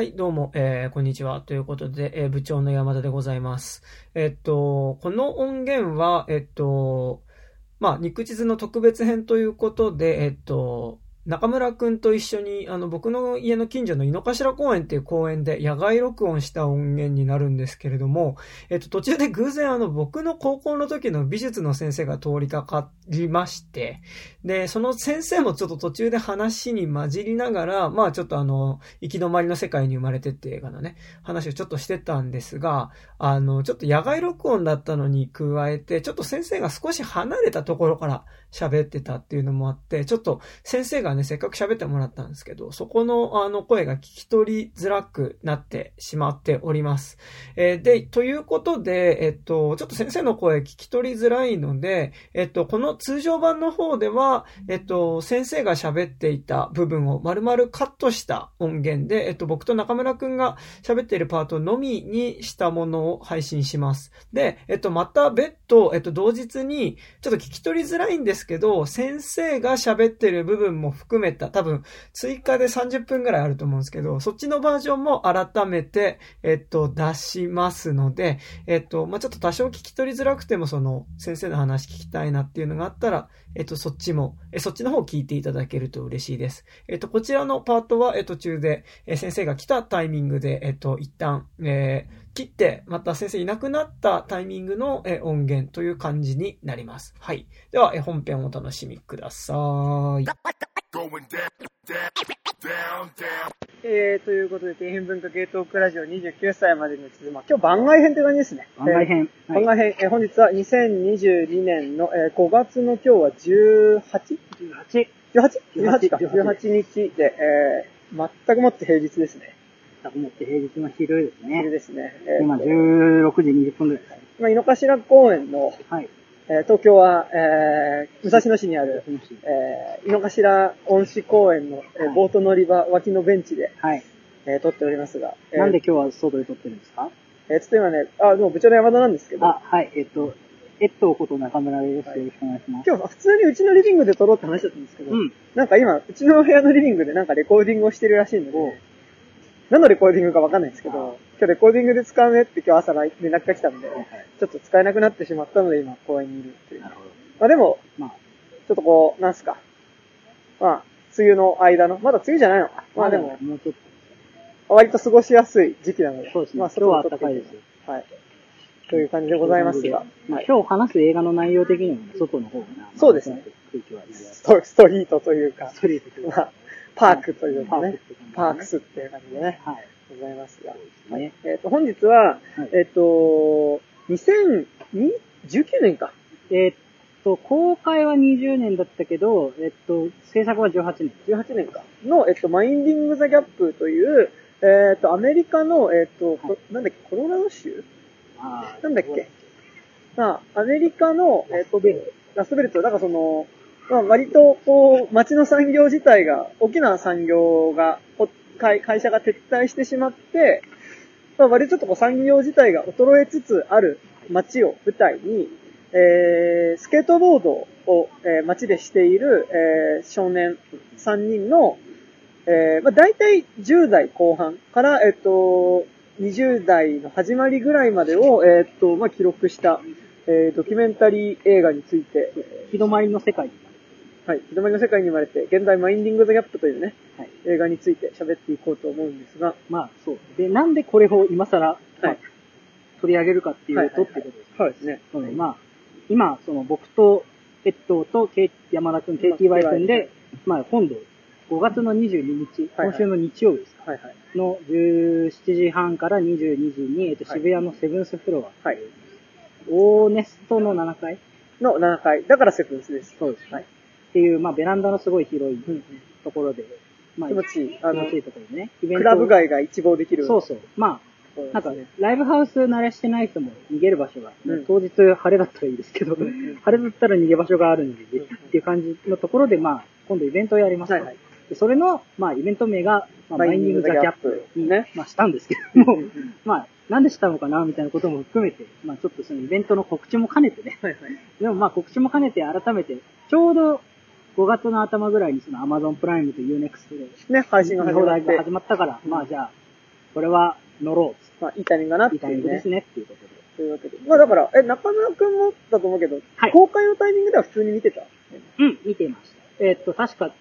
はい、どうも、えー、こんにちは。ということで、えー、部長の山田でございます。えっと、この音源は、えっと、まあ、肉地図の特別編ということで、えっと、中村くんと一緒に、あの、僕の家の近所の井の頭公園っていう公園で野外録音した音源になるんですけれども、えっと、途中で偶然あの、僕の高校の時の美術の先生が通りかかりまして、で、その先生もちょっと途中で話に混じりながら、まあちょっとあの、行き止まりの世界に生まれてって映画のね、話をちょっとしてたんですが、あの、ちょっと野外録音だったのに加えて、ちょっと先生が少し離れたところから喋ってたっていうのもあって、ちょっと先生がね、せっかく喋ってもらったんですけど、そこのあの声が聞き取りづらくなってしまっております。えーで、ということで、えっと、ちょっと先生の声聞き取りづらいので、えっと、この通常版の方では、えっと、先生が喋っていた部分を丸々カットした音源で、えっと、僕と中村くんが喋っているパートのみにしたものを配信します。で、えっと、また別途、えっと、同日に、ちょっと聞き取りづらいんですですけど、先生が喋ってる部分も含めた、多分、追加で30分ぐらいあると思うんですけど、そっちのバージョンも改めて、えっと、出しますので、えっと、まあ、ちょっと多少聞き取りづらくても、その、先生の話聞きたいなっていうのがあったら、えっと、そっちも、え、そっちの方を聞いていただけると嬉しいです。えっと、こちらのパートは、え、途中で、え、先生が来たタイミングで、えっと、一旦、えー切って、また先生いなくなったタイミングのえ音源という感じになります。はい。では、え本編をお楽しみください。えー、ということで、底辺文化系トークラジオ29歳までの地図、まあ、今日番外編って感じですね。番外編。えー番外編、えー本日は2022年の、えー5月の今日は 18?18? 18。18か。18日で、えー、全くもって平日ですね。全くもって平日の昼ですね。昼ですね。えー今16時20分ぐらいです。今、井の頭公園の、はい。えー東京は、えー、武蔵野市にある、えー、井の頭恩賜公園の、えーはいボート乗り場脇のベンチで、はい。えー撮っておりますが、えーなんで今日は外で撮ってるんですか？えーちょっと今ね、あ、でも部長の山田なんですけど、あ、はい。えっと、えっとこと中村です。よろしくお願いします。今日普通にうちのリビングで撮ろうって話だったんですけど、うん。なんか今、うちの部屋のリビングでなんかレコーディングをしてるらしいので、何のレコーディングかわかんないんですけど、今日レコーディングで使うねって今日朝連絡が来たんで。ちょっと使えなくなってしまったので今公園にいるっていう。なるほど。まあでも、まあ、ちょっとこう、なんすか。まあ、梅雨の間の、まだ梅雨じゃないのか。まあでも、もうちょっ割と過ごしやすい時期なので。と、そうですね。まあ、今日は暖かいです。はい。という感じでございますが。まあはい今日話す映画の内容的にもね外の方がな。そうですね。空気はストリートというかス、トリートというかまあ、パークというかね、パークスっていう感じでね、はい。ございますが。はい。えっ、と、本日は、はいえっ、と、2019年か。えーっと、公開は20年だったけど、えっと、制作は18年。18年か。の、えっ、と、マインディング・ザ・ギャップという、えっ、と、アメリカの、えっ、と、こなんだっけ、コロラド州？なんだっけ？まあ、アメリカの、えっ、と、ラストベルト、だからその、まあ、割と、こう、街の産業自体が、大きな産業が、会会社が撤退してしまって、まあ、割とちょっとこう産業自体が衰えつつある街を舞台に、えー、スケートボードを、えー街でしている、えー少年3人の、えーまあ、大体10代後半から、えっ、と、20代の始まりぐらいまでを、えっ、と、まあ、記録した、えードキュメンタリー映画について、日の回りの世界。はい、日の丸の世界に生まれて、現代マインディング・ザ・ギャップというね、はい映画について喋っていこうと思うんですが、まあ、そう。で、なんでこれを今更、まあはい取り上げるかっていうと、はいってことです。そうですね。なので、まあ、今、その僕と、エットーと、ケイ山田くん、KTY くんで、まあ、今度、5月の22日、今週の日曜日ですか、はいはい。の17時半から22時に、えっと、はい渋谷のセブンスフロア、はい。オーネストの7階？の7回。だからセブンスです。そうです。はい。っていう、まあ、ベランダのすごい広いところで、まあ、気持ちいい。あの気持、ちいいところでね、イベンクトラブ街が一望できる。そうそう。まあ、なんかね、ライブハウス慣れしてない人も逃げる場所が、うん。当日晴れだったらいいですけど、うんうん。晴れだったら逃げ場所があるので、うんっていう感じのところで、まあ、今度イベントをやりますと。はいはい。でそれの、まあ、イベント名が、まあ、マインディング・ザ・ギャップに、ね。まあ、したんですけども、まあ、なんでしたのかな、みたいなことも含めて、まあ、ちょっとそのイベントの告知も兼ねてね、はいはい。でもまあ、告知も兼ねて改めて、ちょうど5月の頭ぐらいにその Amazon プライムと Unext で、ね、配信が始まって。始まったから、うんまあじゃあ、これは乗ろうまあ、いいタイミングかなってて、いいタイいうねミングです。ねっていうことで。というわけで。まあだから、え、中村くんもだと思うけど、はい公開のタイミングでは普通に見てた？うん、見ていました。えーっと、確か、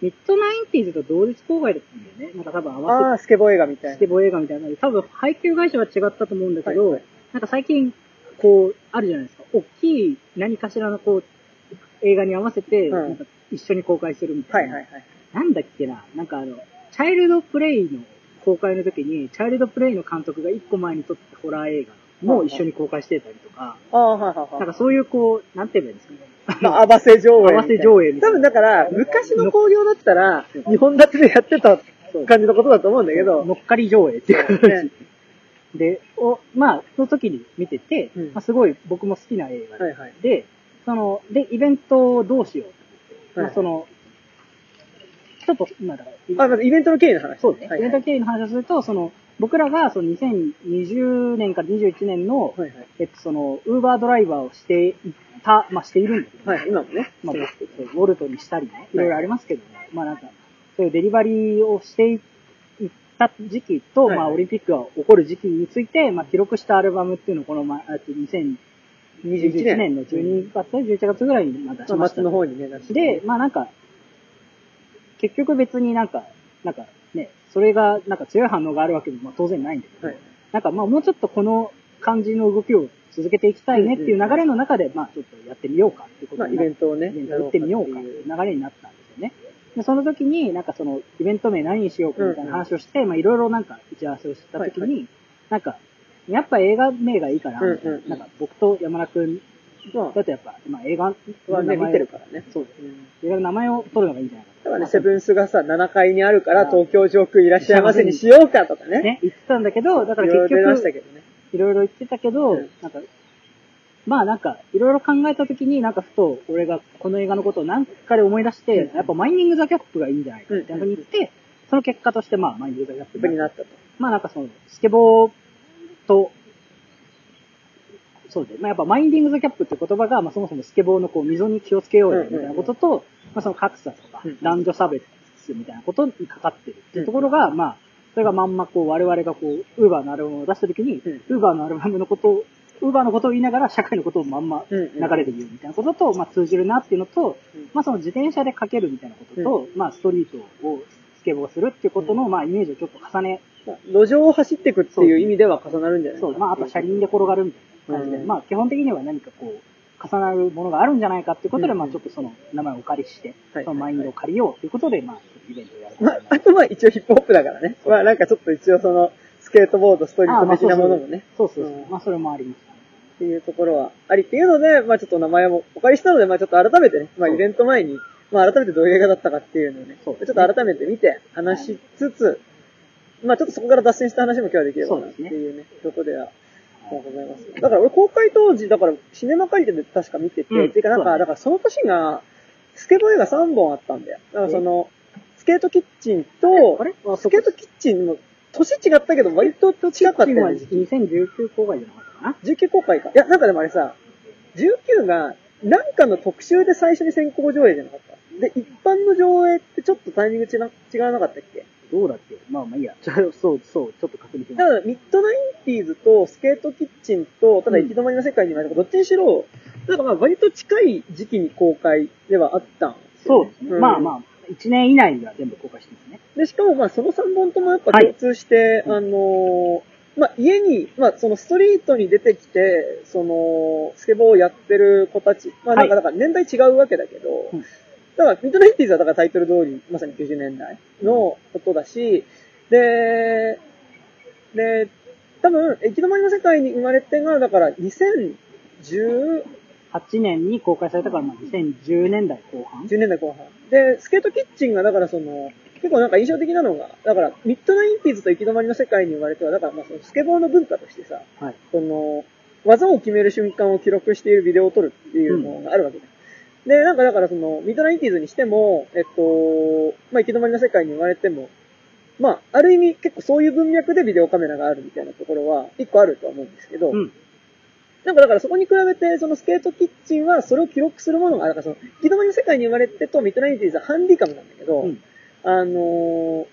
ミッドナインティーズと同日公開だったんだよね。なんか多分合わああ、スケボー映画みたいなせて、スケ。ボー映画みたいな多分配給会社は違ったと思うんだけど、はいはいなんか最近、こう、あるじゃないですか。大きい何かしらのこう、映画に合わせて、うんなんか一緒に公開するみたな。はいいはいはい。なんだっけな、なんかあの、チャイルドプレイの公開の時に、チャイルドプレイの監督が一個前に撮ったホラー映画も一緒に公開してたりとか、ああ、はいはいはい。なんかそういうこう、なんて言えばいいんですかね？まあ、合わせ上映。合わせ上映多分だから、昔の興行だったら、2本立てでやってた感じのことだと思うんだけど、乗っかり上映っていう感ねじ。で、お、まあ、その時に見てて、うんまあ、すごい僕も好きな映画で、はいはい。で、その、で、イベントをどうしよう。はい。まあ、その、ちょっと、今だから、あ、まずイベントの経緯の話。そうですね。はいはい。イベント経緯の話をすると、その、僕らが、その2020年から21年の、はいはい。えっと、その、ウーバードライバーをしていた、まあ、しているんだけど、はい、今もね。まあ、ウォルトにしたりね、い。ろいろありますけどね、まあなんか、そういうデリバリーをしていった時期と、はいまあオリンピックが起こる時期について、まあ記録したアルバムっていうのをこの、まあ、2021 21年。の12月、11月ぐらいにまあ出しました末。の方にね、出してで、まあなんか、結局別になんか、なんかね、それがなんか強い反応があるわけでもまあ当然ないんだけど、はい。なんかまあもうちょっとこの感じの動きを続けていきたいねっていう流れの中で、まあちょっとやってみようかっていうことまあ、イベントをね、イベント打ってみようかっていう。流れになったんですよね。で、その時に、なんかその、イベント名何にしようかみたいな話をして、まあいろいろなんか打ち合わせをした時に、はい。なんか、やっぱ映画名がいいから、うんうんうんなんか僕と山田くんまだとやっぱ、まあ映画あ、はね、見てるからね。そうです。うん映画の名前を取るのがいいんじゃないかだからね、まあセブンスがさ、7階にあるから、東京上空いらっしゃいませにしようかとかね。ね、言ってたんだけど、だからいろい結ろ出ました局、けどね。いろいろ言ってたけど、うんなんか、まあなんか、いろいろ考えた時に、なんかふと、俺がこの映画のことを何かで思い出して、うんやっぱマイニング・ザ・キャップがいいんじゃないかっていうふうに言って、その結果として、まあ、マイニング・ザ・キャップになったと。まあなんかその、スケボーと、そうで、まあやっぱマインディング・ザ・キャップって言葉が、まあそもそもスケボーのこう溝に気をつけようよみたいなことと、まあその格差とかうん、男女差別みたいなことにかかってるっていうところが、まあ、それがまんまこう我々がこう、ウーバーのアルバムを出した時に、うん。ウーバーのアルバムのことを、ウーバーのことを言いながら社会のことをまんま流れで言うみたいなことと、まあ通じるなっていうのと、うん。まあその自転車でかけるみたいなことと、まあストリートをスケボーするっていうことの、まあイメージをちょっと重ねまあ路上を走っていくっていう意味では重なるんじゃないそう、まあ、あと車輪で転がるみたいな感じで、うん。まあ、基本的には何かこう、重なるものがあるんじゃないかっていうことで、うん。まあ、ちょっとその名前をお借りして、はい。そのマインドを借りようということで、まあ、イベントをやる。まあ、あとは一応ヒップホップだからね。まあなんかちょっと一応その、スケートボード、ストリート的なものもね。そうそうそう。うん。まあ、それもあります、っていうところはありっていうので、まあちょっと名前もお借りしたので、まあちょっと改めてね、まあイベント前に、まあ改めてどういう映画だったかっていうのをね、そう。ちょっと改めて見て話しつつ、まあちょっとそこから脱線した話も今日はできればなっていうね、ところでは、ございます。だから俺公開当時、だからシネマ借りてで確か見てて、うんっていうかなんか、だからその年が、スケボー映画3本あったんだよ。だからその、スケートキッチンとスケートキッチンの、年違ったけど割と近かったよはね。2019公開じゃなかったかな？19公開か。いや、なんかでもあれさ、19が、なんかの特集で最初に先行上映じゃなかった？で、一般の上映ってちょっとタイミング違わなかったっけ？どうだっけ？まあまあいいや。ちょそう、そう、ちょっと確認します。だから、ミッドナインティーズとスケートキッチンと、ただ行き止まりの世界にまで、どっちにしろ、なんかまあ割と近い時期に公開ではあったんですよねそうですね。まあまあ、1年以内には全部公開してますね。で、しかもまあその3本ともやっぱはい共通して、あのーまあ家に、まあそのストリートに出てきて、その、スケボーをやってる子たち、まあなんかだから年代違うわけだけど、うんだからミッドナインティーズはだからタイトル通り、まさに90年代のことだし、で、で、多分、行き止まりの世界に生まれてが、だから2010 8年に公開されたから、まあ2010年代後半。10年代後半。で、スケートキッチンが、だからその、結構なんか印象的なのが、だから、ミッドナインティーズと行き止まりの世界に生まれては、だからまあそのスケボーの文化としてさ、はい。その、技を決める瞬間を記録しているビデオを撮るっていうのがあるわけだ。で、なんかだからその、ミッドナインティーズにしても、えっと、まあ行き止まりの世界に生まれても、まあ、ある意味結構そういう文脈でビデオカメラがあるみたいなところは、一個あるとは思うんですけど、うん。なんかだからそこに比べて、そのスケートキッチンはそれを記録するものが、だからその、行き止まりの世界に生まれてとミッドナインティーズはハンディカムなんだけど、うんあの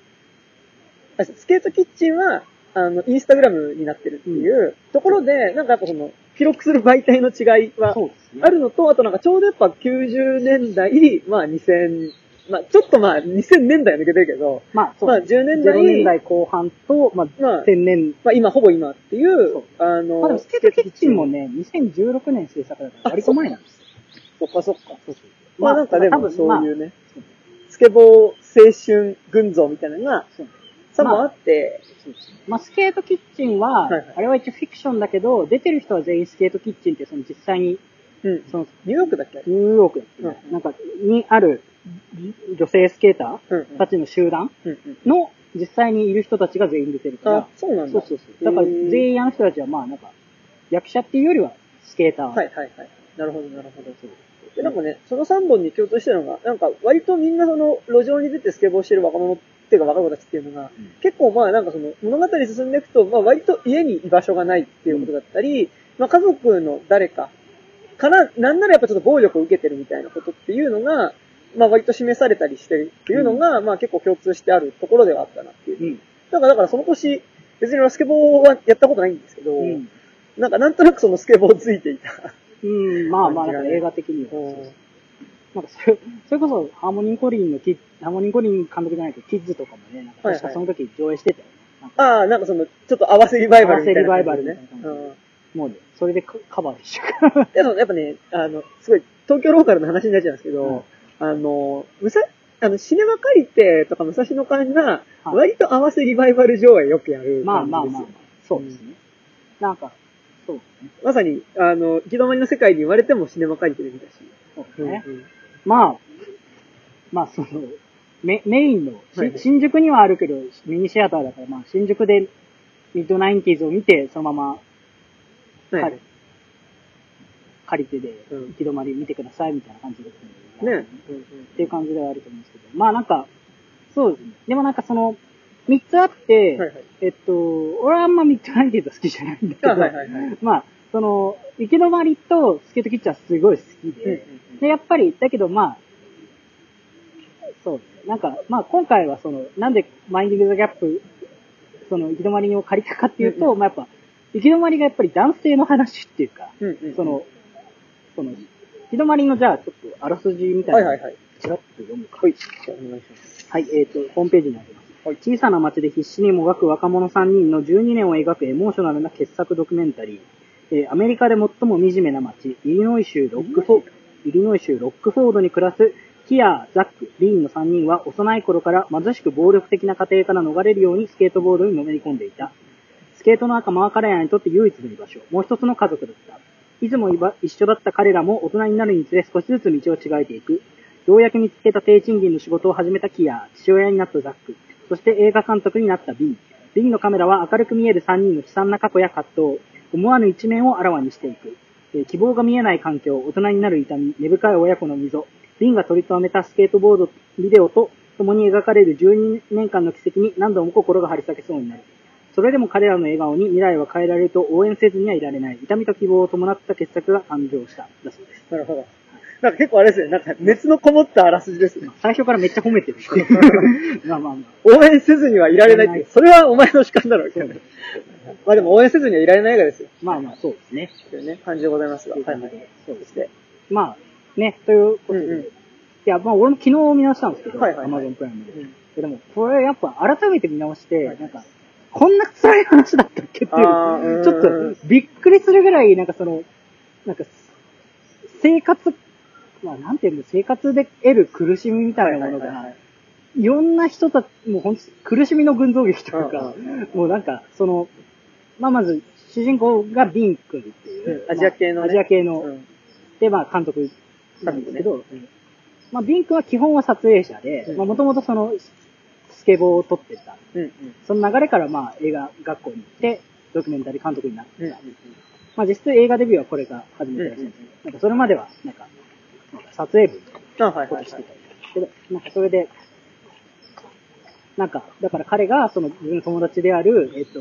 スケートキッチンは、あの、インスタグラムになってるっていうところで、なんかやっぱその、記録する媒体の違いは。あるのと、あとなんかちょうどやっぱ90年代、まあ2000、まあちょっとまあ2000年代は抜けてるけど、まあ、そうまあ10年代0年代後半と、まあ、まあ1000年。まあ今、ほぼ今っていうあの、まあでも、スケートキッチンもね、2016年制作だから、割と前なんですよ。そっかそっか。そうそうまあなんかでも多分そういうね、スケボー青春群像みたいなのが、そもあって、まあ、スケートキッチンは、はいはいあれは一応フィクションだけど、出てる人は全員スケートキッチンって、その実際に、うん。その、ニューヨークだっけ？ニューヨークだっけなうんなんか、にある、女性スケータうんーたちの集団。の、実際にいる人たちが全員出てるからあ、、そうなんだ。そうそうそう。だから、全員あの人たちは、まあ、なんか、役者っていうよりは、スケーター。はいはいはい。なるほどなるほど。で、なんかね、その3本に共通してるのが、なんか割とみんなその路上に出てスケボーしてる若者っていうか若い子たちっていうのが、うん結構まあなんかその物語進んでいくと、まあ割と家に居場所がないっていうことだったり、まあ家族の誰かから、なんならやっぱちょっと暴力を受けてるみたいなことっていうのが、まあ割と示されたりしてるっていうのが、まあ結構共通してあるところではあったなっていう。うん。だからだからその年、別にスケボーはやったことないんですけど、うん。なんかなんとなくそのスケボーついていた。うん、まあまあ、映画的には。うんなんかそれ、それこそ、ハーモニーコリンのキッハーモニーコリン監督じゃないけど、キッズとかもね、なんか確かその時上映してたよ。なんかああ、なんかその、ちょっと合わせリバイバルみたいな合わせリバイバルねみたいな感じうん。もうね、それでカカバーしちゃう。で もやっぱね、あの、すごい、東京ローカルの話になっちゃうんですけど、あの、むさ、あの、シネマ借りてとか武蔵野館が、はい割と合わせリバイバル上映よくやるまあ感じですよ。まあまあまあ、そうですね。なんか、そうですね。まさに、あの、行き止まりの世界に言われてもシネマ借りてで見たし。そうですね。うんまあ、まあその、メメインの、しはいはい新宿にはあるけど、ミニシアターだから、まあ新宿でミッドナインティーズを見て、そのままはい借りてで、うん行き止まり見てくださいみたいな感じですね。ね。っていう感じではあると思うんですけど。まあなんか、そうですね。でもなんかその、三つあって、はいはい。えっと、俺はあんまミッドナインティーズは好きじゃないんだけど、あはいはいはい。まあ、その、行き止まりとスケートキッチンはすごい好きで、で、やっぱり、だけどまあ、そうですね。なんか、まあ今回はその、なんでマインディング・ザ・ギャップ、その、行き止まりを借りたかっていうと、うんまあやっぱ、行き止まりがやっぱり男性の話っていうか、うんうんうんその、その、行き止まりのじゃあちょっとあらすじみたいなはいはいはい。ちらっと読むか。はい。お願いします。はい、えっ、と、ホームページにあります。はい小さな町で必死にもがく若者3人の12年を描くエモーショナルな傑作ドキュメンタリー。えーアメリカで最も惨めな町、イリノイ州ロックフォイリノイ州ロックフォードに暮らすキア、ザック、リーンの3人は幼い頃から貧しく暴力的な家庭から逃れるようにスケートボードにのめり込んでいた。スケートの仲間は彼らにとって唯一の居場所、もう一つの家族だった。いつも一緒だった彼らも大人になるにつれ少しずつ道を違えていく。ようやく見つけた低賃金の仕事を始めたキア、父親になったザック、そして映画監督になったビン。ビンのカメラは明るく見える3人の悲惨な過去や葛藤、思わぬ一面をあらわにしていく。えー希望が見えない環境、大人になる痛み、根深い親子の溝、リンが取り留めたスケートボード、ビデオと共に描かれる12年間の奇跡に何度も心が張り裂けそうになる。それでも彼らの笑顔に未来は変えられると応援せずにはいられない。痛みと希望を伴った傑作が誕生した。だそうです。なるほど。なんか結構あれですね、なんか熱のこもったあらすじですね。最初からめっちゃ褒めてる。まあまあまあ。応援せずにはいられないってそれはお前の主観だろうけどね。まあでも応援せずにはいられない映画ですよ。まあまあ、そうですね。というね、感じでございますが。はいはい。そうですそして、まあ、ね、ということで。うんうんいや、まあ俺も昨日見直したんですけど、はいはいはい Amazon プライムで。うんでも、これやっぱ改めて見直して、はいなんか、こんな辛い話だったっけっていう、ちょっとびっくりするぐらい、なんかその、なんか、生活、まあなんていうの、生活で得る苦しみみたいなものが、はいはいはい。はいいろんな人たち、もうほんと苦しみの群像劇というか、うもうなんか、その、まあまず、主人公がビン君っていう、うん。アジア系のね。まあアジア系の、うん。で、まあ監督なんですけど、まあビン君は基本は撮影者で、うん。まあもともとその、スケボーを撮ってた。うんうん。その流れからまあ映画学校に行って、ドキュメンタリー監督になってた。うんまあ実質映画デビューはこれが初めてらしいんです。けど、なんかそれまでは、なんか撮影部あ、はいことしてた。りけど、なんかそれで、なんか、だから彼が、その自分の友達である、えっと、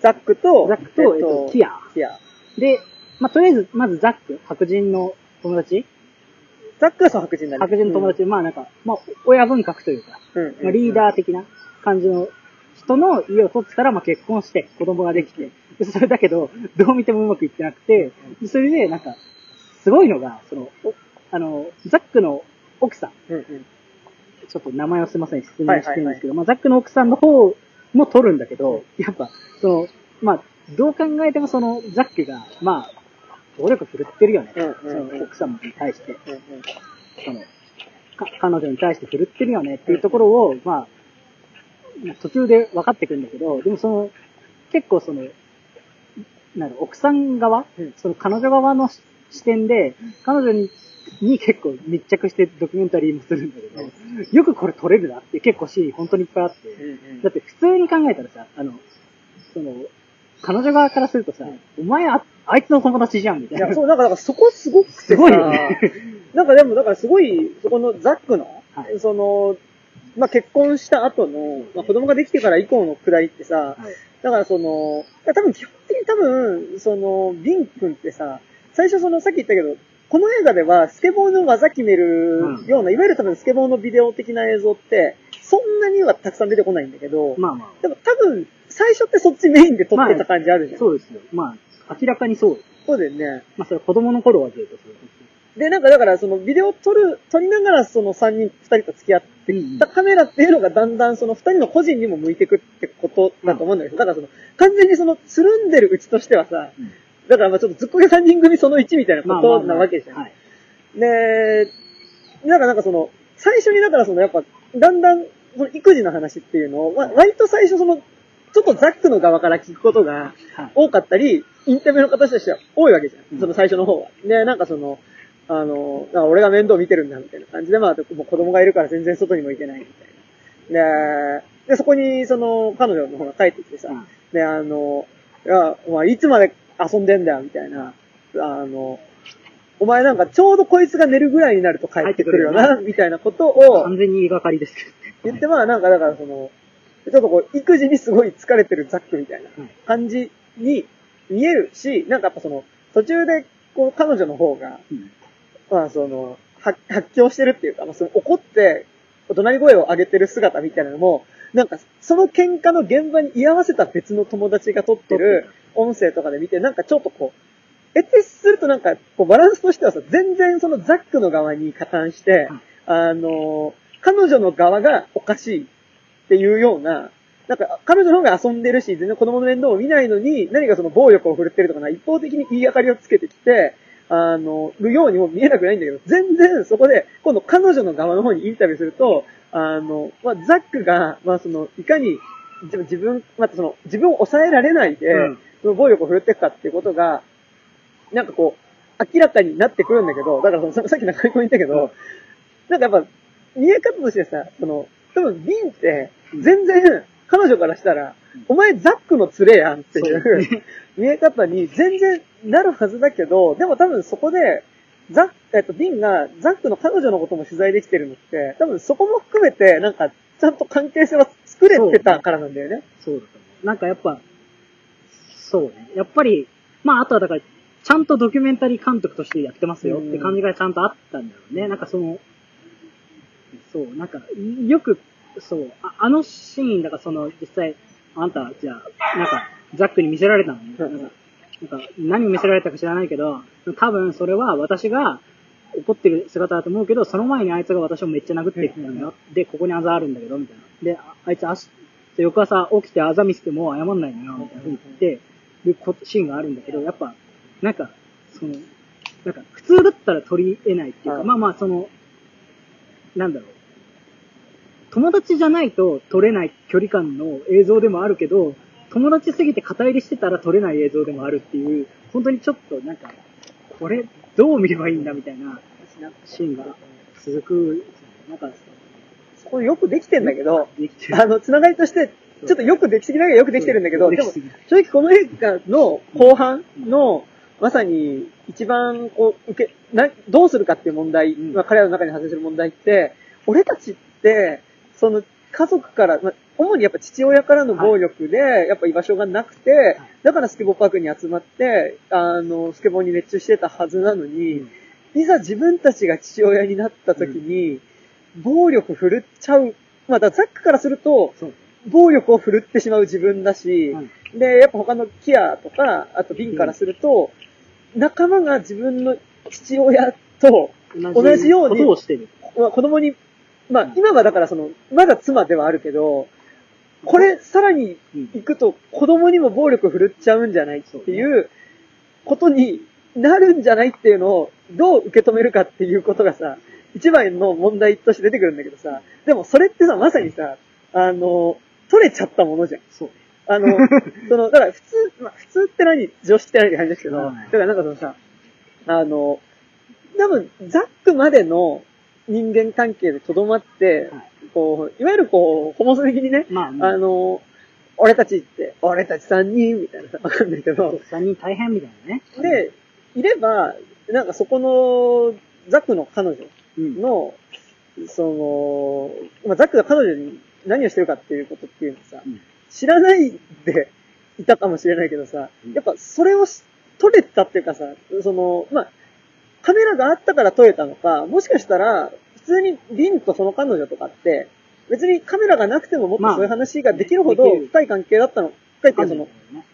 ザックと、ザックと、えっと、キア。キア。で、まあ、とりあえず、まずザック、白人の友達ザックはその白人だね。白人の友達、まあなんか、まあ、親分格というか、うん。うん。まあ、リーダー的な感じの人の家を取ってたら、まあ結婚して、子供ができて。でそれだけど、どう見てもうまくいってなくて、でそれで、なんか、すごいのが、その、おあの、ザックの奥さん、うんうん。ちょっと名前をすいません、失念してるんですけど、まあ、ザックの奥さんの方も取るんだけど、やっぱ、その、まあ、どう考えてもその、ザックが、まあ、暴力振るってるよね。うんうんうん。その奥様に対して、うんうん。その、か彼女に対して振るってるよね。っていうところを、まあ、途中で分かってくるんだけど、でもその、結構その、なん奥さん側、うん。その彼女側の視点で、彼女にに結構密着してドキュメンタリーもするんだけど、よくこれ撮れるなって結構シーン本当にいっぱいあって、うんうん。だって普通に考えたらさ、あの、その、彼女側からするとさ、お前あ、あいつの友達じゃんみたいな。いや、そう、なんか、だからそこすごくてさすごいよね。なんかでも、だからすごい、そこのザックの、はい。その、まあ、結婚した後の、まあ、子供ができてから以降のくだりってさ、はい。だからその、多分基本的に多分、その、ビン君ってさ、最初その、さっき言ったけど、この映画ではスケボーの技決めるような、いわゆる多分スケボーのビデオ的な映像って、そんなにはたくさん出てこないんだけど、まあまでも多分、最初ってそっちメインで撮ってた感じあるじあ、ゃん。そうですよ。まあ、明らかにそう。そうだよね。まあ、それ子供の頃はずっとそうで、なんかだから、そのビデオ撮る、撮りながらその3人、2人と付き合ってうんたカメラっていうのがだんだんその2人の個人にも向いてくってことだと思うんだけど、だからその、完全にその、つるんでるうちとしてはさ、うんだからまあちょっとずっこけ3人組その1みたいなことなわけじゃん。はい。で、なんかなんかその、最初にだからそのやっぱ、だんだん、その育児の話っていうのを、わ割と最初その、ちょっとザックの側から聞くことがはい多かったり、インタビューの形としては多いわけじゃうんん。その最初の方は。で、なんかその、あの、俺が面倒見てるんだみたいな感じで、まあ、もう子供がいるから全然外にも行けないみたいな。で、で、そこにその、彼女の方が帰ってきてさ、うんで、あの、いや、お前いつまで遊んでんだよ、みたいな。あの、お前なんかちょうどこいつが寝るぐらいになると帰ってくるよな、みたいなことを完全に言いがかりですけどね。言って、まあなんかだからその、ちょっとこう、育児にすごい疲れてるザックみたいなはい感じに見えるし、なんかやっぱその、途中でこう、彼女の方が、うんまあその、発発狂してるっていうか、まあその怒って、怒鳴り声を上げてる姿みたいなのも、なんか、その喧嘩の現場に居合わせた別の友達が撮ってる音声とかで見て、なんかちょっとこう、得てするとなんか、こうバランスとしてはさ、全然そのザックの側に加担して、はいあの、彼女の側がおかしいっていうような、なんか、彼女の方が遊んでるし、全然子供の面倒を見ないのに、何かその暴力を振るってるとかな、一方的に言いがかりをつけてきて、あの、るようにも見えなくないんだけど、全然そこで、今度彼女の側の方にインタビューすると、あの、まあ、ザックが、まあ、その、いかに、自分、自分、またその、自分を抑えられないで、うん。その暴力を振るっていくかっていうことが、なんかこう、明らかになってくるんだけど、だからそのささっき中井君言ったけど、なんかやっぱ、見え方としてさ、その、多分、ビンって、全然、彼女からしたら、お前ザックの連れやんっていそうう、見え方に全然なるはずだけど、でも多分そこで、ザック、えっと、ビンがザックの彼女のことも取材できてるのって、多分そこも含めて、なんか、ちゃんと関係性は作れてたからなんだよね。そうだと思う。なんかやっぱ、そうね。やっぱり、まああとはだから、ちゃんとドキュメンタリー監督としてやってますよって感じがちゃんとあったんだろうね。なんかその、そう、なんか、よく、そう、ああのシーン、だからその、実際、あんた、じゃあ、なんか、ザックに見せられたのね。うなんんか、なんか何を見せられたか知らないけど、多分それは私が怒ってる姿だと思うけど、その前にあいつが私をめっちゃ殴ってきたんだよ。で、ここにあざあるんだけど、みたいな。で、ああいつ足、翌朝起きてあざ見せても謝んないのよ、みたいな風に言って、るこシーンがあるんだけど、やっぱ、なんか、その、なんか、普通だったら取り得ないっていうか、はいまあまあ、その、なんだろう。友達じゃないと撮れない距離感の映像でもあるけど、友達すぎて肩入れしてたら撮れない映像でもあるっていう、本当にちょっとなんか、これどう見ればいいんだみたいなシーンが続く、なんか、そこよくできてんだけど。あの、つながりとして、ちょっとよくできすぎながらよくできてるんだけど、でも正直この映画の後半の、まさに一番こう、受け、な、どうするかっていう問題、うん。まあ彼らの中に発生する問題って、俺たちって、その家族から、まあ、主にやっぱ父親からの暴力で、やっぱ居場所がなくて、だからスケボーパークに集まって、あの、スケボーに熱中してたはずなのに、いざ自分たちが父親になった時に、暴力振るっちゃう。まあ、だザックからすると。暴力を振るってしまう自分だし、はいで、やっぱ他のキアとか、あとビンからすると、仲間が自分の父親と、同じようにことをしてる。まあ、子供に、まあうん、今はだからその、まだ妻ではあるけど、これさらにうん行くと子供にも暴力振るっちゃうんじゃないっていうことになるんじゃないっていうのをどう受け止めるかっていうことがさ、一番の問題として出てくるんだけどさ、でもそれってさ、まさにさ、あの、取れちゃったものじゃん。そう。あの、その、だから普通、まあ普通って何？常識って何って感じですけど、はいだからなんかそのさ、あの、多分、ザックまでの人間関係でとどまって、はいこう、いわゆるこう、ホモソ的にね、まあ、あの、俺たちって、俺たち3人みたいなさ、わかんないけど、3人大変みたいなね。で、いれば、なんかそこの、ザックの彼女うん、の、その、まあ、ザックが彼女に何をしてるかっていうことっていうのさ、うん。知らないでいたかもしれないけどさ、うん。やっぱそれをし撮れたっていうかさ、その、まあ、カメラがあったから撮れたのか、もしかしたら、普通にリンとその彼女とかって、別にカメラがなくてももっとまあそういう話ができるほど深い関係だったの、深いっていうかその、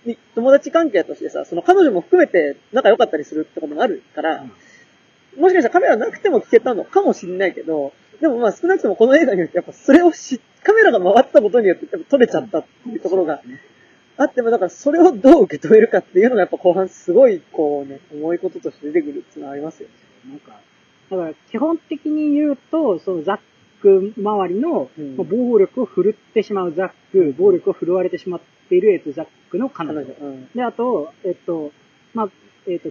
に友達関係としてさ、その彼女も含めて仲良かったりするってことがあるから、もしかしたらカメラなくても聞けたのかもしれないけど、でもまあ少なくともこの映画によってやっぱそれをし、カメラが回ったことによってやっぱ撮れちゃったっていうところがあっても、だからそれをどう受け止めるかっていうのがやっぱ後半すごいこうね、重いこととして出てくるっていうのはありますよ。なんか、だから基本的に言うと、そのザック周りの、暴力を振るってしまうザック、暴力を振るわれてしまっている、えっと、ザックの彼女。彼女。うん。で、あと、えっと、まあ、えっと、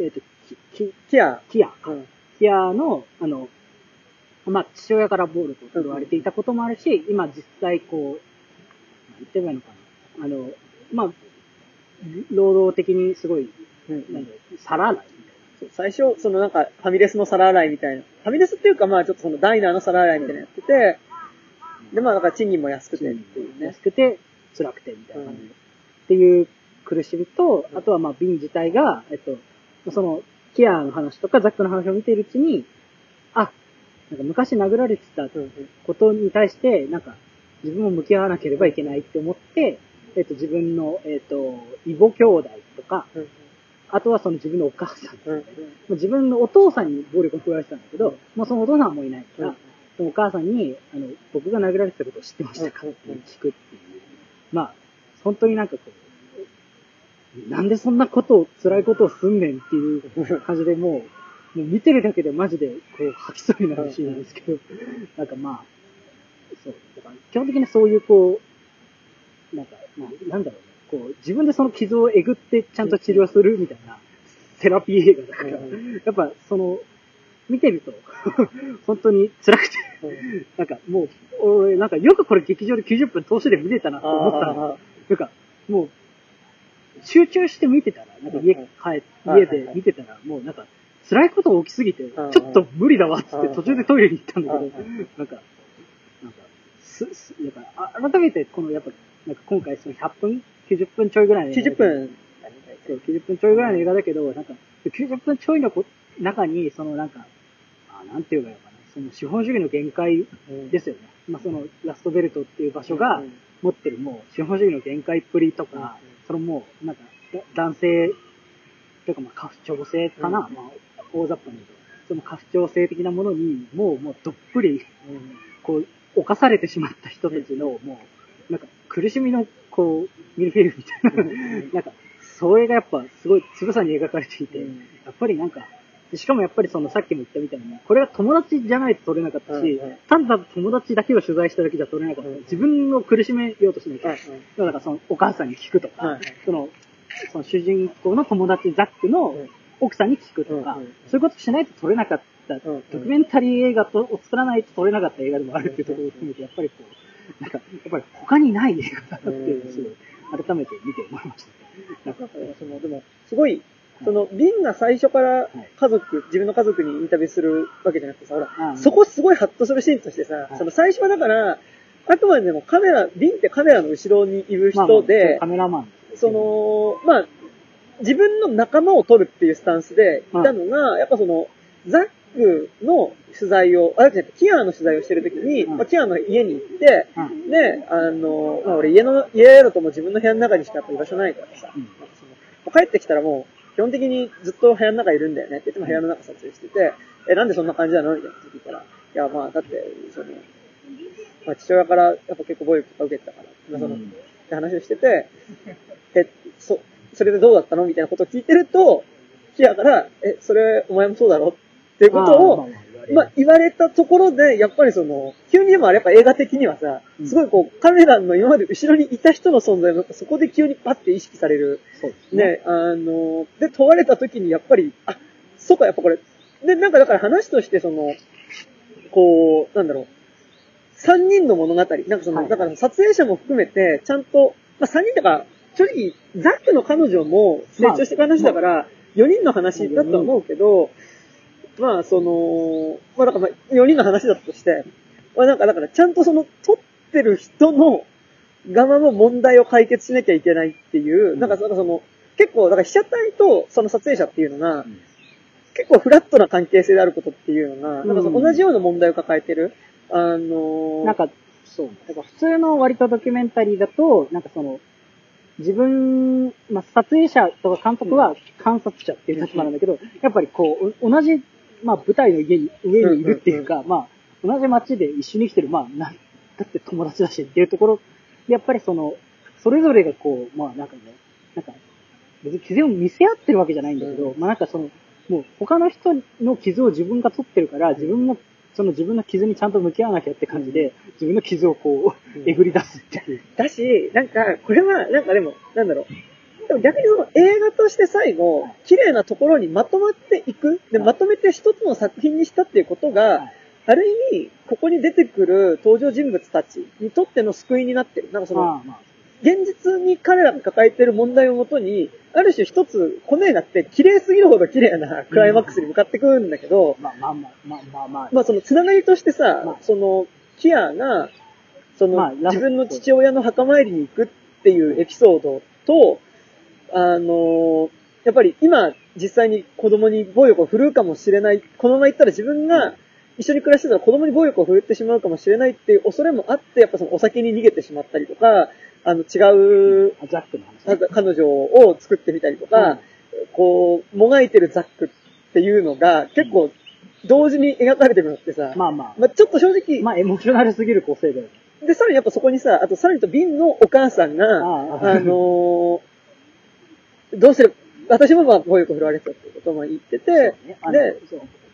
えっと、キ、キ、キア。キアか。うん。キアの、あの、まあ、父親から暴力を振るわれていたこともあるし、今実際こう、なんて言えばいいのかな。あの、まあ、労働的にすごい、うんなんだろう皿洗い最初、そのなんか、ファミレスの皿洗いみたいな。ファミレスっていうかまあちょっとそのダイナーの皿洗いみたいなのやってて、でまあだから賃金も安くてっていうな。ね安。くて、辛くてみたいな感じで。うんっていう苦しみと、あとはまあ、ビン自体が、えっと、その、キアの話とかザックの話を見ているうちに、あ、なんか昔殴られてたことに対して、なんか、自分も向き合わなければいけないって思って、えっと、自分の、えっと、異母兄弟とか、うんあとはその自分のお母さん。う自分のお父さんに暴力を振られてたんだけど、もうそのお父さんもいないから、うんそのお母さんに、あの、僕が殴られてたことを知ってましたかって聞くっていう。まあ、本当になんかこう、なんでそんなことを、辛いことをすんねんっていう 感じでもう、もう見てるだけでマジでこう吐きそうになるシーンですけど、なんかまあ、そう、だから基本的にそういうこう、なんか、まあ、なんだろうね、こう、自分でその傷をえぐってちゃんと治療するみたいな、セラピー映画だから、うん。やっぱその、見てると、本当に辛くて、うん。なんかもう、俺、なんかよくこれ劇場で90分通しで見れたなと思ったの。あなんか、もう、集中して見てたら、なんか家帰家で見てたら、もうなんか、辛いこと起きすぎて、ちんょっと無理だわっつってうん途中でトイレに行ったんだけどうん、なんか、なんか、す、す、なんか、あ改めてこのやっぱ、なんか今回その100分 ?90 分ちょいぐらいの映画90分。そう、90分ちょいぐらいの映画だけど、なんか、90分ちょいのこ中に、そのなんか、あなんていいのかな、その資本主義の限界ですよね。まあそのラストベルトっていう場所がうん持ってるもう資本主義の限界っぷりとか、そのもう、なんか、だ男性、というかまあ家父長性かな、うん。まあ大雑把に言うと、その家父長性的なものに、もう、もうどっぷり、こう、侵されてしまった人たちの、もう、なんか、苦しみの、こう、ミルフィーユみたいな、なんか、それがやっぱ、すごい、つぶさに描かれていて、うん。やっぱりなんか、でしかもやっぱりその、さっきも言ったみたいに、これが友達じゃないと撮れなかったし、うんうん単なる友達だけを取材しただけじゃ撮れなかった。うん自分を苦しめようとしなきゃ。うんだからその、お母さんに聞くとか、はいその、その主人公の友達ザックのうん奥さんに聞くとか、うんうんそういうことしないと撮れなかった、うんドキュメンタリー映画とを作らないと撮れなかった映画でもあるっていうところを含めて、やっぱりこう、なんか、やっぱり他にない映画だなっていうのをすごい、改めて見て思いました。なんか、その、でも、すごい、その、ビンが最初から家族、自分の家族にインタビューするわけじゃなくてさ、ほら、うん。そこすごいハッとするシーンとしてさ、はい。その最初はだから、あくまでもカメラ、ビンってカメラの後ろにいる人で、カメラマン。そ、の、まあ、自分の仲間を撮るっていうスタンスでいたのが、やっぱその、ザックの取材を、あ、違うキアの取材をしてるときに、うん。まあ、キアの家に行って、うん。で、あの、まあ、俺家の、家だともう自分の部屋の中にしかやっぱ居場所ないからさ、帰ってきたらもう、基本的にずっと部屋の中いるんだよね。って言っても部屋の中撮影してて、え、なんでそんな感じなの？みたいな。こと聞いたら、いや、まあ、だって、その、まあ、父親からやっぱ結構暴力とか受けてたから、まあ、その、うん。って話をしてて、え、そ、それでどうだったの？みたいなことを聞いてると、キアから、え、それお前もそうだろ？っていうことを、まあ、言われたところで、やっぱりその、急にでもあれやっぱ映画的にはさう、ん。すごいこう、カメラの今まで後ろにいた人の存在が、そこで急にパッて意識される。そうですね。ね、あの、で、問われた時にやっぱり、あ、そうか、やっぱこれ、で、なんかだから話としてその、こう、なんだろう、三人の物語、なんかその、はい。だから撮影者も含めて、ちゃんと、まあ三人だから、正直、ザックの彼女も成長していく話だから、4人の話だとは思うけど、まあ、その、まあだからまあ4人の話だとして、まあなんかだからちゃんとその撮ってる人の側の問題を解決しなきゃいけないっていう、んなんかその、その結構、だから被写体とその撮影者っていうのが、ん結構フラットな関係性であることっていうのが、なんかそのうん同じような問題を抱えてる。あのーなんか、そう。だから普通の割とドキュメンタリーだと、なんかその、自分、まあ、撮影者とか監督は観察者っていう立場なんだけど、やっぱりこう、お同じ、まあ、舞台の家に、上にいるっていうか、まあ、同じ街で一緒に来てる、まあ、なん、だって友達だしっていうところで、やっぱりその、それぞれがこう、まあ、なんかね、なんか、別に傷を見せ合ってるわけじゃないんだけど、まあなんかその、もう他の人の傷を自分が取ってるから、自分もその自分の傷にちゃんと向き合わなきゃって感じで、自分の傷をこう、うんえぐり出すっていう。だし、なんか、これは、なんかでも、なんだろう。でも逆にその映画として最後、綺麗なところにまとまっていく。で、はいまとめて一つの作品にしたっていうことが、はいある意味、ここに出てくる登場人物たちにとっての救いになってる。なんかその。現実に彼らが抱えている問題をもとに、ある種一つ、この映画って綺麗すぎるほど綺麗なクライマックスに向かってくるんだけど、まあまあまあまあまあまあ。まあそのつながりとしてさ、まあその、キアが、その、自分の父親の墓参りに行くっていうエピソードと、あのやっぱり今、実際に子供に暴力を振るうかもしれない、このまま行ったら自分が一緒に暮らしてたら子供に暴力を振るってしまうかもしれないっていう恐れもあって、やっぱそのお酒に逃げてしまったりとか、あの違うあザックの話ね。彼女を作ってみたりとか、こう、もがいてるザックっていうのが結構同時に描かれてるのってさ、まあまあ。まあちょっと正直、まあ、エモーショナルすぎる構成だよね。で、さらにやっぱそこにさ、あとさらにとビンのお母さんが、あのーどうすれば、私もまあ暴力を振られてたってことも言ってて、ねで、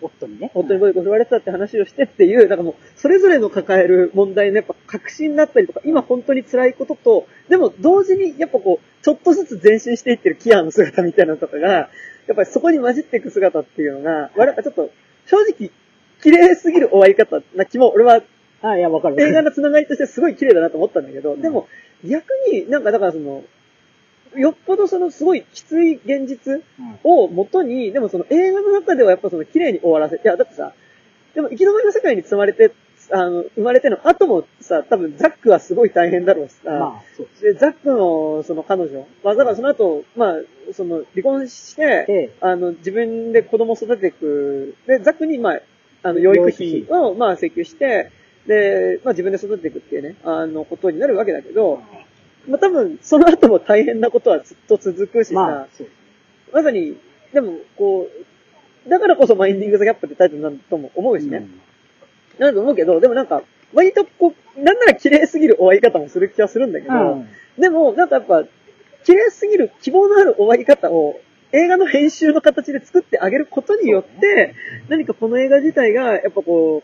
夫にね。本当に暴力を振られてたって話をしてっていう、なんかもう、それぞれの抱える問題のやっぱ確信だったりとか、今本当に辛いことと、でも同時にやっぱこう、ちょっとずつ前進していってるキアの姿みたいなのとかが、やっぱりそこに混じっていく姿っていうのが、わちょっと、正直、綺麗すぎる終わり方な気も、俺はあ、いや、わかる。映画のつながりとしてすごい綺麗だなと思ったんだけど、んでも逆になんかだからその、よっぽどそのすごいきつい現実を元に、でもその映画の中ではやっぱその綺麗に終わらせ、いやだってさ、でも行き止まりの世界に積まれて、あの、生まれての後もさ、多分ザックはすごい大変だろうしさ、まあ、そうでザックのその彼女、まあだからその後、まあ、その離婚して、で、あの、自分で子供を育てていく。で、ザックに、まあ、あの、養育費を、まあ、請求して、で、まあ、自分で育てていくっていうね、あの、ことになるわけだけど、まあ、多分、その後も大変なことはずっと続くしさ、まあ。まさに、でも、こう、だからこそマインディング・ザ・ギャップってタイトルなんだとも思うしね。うんなんと思うけど、でもなんか、割とこう、なんなら綺麗すぎる終わり方もする気はするんだけど、うんでも、なんかやっぱ、綺麗すぎる希望のある終わり方を映画の編集の形で作ってあげることによって、何かこの映画自体が、やっぱこ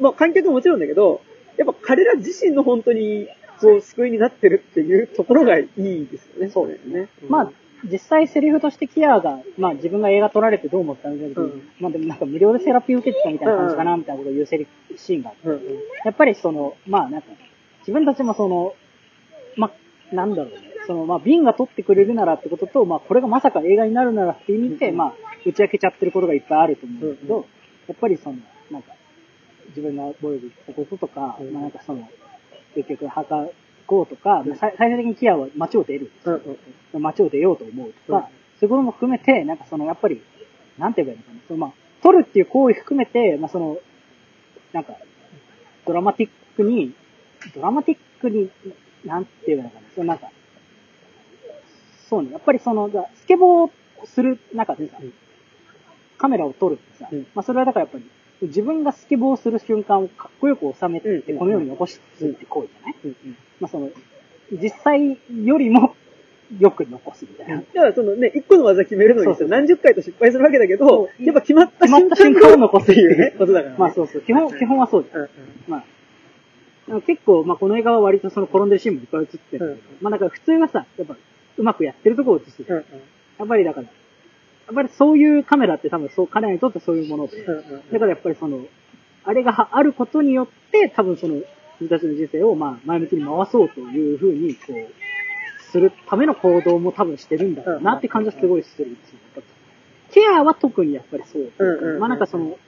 う、まあ観客ももちろんだけど、やっぱ彼ら自身の本当に、こう、救いになってるっていうところがいいですよね。そうですね。まあ、実際セリフとしてキアが、まあ自分が映画撮られてどう思ったんだけど、うん。まあでもなんか無料でセラピー受けてたみたいな感じかな、みたいなことを言うセリフ、シーンがあって。うんうん。やっぱりその、まあなんか、自分たちもその、まあ、なんだろうね、その、まあ、ビンが撮ってくれるならってことと、まあ、これがまさか映画になるならって意味で、うんまあ、打ち明けちゃってることがいっぱいあると思うんだけど、うんやっぱりその、なんか、自分が暴力したこととか、うん。まあなんかその、結局、墓こうとか、まあ最最終的にキアは街を出るんです。ようんうん。街を出ようと思うと。か、うんそういうことも含めて、なんかその、やっぱり、なんて言えばいいのかな、そのまあ、撮るっていう行為含めて、まあその、なんか、ドラマティックに、ドラマティックに、なんていうのかな、そのなんか、そうね、やっぱりその、だスケボーをする中でさ、うん。カメラを撮るってさ、うん。まあそれはだからやっぱり、自分がスケボーをする瞬間をかっこよく収めて、うんこのように残すって行為じゃない、うんうん。まあその、実際よりもよく残すみたいな。だからそのね、一個の技決めるのにさ、そうそう何十回と失敗するわけだけどやっぱ決まった瞬間を残すっていうね、ことだからね。まあそうそう、基本、基本はそうじゃん。うんうん。まあ、結構、まあこの映画は割とその転んでるシーンもいっぱい映ってるうん。まあだから普通はさ、やっぱうまくやってるところを映すじゃん。うんやっぱりだから、やっぱりそういうカメラって多分そう、彼らにとってそういうもので、だからやっぱりその、あれがあることによって、多分その、自分たちの人生をまあ前向きに回そうというふうに、こう、するための行動も多分してるんだろうなって感じはすごいするんですよ。ケアは特にやっぱりそう。まあなんかその、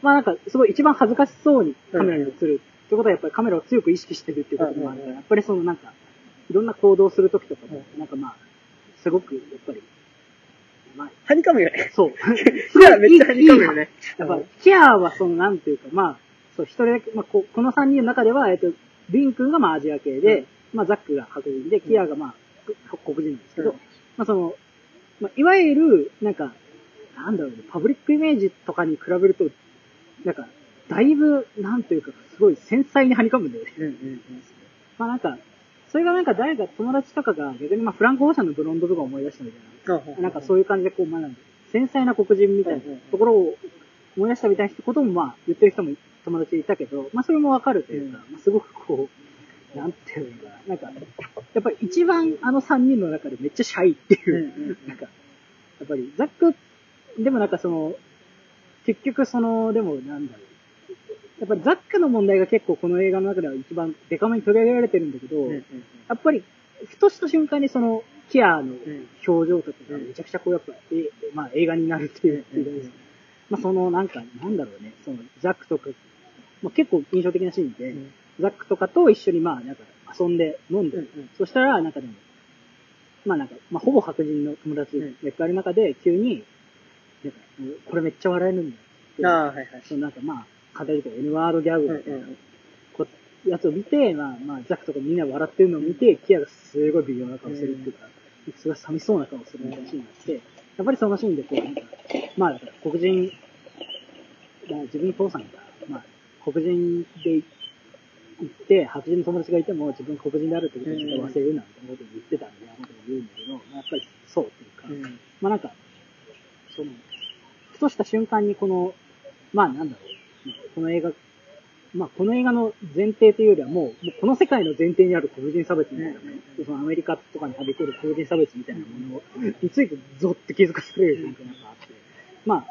まあなんかすごい一番恥ずかしそうにカメラに映るってことはやっぱりカメラを強く意識してるっていうこともあるから、やっぱりそのなんか、いろんな行動をするときとかも、なんかまあ、すごくやっぱり、まあ、はにかむよね。そう。いや、めっちゃはにかむよね。やっぱ、ケアはその、なんていうか、まあ、そう、一人だけ、まあ、ここの三人の中では、えっと、ビン君がまあアジア系で、うんまあ、ザックが白人で、キアがまあ、く黒人なんですけど、うんまあ、その、まあ、いわゆる、なんか、なんだろうね、パブリックイメージとかに比べると、なんか、だいぶ、なんていうか、すごい繊細にはにかむんだよね。うんうんまあなんか、それがなんか誰か友達とかが逆にまあフランク・オーシャンのブロンドとか思い出したみたいな。うん。なんかそういう感じでこう、まあなんか繊細な黒人みたいなところを思い出したみたいなこともまあ言ってる人も友達いたけど、まあそれもわかるというか、まあすごくこう、なんていうのかな、なんか、やっぱり一番あの三人の中でめっちゃシャイっていう、なんか、やっぱりザック、でもなんかその、結局その、でもなんだろう。やっぱりザックの問題が結構この映画の中では一番デカめに取り上げられてるんだけど、うんうんやっぱり、ふとした瞬間にその、キアのうん表情とかがめちゃくちゃこうやっぱ、えまあ映画になるっていう、うんうんうん。まあそのなんか、なんだろうね、そのザックとか、まあ結構印象的なシーンで、うん。ザックとかと一緒にまあなんか遊んで飲んで、うんうん。そしたらなんかでも、まあなんか、まあほぼ白人の友達がいっぱいいる中で急に、なんか、これめっちゃ笑えるんだよ。ああ、はいはい。そのなんかまあ、語りとか N ワードギャグみたいな。こやつを見て、まあまあ、ザックとかみんな笑ってるのを見て、キアがすごい微妙な顔するっていうか、すごい寂しそうな顔するみたいなシーンがあって、やっぱりそのシーンでこう、なんか、まあだから黒人、まあ自分の父さんが、まあ黒人で行って、白人の友達がいても自分黒人であるってことを忘れるなみたいなことを言ってたみたいなことを言うんだけど、まあやっぱりそうっていうか、うん。まあなんか、その、ふとした瞬間にこの、まあなんだろう、この映画、まあこの映画の前提というよりはもう、もうこの世界の前提にある黒人差別みたいなね、そのアメリカとかにはびこる黒人差別みたいなものについてゾッて気づかされるなんかあって、まあ、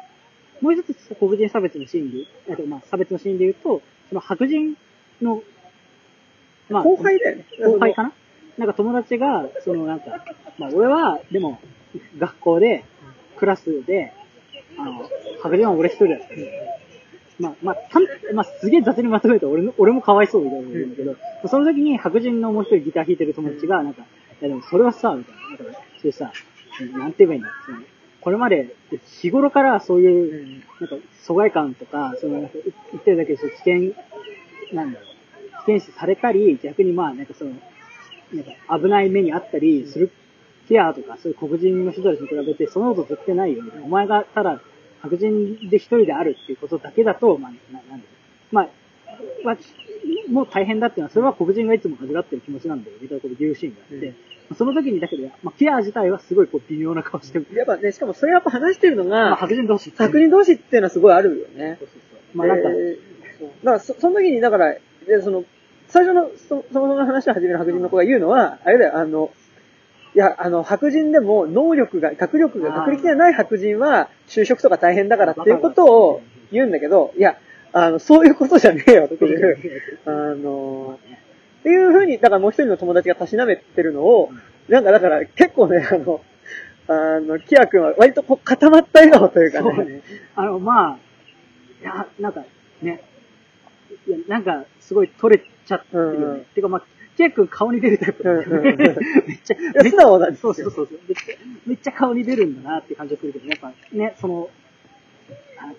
もう一つ黒人差別のシーンで、あとまあ差別のシーンで言うと、その白人の、まあ、後輩だよね。後輩かな？なんか友達が、そのなんか、まあ俺は、でも、学校で、クラスで、あの、白人は俺一人だった。まあ、まあ、たん、まあ、すげえ雑にまとめて俺の、俺もかわいそうみたいなこと言うんだけど、その時に白人のもう一人ギター弾いてる友達が、なんか、いやでもそれはさ、みたいな。なんか、それさ、なんて言えばいいんだ？そのこれまで、日頃からそういう、なんか、疎外感とか、その、言ってるだけでそう危険、なんだろう、危険視されたり、逆にまあ、なんかその、なんか危ない目にあったりするケアとか、そういう黒人の人たちに比べて、そのこと絶対ないよみたいな。お前がただ白人で一人であるっていうことだけだと、まあ、ななんだろうまあ、まあ、もう大変だっていうのは、それは黒人がいつも味わってる気持ちなんだよ、みたいなことを言うシーンがあって、うんその時にだけど、まあ、ケア自体はすごいこう微妙な顔してる。やっぱね、しかもそれやっぱ話してるのまあ、が、白人同士。白人同士っていうのはすごいあるよね。そうそうそう。まあ、なんか、えーだからそ、その時に、だから、でその、最初の、そそもそもの話を始める白人の子が言うのは、あれだよ、あの、いや、あの、白人でも能力が、学力が、学歴がない白人は就職とか大変だからっていうことを言うんだけど、いや、あの、そういうことじゃねえよっていう、あの、っていうふうに、だからもう一人の友達がたしなめてるのを、なんかだから結構ね、あの、あの、キア君は割と固まった笑顔というかね、そうね。あの、まあ、いや、なんか、ね。いや、なんか、すごい取れちゃってるよね。うんうんてか、まあ、ケイ君顔に出るタイプね、うんうんうん。めっちゃ、や素直なんですよ。そうそうそう。めっちゃ、めっちゃ顔に出るんだなって感じがするけど、やっぱね、その、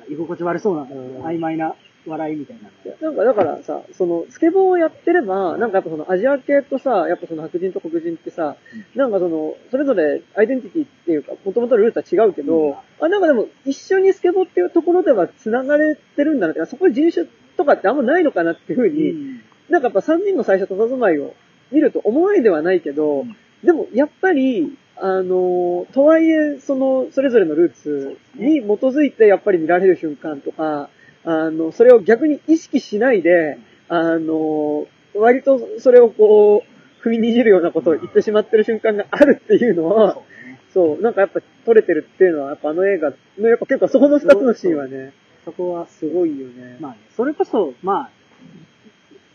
居心地悪そうな、ん。曖昧な笑いみたいな。なんかだからさ、その、スケボーをやってれば、なんかやっぱそのアジア系とさ、やっぱその白人と黒人ってさ、なんかその、それぞれアイデンティティっていうか、もともとのルーツは違うけど、うん。あ、なんかでも一緒にスケボーっていうところでは繋がれてるんだなって、そこに人種とかってあんまないのかなっていうふうに、うんなんかやっぱ3人の最初佇まいを見ると思わいではないけど、うん。でもやっぱり、あの、とはいえ、その、それぞれのルーツに基づいてやっぱり見られる瞬間とか、あの、それを逆に意識しないで、あの、割とそれをこう、踏みにじるようなことを言ってしまってる瞬間があるっていうのは、そうね。そう、なんかやっぱ撮れてるっていうのは、やっぱあの映画の、やっぱ結構そこの二つのシーンはね、そこは、すごいよね。まあね、それこそ、まあ、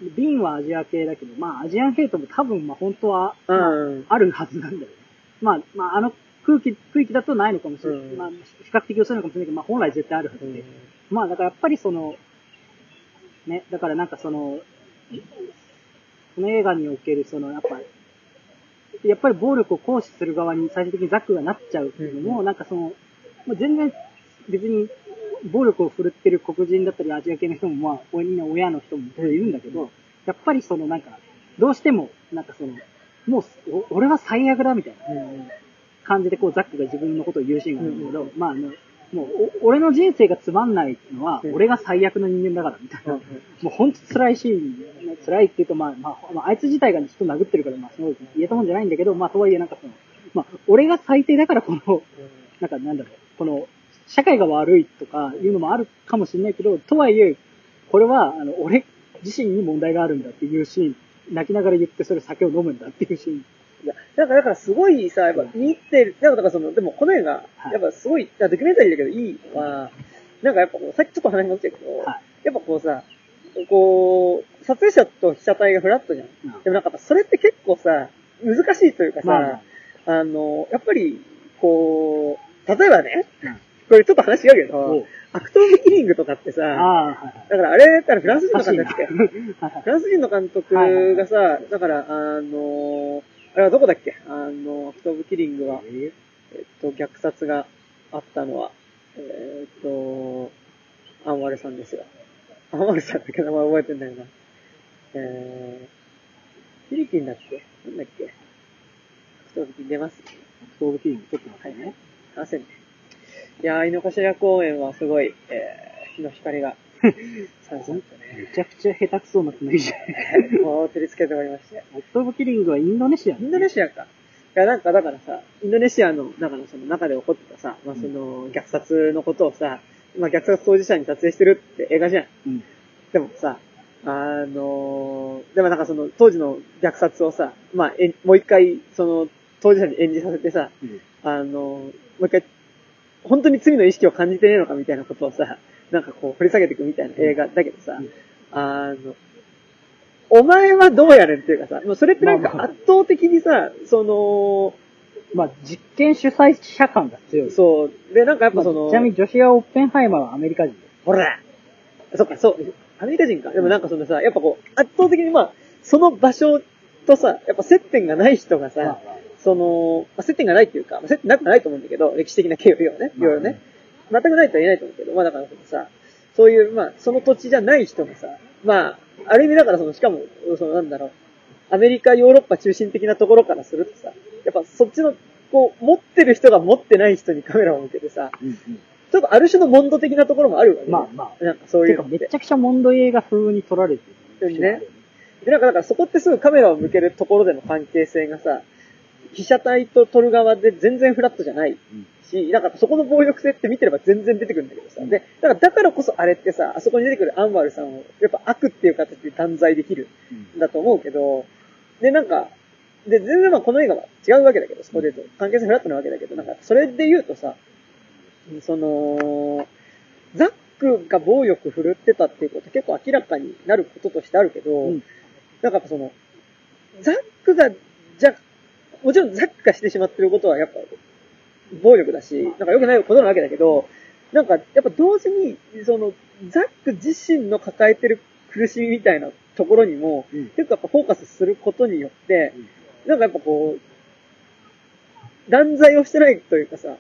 ビンはアジア系だけど、まあ、アジアンヘイトも多分、まあ、本当は、まあうん。あるはずなんだよね。まあ、まあ、あの空気、区域だとないのかもしれない。うんまあ、比較的薄いのかもしれないけど、まあ、本来絶対あるはずで。まあ、だからやっぱりその、ね、だからなんかその、この映画におけるその、やっぱ、やっぱり暴力を行使する側に最終的にザックがなっちゃうっていうのも、なんかその、もう全然別に暴力を振るってる黒人だったりアジア系の人もまあ、親みんな親の人もいるんだけど、やっぱりそのなんか、どうしても、なんかその、もう、お俺は最悪だみたいなうん感じでこうザックが自分のことを言うシーンがあるんだけど、まああの、もうお、俺の人生がつまんないのは、うん俺が最悪な人間だから、みたいな。うんもうほんと辛いシーン、辛いっていうと、まあ、まあ、まあ、あいつ自体が人殴ってるから、まあ、すごい言えたもんじゃないんだけど、まあ、とはいえなんかその、まあ、俺が最低だからこの、なんかなんだろう、この、社会が悪いとかいうのもあるかもしれないけど、とはいえ、これは、あの、俺自身に問題があるんだっていうシーン、泣きながら言ってそれ酒を飲むんだっていうシーン。いや、なんか、だからすごいさ、やっぱ見てる、なんかだからその、でもこの映画、はい。やっぱすごい、ドキュメンタリーだけどいいのは、なんかやっぱこうさっきちょっと話になっちゃうけど、はい。やっぱこうさ、こう、撮影者と被写体がフラットじゃん。うん。でもなんかやっぱそれって結構さ、難しいというかさ、まあ。あの、やっぱり、こう、例えばね、うんこれちょっと話違うけおどう、アクト・オブ・キリングとかってさ。だからあれ、だからフランス人の。監督だっけ？フランス人の監督がさ、だから、あの、あれはどこだっけ？あの、アクト・オブ・キリングは、えっと、虐殺があったのは、えっと、アンワルさんですよ。アンワルさんだっけ名前覚えてんだよな。えー、フィリピンだっけ？なんだっけ？アクト・オブ・キリング出ます？アクト・オブ・キリング、ちょっと待ってね。あせんね。いやー、井の頭公園はすごい、えー、日の光が、さんさんとね、めちゃくちゃ下手くそなつもりじゃん。こう照りつけておりまして。アクト・オブ・キリングはインドネシア。インドネシアか。いや、なんかだからさ、インドネシアの、だからその中で起こってたさ、まあその、虐殺のことをさ、まあ虐殺当事者に撮影してるって映画じゃん。うん。でもさ、あのーでもなんかその、当時の虐殺をさ、まあ、えんもう一回、その、当事者に演じさせてさ、うんあのーもう一回、本当に罪の意識を感じてねえのかみたいなことをさ、なんかこう掘り下げていくみたいな映画だけどさ、うんあの、お前はどうやねんっていうかさ、もうそれってなんまあまあか圧倒的にさ、その、まあ、実験主催者感が強い。そう、で、なんかやっまあぱその、ちなみにジョシア・オッペンハイマーはアメリカ人です。ほらそっか、そう、アメリカ人か。でもなんかそのさ、やっぱこう、圧倒的にまあ、その場所とさ、やっぱ接点がない人がさ、まあその、まあ、接点がないっていうか、まあ、接点なくはないと思うんだけど、歴史的な経緯はね、いろいろね。全くないとは言えないと思うけど、まあだからそのさ、そういう、まあ、その土地じゃない人がさ、まあ、ある意味だからその、しかも、そのなんだろう、アメリカ、ヨーロッパ中心的なところからするとさ、やっぱそっちの、こう、持ってる人が持ってない人にカメラを向けてさ、うんうんちょっとある種のモンド的なところもあるわけ、ね。まあまあ。なんかそういう。めちゃくちゃモンド映画風に撮られてる。ね。で、なんか、だからそこってすぐカメラを向けるところでの関係性がさ、被写体と撮る側で全然フラットじゃないし、なんかそこの暴力性って見てれば全然出てくるんだけどさ。で、だからだからこそあれってさ、あそこに出てくるアンワルさんを、やっぱ悪っていう形で断罪できるんだと思うけど、で、なんか、で、全然まあこの映画は違うわけだけど、そこで言うと、関係性フラットなわけだけど、なんか、それで言うとさ、その、ザックが暴力振るってたっていうこと結構明らかになることとしてあるけど、うん。なんかその、ザックが、じゃ、もちろんザックがしてしまってることはやっぱ、暴力だし、なんか良くないことなわけだけど、なんかやっぱ同時に、その、ザック自身の抱えてる苦しみみたいなところにも、うん。結構やっぱフォーカスすることによって、なんかやっぱこう、断罪をしてないというかさ、や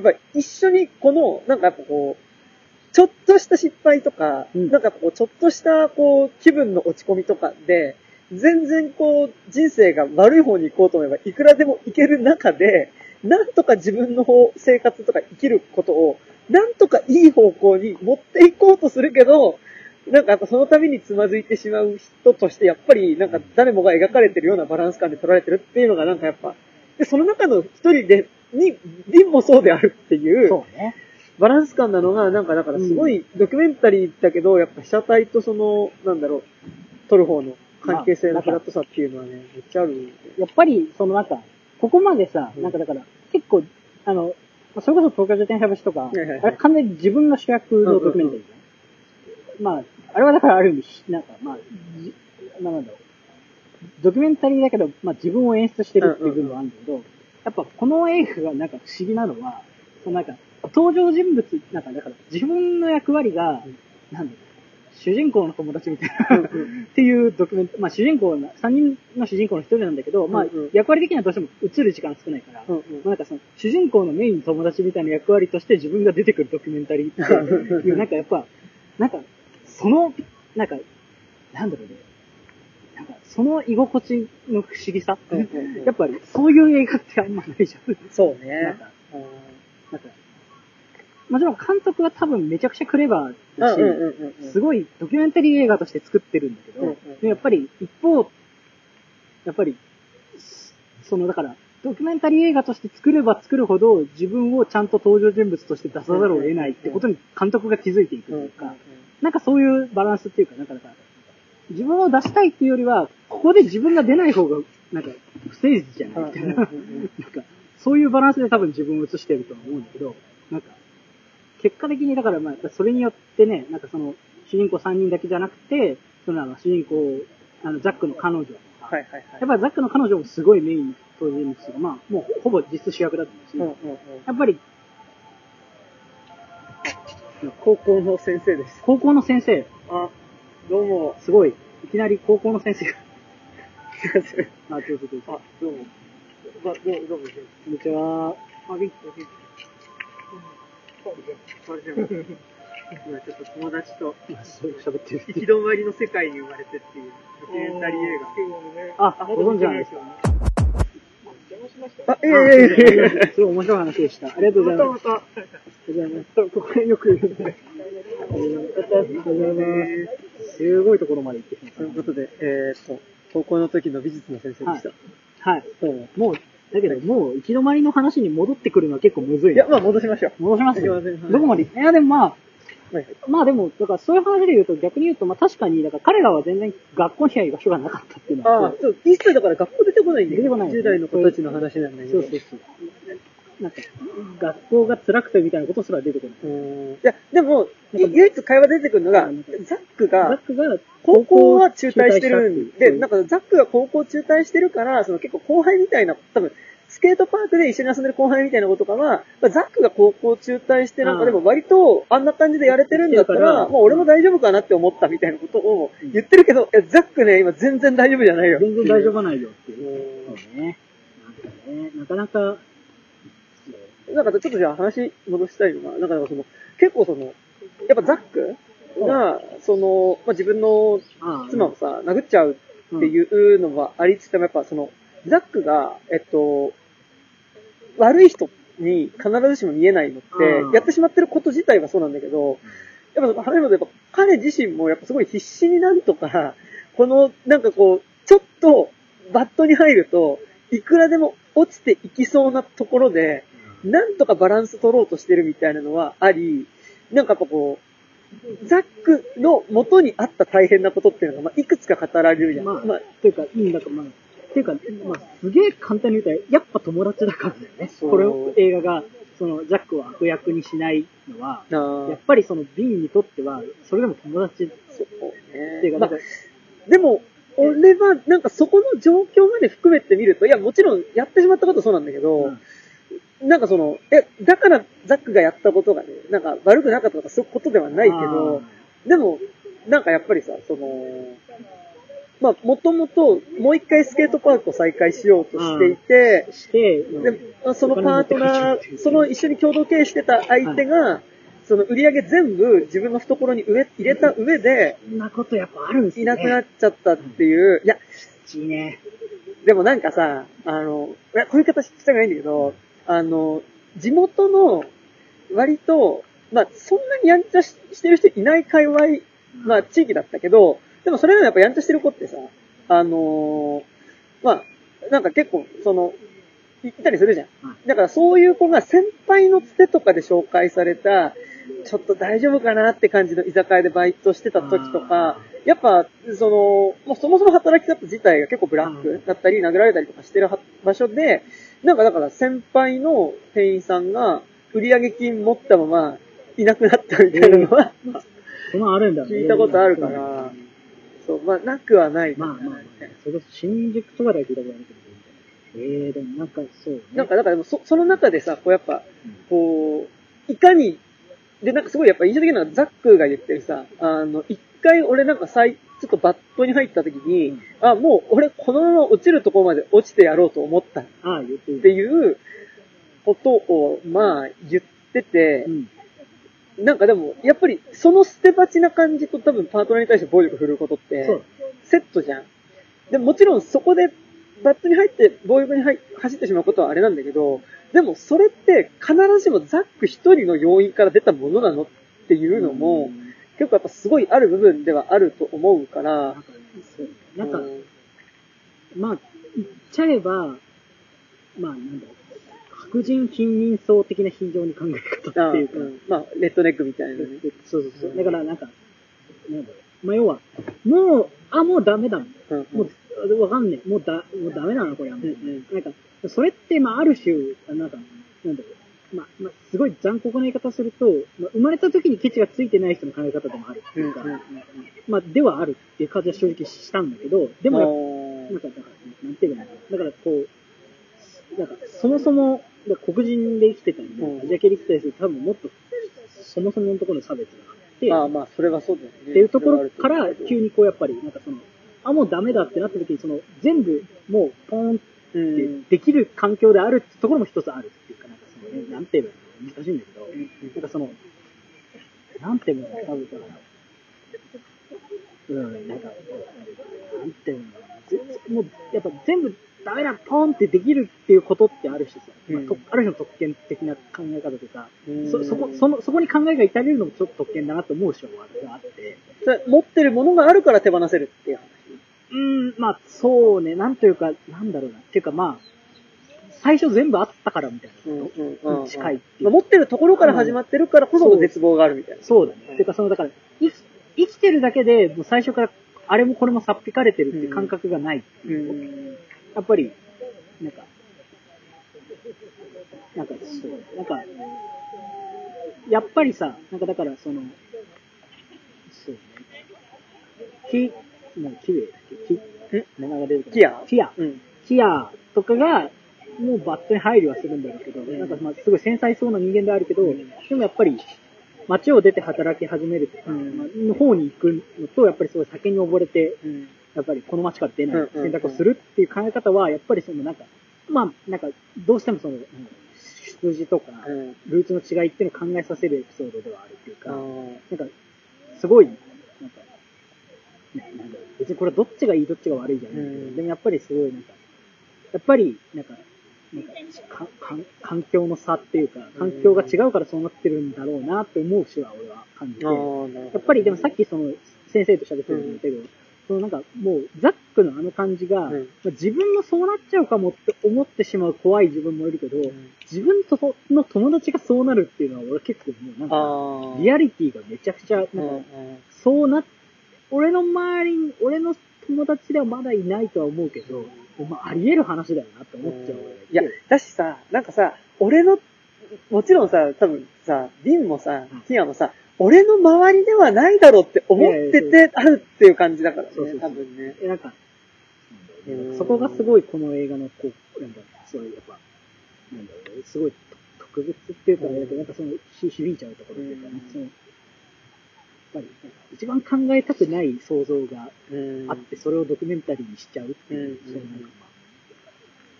っぱ一緒にこの、なんかやっぱこう、ちょっとした失敗とか、うん。なんかこう、ちょっとした、こう、気分の落ち込みとかで、全然こう、人生が悪い方に行こうと思えば、いくらでも行ける中で、なんとか自分の方、生活とか生きることを、なんとかいい方向に持っていこうとするけど、なんかその度につまずいてしまう人として、やっぱりなんか誰もが描かれてるようなバランス感で取られてるっていうのがなんかやっぱ、で、その中の一人で、に、リンもそうであるっていう、そうね。バランス感なのが、なんかだからすごいドキュメンタリーだけど、やっぱ被写体とその、なんだろう、撮る方の関係性のフラットさっていうのはね、めっちゃある。やっぱり、そのなんか、ここまでさ、うんなんかだから、結構、あの、まあそれこそ東京自転車橋とか、はいはいはいあれ完全に自分が主役のドキュメンタリーね。まあ、あれはだからある意味、なんか、まあ、じまあなんだろう。ドキュメンタリーだけど、まあ自分を演出してるっていう部分はあるんだけど、やっぱこの映画がなんか不思議なのは、そのなんか、登場人物、なんかだから自分の役割が、なんだろう、主人公の友達みたいな、っていうドキュメント、まあ主人公な、3人の主人公の一人なんだけど、まあ役割的にはどうしても映る時間少ないから、まあなんかその主人公のメインの友達みたいな役割として自分が出てくるドキュメンタリーっていう、なんかやっぱ、なんか、その、なんか、なんだろうね、なんかその居心地の不思議さ、やっぱりそういう映画ってあんまないじゃん。そうなんね。か、なんか、もちろん監督は多分めちゃくちゃクレバーだし、うんうんうんうんすごいドキュメンタリー映画として作ってるんだけど、うんうんでやっぱり一方、やっぱり、そのだから、ドキュメンタリー映画として作れば作るほど自分をちゃんと登場人物として出さざるを得ないってことに監督が気づいていくというか、なんかそういうバランスっていうか、なんかだから、自分を出したいっていうよりは、ここで自分が出ない方が、なんか、不誠実じゃないみたいな。なんか、そういうバランスで多分自分を映してるとは思うんだけど、なんか、結果的にだからまあ、それによってね、なんかその、主人公3人だけじゃなくて、そのあの主人公、あの、ザックの彼女とか、はいはいはい。やっぱりザックの彼女もすごいメイン登場人物というか、まあ、もうほぼ実質主役だったんですけど、うんうんうんやっぱり高校の先生です。高校の先生、あ、どうも。すごい、いきなり高校の先生が。あ、どうぞどうぞ。あ、どうも。ま、どうも、どうも。こんにちは。あ、ビット、ビット。あれじゃん。今ちょっと友達と喋ってる。行き止まりの世界に生まれてっていうドキュメンタリー映画。あ、ご存知なんですよ。あ、いやいやいやいやいや。すごい面白い話でした。ありがとうございます。またまた。ありがとうございます。ここよく言うんで。ありがとうございます。すごいところまで行ってきましということで、えーっと、高校の時の美術の先生でした。た。はい。そうもう、だけどもう行き止まりの話に戻ってくるのは結構むずい。いや、まあ戻しましょう。戻しますよ。どこまでいや、でもまあ、はいはいまあでも、だからそういう話で言うと逆に言うと、まあ確かに、だから彼らは全然学校には居場所がなかったっていうのはああ、そう、一切だから学校出てこないんで、出てこない10代の子たちの話なんだけど。そうそうそう。なんか、学校が辛くてみたいなことすら出てこない。うんいや、でも、い唯一会話出てくるのがうん、ザックザッが、クが高校は中退してるんで、なんか、かザックが高校中退してるから、その結構後輩みたいな、多分、スケートパークで一緒に遊んでる後輩みたいなことかは、まあザックが高校中退してなんかでも割とあんな感じでやれてるんだったら、もう俺も大丈夫かなって思ったみたいなことを言ってるけど、いやザックね、今全然大丈夫じゃないよ。全然大丈夫ないよっていう。うんそうね。なんかね、なかなか、なんかちょっとじゃあ話戻したいのが、なんかその、結構その、やっぱザックが、その、まあ、自分の妻をさ、殴っちゃうっていうのはありつつも、やっぱその、ザックが、えっと、悪い人に必ずしも見えないのってうん、やってしまってること自体はそうなんだけど、やっぱ、話のやっぱ彼自身もやっぱすごい必死になんとか、この、なんかこう、ちょっとバットに入ると、いくらでも落ちていきそうなところで、なんとかバランス取ろうとしてるみたいなのはあり、なんかやっぱこう、ザックの元にあった大変なことっていうのが、まあ、いくつか語られるじゃん。まあ、まあ、っていうか、いいんだか、まあ、っていうか、まあ、すげえ簡単に言うと、やっぱ友達だからだよね。これを映画が、その、ジャックを悪役にしないのは、やっぱりその、ビンにとっては、それでも友達。っそうね。ていうか、まあでも、俺は、なんかそこの状況まで含めてみると、いや、もちろんやってしまったことはそうなんだけど、なんかその、え、だからザックがやったことがね、なんか悪くなかったとかそういうことではないけど、でも、なんかやっぱりさ、その、まあ、もともと、もう一回スケートパークを再開しようとしていて、して、で、まあそのパートナー、その一緒に共同経営してた相手が、その売り上げ全部自分の懐に上入れた上で、そんなことやっぱあるんですね。いなくなっちゃったっていう、いや、いいね。でもなんかさ、あの、いやこういう形したくないんだけど、あの、地元の割と、まあ、そんなにやんちゃししてる人いない界隈、まあ、地域だったけど、でもそれでもやっぱやんちゃしてる子ってさ、あのーまあ、なんか結構、その、いいたりするじゃん。は。だからそういう子が先輩のつてとかで紹介された、ちょっと大丈夫かなって感じの居酒屋でバイトしてた時とか、やっぱ、その、もうそもそも働き方自体が結構ブラックだったり、殴られたりとかしてるは場所で、なんかだから先輩の店員さんが売上金持ったままいなくなったみたいなのは、そのあるんだね。聞いたことあるから、そう、まあ、なくはない。まあまあ、それこそ新宿とかでは聞いたことあるけど。ええでもなんかそうね。なんか、だからでもそ、その中でさ、こうやっぱ、こう、いかに、で、なんかすごいやっぱ印象的なのはザックが言ってるさ、あの、一回俺なんかさい、ちょっとバットに入った時に、うんあ、もう俺このまま落ちるところまで落ちてやろうと思ったっああ、言ってる。ていうことを、まあ、言っててう、ん。なんかでも、やっぱりその捨て鉢ちな感じと多分パートナーに対して暴力振るうことってセットじゃん。でももちろんそこでバットに入って暴力に入走ってしまうことはあれなんだけど、でもそれって必ずしもザック一人の要因から出たものなのっていうのも、結構やっぱすごいある部分ではあると思うからなん、か、そう。なんか、うんまあ、言っちゃえば、まあ、なんだろう。白人近隣層的な非常に考え方あっていうか、うんまあ、レッドネックみたいなね。そうそうそう。だからなんか、なんだろう。まあ、要は、もう、あ、もうダメだ。もうわかんねえ。もうだ、もうダメなのこれうんうんなんか、それって、まあ、ある種、なんか、なんだろう。まあ、まあ、すごい残酷な言い方すると、まあ、生まれた時にケチがついてない人の考え方でもあるっていうか、うんうんうんまあ、ではあるっていう感じは正直したんだけど、でもなんか、なんていうのかな。だから、こう、なんか、そもそも、黒人で生きてたり、うん。アジア系で生きてたりすると、多分もっと、そもそものところの差別があって、まあまあ、それはそうだよね。っていうところから急にこう、やっぱり、なんかその、あ、もうダメだってなった時に、その、全部、もう、ポーンってうん。できる環境であるってところも一つあるっていうか、なんかその、ね、なんて言えばいいの？難しいん。だけど、なんかその、なんて言うの多分うん、なんか、なんていうの？ぜもう、やっぱ全部ダメだ、ポンってできるっていうことってあるしさ、まあある種の特権的な考え方とか、うんそ、そこ、その、そこに考えが至れるのもちょっと特権だなと思う人はあって、それ持ってるものがあるから手放せるっていう話？うん、まあ、そうね、なんというか、なんだろうな、っていうかまあ、最初全部あったからみたいなことに近いっていうまあ持ってるところから始まってるからこその絶望があるみたいな。そうだね。てか、その、だから、生き、生きてるだけで、もう最初から、あれもこれもさっぴかれてるっていう感覚がない。うん。やっぱり、なんか、なんか、そう、なんか、やっぱりさ、なんかだから、その、そうね。キ、もうキウイだっけ？キ、名前が出るキアキア。うん。キアとかが、もうバットに入りはするんだろうけど、んなんかまあすごい繊細そうな人間であるけど、んでもやっぱり、街を出て働き始めるうんまあの方に行くのと、やっぱりすごい酒に溺れて、うん。やっぱりこの街から出ないうん選択をするっていう考え方は、やっぱりそのなんか、まあなんか、どうしてもその、出自とか、うん。ルーツの違いっていうのを考えさせるエピソードではあるっていうか、あなんか、すごい、なんか、ねなんだろう別にこれどっちがいいどっちが悪いじゃないけど、うん。でもやっぱりすごいなんか、やっぱり、なんか、なんかかか環境の差っていうか、環境が違うからそうなってるんだろうなって思うしは俺は感じて、や。っぱりでもさっきその先生と喋ってたんだけど、そのなんかもうザックのあの感じが、うん。まあ自分もそうなっちゃうかもって思ってしまう怖い自分もいるけど、ん。自分との友達がそうなるっていうのは俺結構もうなんか。リアリティがめちゃくちゃ、なんか、うんうん。そうな、俺の周りに、俺の友達ではまだいないとは思うけど、まあ、あり得る話だよなって思っちゃう。いや、だしさ、なんかさ、俺の、もちろんさ、多分さ、ビンもさうん、キアもさ、俺の周りではないだろうって思っててあるっていう感じだからね、そうそうそう。多分ね。え、なんか、うんそこがすごいこの映画の、こう、なんか、すごいやっぱ、なんだろう、すごいと特別っていうか、うん。なんかその、ひ響いちゃうところっていうか、うん。その、やっぱり、一番考えたくない想像がうんあって、それをドキュメンタリーにしちゃうっていう、うん。そういうなんか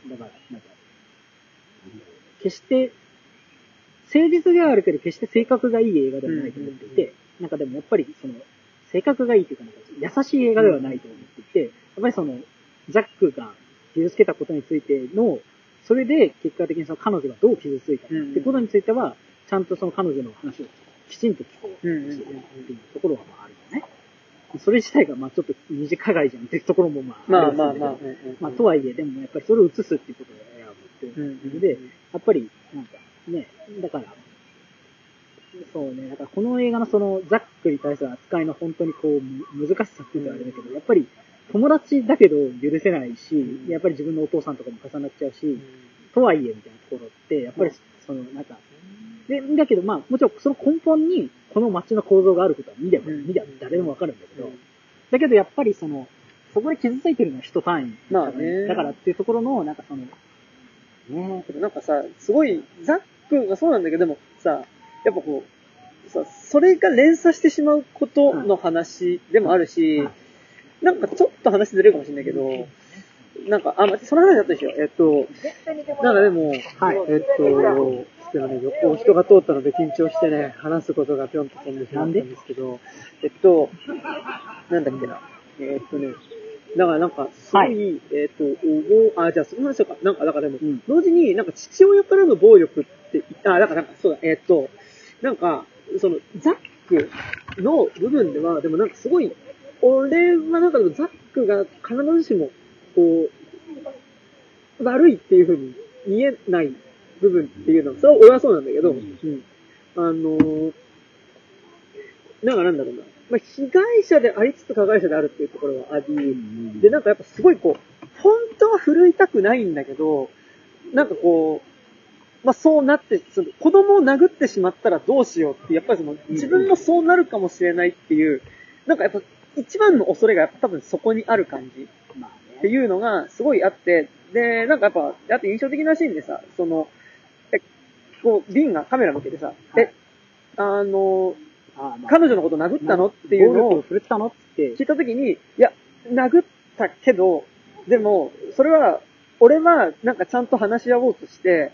まあ、だから、なんか、決して誠実ではあるけど、決して性格がいい映画ではないと思っていて、なんかでもやっぱり、その、性格がいいというか、なんか優しい映画ではないと思っていて、やっぱりその、ザックが傷つけたことについての、それで結果的にその彼女がどう傷ついたかってことについては、ちゃんとその彼女の話をきちんと聞こううんうんうんっていうところはまああるよね。それ自体がまあちょっと二次加害じゃんっていうところもまあまあまあまあ。まあとはいえ、でもやっぱりそれを映すっていうことを選ぶっていうことで、やっぱりなんかね、だから、そうね、だからこの映画のそのザックに対する扱いの本当にこうむ難しさっていうのはあれだけど、やっぱり友達だけど許せないし、やっぱり自分のお父さんとかも重なっちゃうし、とはいえみたいなところって、やっぱりそのなんか、で、だけどまあもちろんその根本にこの街の構造があることは見れば、うん。見れば誰でもわかるんだけど、うん。だけどやっぱりその、そこで傷ついてるのは人単位。まあね。だからっていうところの、なんかその、ね。けどなんかさ、すごい、ザッそうなんだけど、でもさ、やっぱこう、さ、それが連鎖してしまうことの話でもあるし、うん。なんかちょっと話ずれるかもしれないけど、なんか、あ、待って、その話だったでしょ？えっと、なんかでも、はいえっと、ちょっとね、横を人が通ったので緊張してね、話すことがぴょんと飛んでしまったんですけど、えっと、なんだっけな。えっとね、だからなんか、すごい、はえっと、おぼあ、じゃあその話か。なんか、だからでも、うん同時になんか父親からの暴力って、あ、だからなんかそうだ、えっと、なんか、その、ザックの部分では、でもなんかすごい、俺はなんかザックが必ずしも、こう、悪いっていうふうに見えない部分っていうのは、それは俺はそうなんだけど、うんうんあのーなんかなんだろうな。まあ、被害者でありつつ加害者であるっていうところはあり、で、なんかやっぱすごいこう、本当は奮いたくないんだけど、なんかこう、まあそうなって、その子供を殴ってしまったらどうしようって、やっぱりその自分もそうなるかもしれないっていう、なんかやっぱ一番の恐れがやっぱ多分そこにある感じまあってね。いうのがすごいあって、で、なんかやっぱ、あと印象的なシーンでさ、その、え、こう、リンがカメラ向けてさ、はい。え、あの、彼女のこと殴ったの？っていうのを振るったの？って。聞いたときに、いや、殴ったけど、でも、それは、俺は、なんかちゃんと話し合おうとして、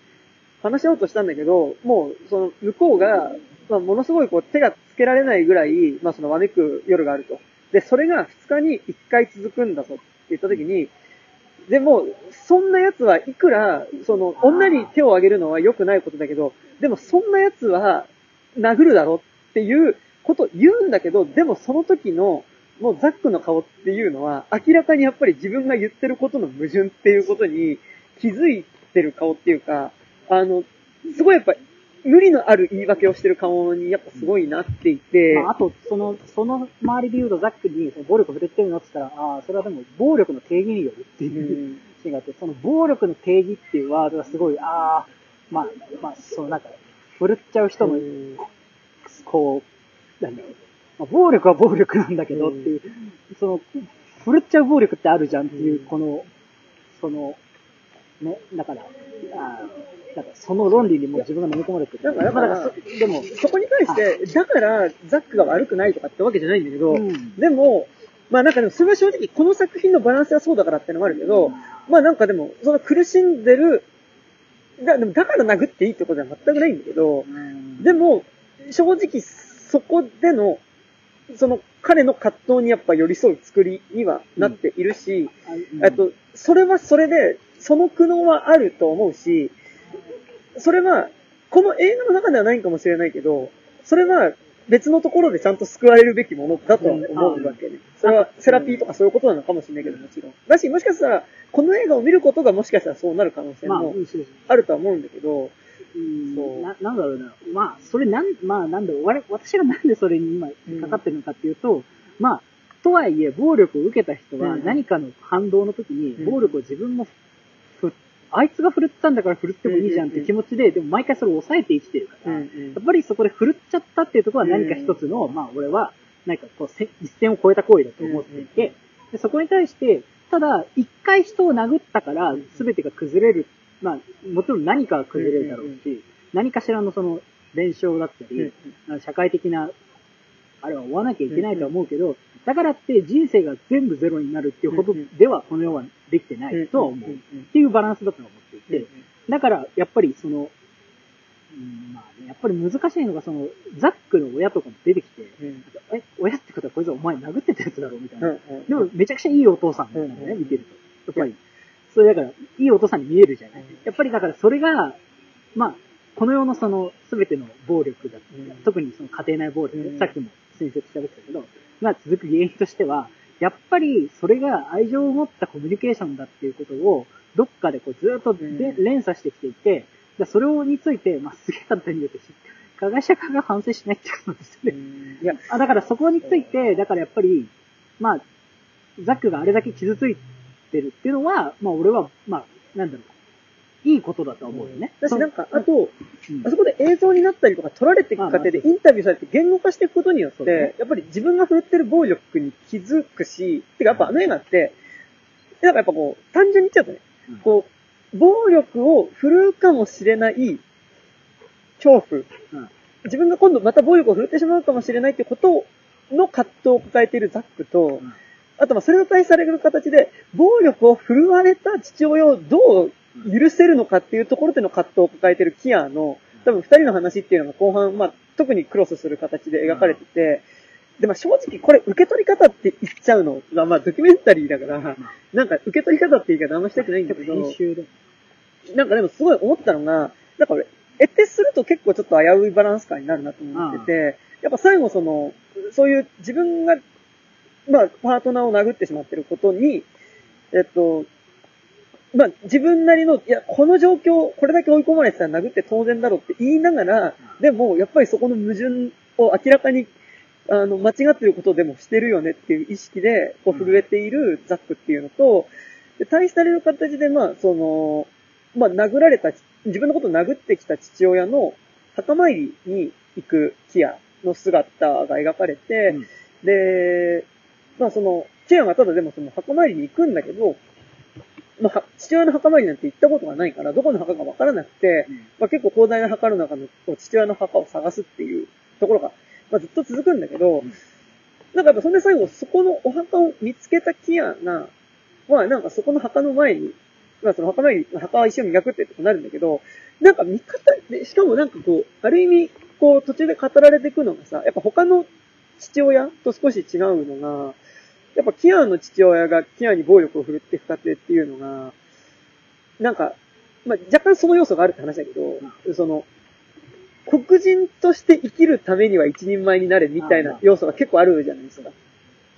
話し合おうとしたんだけど、もう、その、向こうが、まあ、ものすごいこう、手がつけられないぐらい、まあ、その、わめく夜があると。で、それが2日に1回続くんだぞって言ったときに、でも、そんな奴はいくら、その、女に手を挙げるのは良くないことだけど、でもそんな奴は殴るだろっていうことを言うんだけど、でもその時の、もうザックの顔っていうのは、明らかにやっぱり自分が言ってることの矛盾っていうことに気づいてる顔っていうか、あの、すごいやっぱ、無理のある言い訳をしてる顔にやっぱすごいなっていて、まあ、あと、その、その周りで言うとザックにその暴力を振るってるのって言ったら、ああ、それはでも暴力の定義によるってういうん。シーンがあって、その暴力の定義っていうワードがすごい、ああ、まあ、まあ、そのなんか、振るっちゃう人の、うんこう、なんだろう、まあ、暴力は暴力なんだけどっていう、その、振るっちゃう暴力ってあるじゃんっていう、うん。この、その、ね、だから、あーだからその論理にもう自分が飲み込まれてる。だからまあそでも、そこに対して、だからザックが悪くないとかってわけじゃないんだけど、うん。でも、まあなんかでもそれは正直この作品のバランスがそうだからってのもあるけど、まあなんかでも、その苦しんでる、だでもだから殴っていいってことは全くないんだけど、うん。でも、正直そこでの、その彼の葛藤にやっぱ寄り添う作りにはなっているし、うんと、それはそれで、その苦悩はあると思うし、それは、この映画の中ではないかもしれないけど、それは別のところでちゃんと救われるべきものだとは思うわけね。それはセラピーとかそういうことなのかもしれないけど、もちろん。だし、もしかしたら、この映画を見ることがもしかしたらそうなる可能性まあ、もあるとは思うんだけど、うん。そう。ななんだろうな。まあ、それなん、まあ、なんだろう。我私がなんでそれに今かかってるのかっていうと、まあ、とはいえ、暴力を受けた人はうん。何かの反動の時に、うん。暴力を自分もふ、あいつが振るったんだから振るってもいいじゃんって気持ちで、でも毎回それを抑えて生きてるから、やっぱりそこで振るっちゃったっていうところは何か一つの、まあ、俺は、何かこう、せ一線を越えた行為だと思っていて、でそこに対して、ただ、一回人を殴ったから、全てが崩れる。まあ、もちろん何かが崩れるだろうし、何かしらのその、伝承だったり、社会的な、あれは追わなきゃいけないとは思うけど、だからって人生が全部ゼロになるっていうほどでは、この世はできてないとは思う。っていうバランスだと思っていて、だから、やっぱりその、うんまあね、やっぱり難しいのが、その、ザックの親とかも出てきて、うん。え、親ってことはこいつお前殴ってたやつだろみたいな。うん。うんでも、めちゃくちゃいいお父さんみたいなね、うん見てると。やっぱり、それだから、いいお父さんに見えるじゃない。うん。やっぱりだからそれが、まあ、この世のその、すべての暴力だ、うん。特にその家庭内暴力、うん。さっきも先生と喋ってたけど、が続く原因としては、やっぱりそれが愛情を持ったコミュニケーションだっていうことを、どっかでこうずっとで、うん。連鎖してきていて、でそれをについて、まあ、すげえ簡単に言うと、加害者側が反省しないってことですよね。いや、あ、だからそこについて、だからやっぱり、まあ、ザックがあれだけ傷ついてるっていうのは、まあ俺は、まあ、なんだろう、いいことだとは思うよね。私なんか、そあと、うん。あそこで映像になったりとか撮られていく過程でインタビューされて言語化していくことによって、やっぱり自分が振るってる暴力に気づくし、てかやっぱあの映画って、なんかやっぱこう、単純に言っちゃうとねうん、こう、暴力を振るうかもしれない恐怖。うん、自分が今度また暴力を振るってしまうかもしれないってことの葛藤を抱えているザックと、うんあとまあそれが対される形で、暴力を振るわれた父親をどう許せるのかっていうところでの葛藤を抱えているキアの、多分二人の話っていうのが後半、まあ特にクロスする形で描かれてて、で、まあ正直これ受け取り方って言っちゃうのが、まあドキュメンタリーだから、なんか受け取り方って言い方あんましたくないんだけど。なんかでもすごい思ったのが、なんか俺、得てすると結構ちょっと危ういバランス感になるなと思ってて、やっぱ最後その、そういう自分が、まあ、パートナーを殴ってしまってることに、えっと、まあ、自分なりの、いや、この状況、これだけ追い込まれてたら殴って当然だろうって言いながら、でも、やっぱりそこの矛盾を明らかに、あの、間違ってることでもしてるよねっていう意識で、こう、震えているザックっていうのと、で対比される形で、まあ、その、まあ、殴られた、自分のことを殴ってきた父親の墓参りに行くキアの姿が描かれて、うん。で、まあその、キアがただでもその墓参りに行くんだけど、まあ、は父親の墓参りなんて行ったことがないから、どこの墓かわからなくて、うん。まあ結構広大な墓の中のこう父親の墓を探すっていうところが、まあずっと続くんだけど、うん。なんかやっぱそんで最後そこのお墓を見つけたキアが、まあなんかそこの墓の前に、まあその墓参り、墓は石を磨くってことになるんだけど、なんか見方で、しかもなんかこう、ある意味、こう途中で語られていくのがさ、やっぱ他の父親と少し違うのが、やっぱキアの父親がキアに暴力を振るっていく過程っていうのが、なんか、まあ若干その要素があるって話だけど、その、黒人として生きるためには一人前になれみたいな要素が結構あるじゃないですか。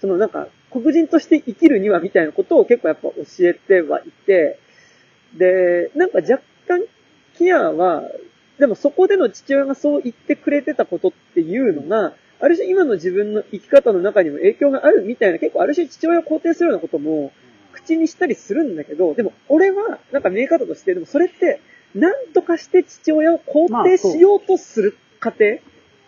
そのなんか、黒人として生きるにはみたいなことを結構やっぱ教えてはいて、で、なんか若干、キアは、でもそこでの父親がそう言ってくれてたことっていうのが、ある種今の自分の生き方の中にも影響があるみたいな、結構ある種父親を肯定するようなことも口にしたりするんだけど、でも俺は、なんか見え方として、でもそれって、なんとかして父親を肯定しようとする過程、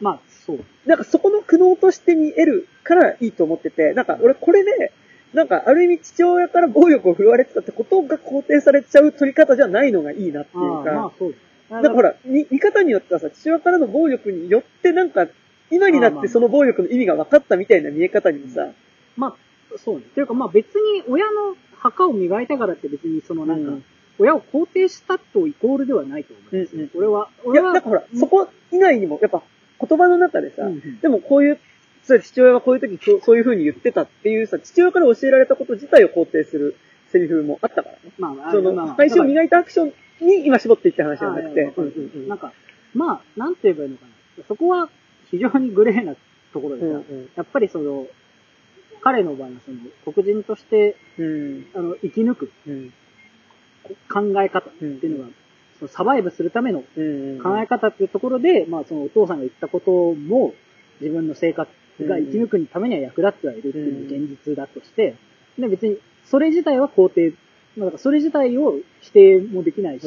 まあ、そう。なんかそこの苦悩として見えるからいいと思ってて、なんか俺これで、なんかある意味父親から暴力を振るわれてたってことが肯定されちゃう取り方じゃないのがいいなっていうか、ああまあ、そう。なんかほら、見見方によってはさ、父親からの暴力によってなんか、今になってその暴力の意味が分かったみたいな見え方にもさ、まあ、そうね。というか、まあ別に親の墓を磨いたからって別にそのなんか、うん。親を肯定したとイコールではないと思うんですよ。うんうん。俺は、いや、俺は、なんかほら、そこ以外にも、やっぱ言葉の中でさ、うんうん。でもこういう、父親はこういう時そうそういう風に言ってたっていうさ、父親から教えられたこと自体を肯定するセリフもあったからね。まあ、あその、まあ配信を磨いたアクションに今絞っていった話じゃなくて。なんか、まあ、なんて言えばいいのかな。そこは非常にグレーなところでさ、うんうん。やっぱりその、彼の場合はその、黒人として、うん。あの、生き抜くうん。考え方っていうのが、そのサバイブするためのうん考え方っていうところで、まあそのお父さんが言ったことも、自分の生活が生き抜くためには役立ってはいるっていう現実だとして、で別にそれ自体は肯定、まあだからそれ自体を否定もできないし、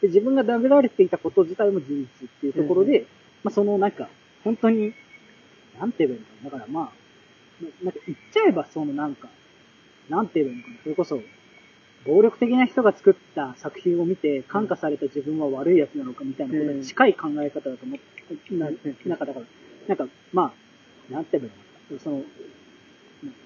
で自分がダメられていたこと自体も事実っていうところで、まあそのなんか、本当に、なんて言えばいいのかな。だからまあ、ななんか言っちゃえばそのなんか、なんて言えばいいのかな。それこそ、暴力的な人が作った作品を見て感化された自分は悪い奴なのかみたいなことに近い考え方だと思って、なうんなんかだから、なんか、まあ、なんて言えばいいのかな。その、な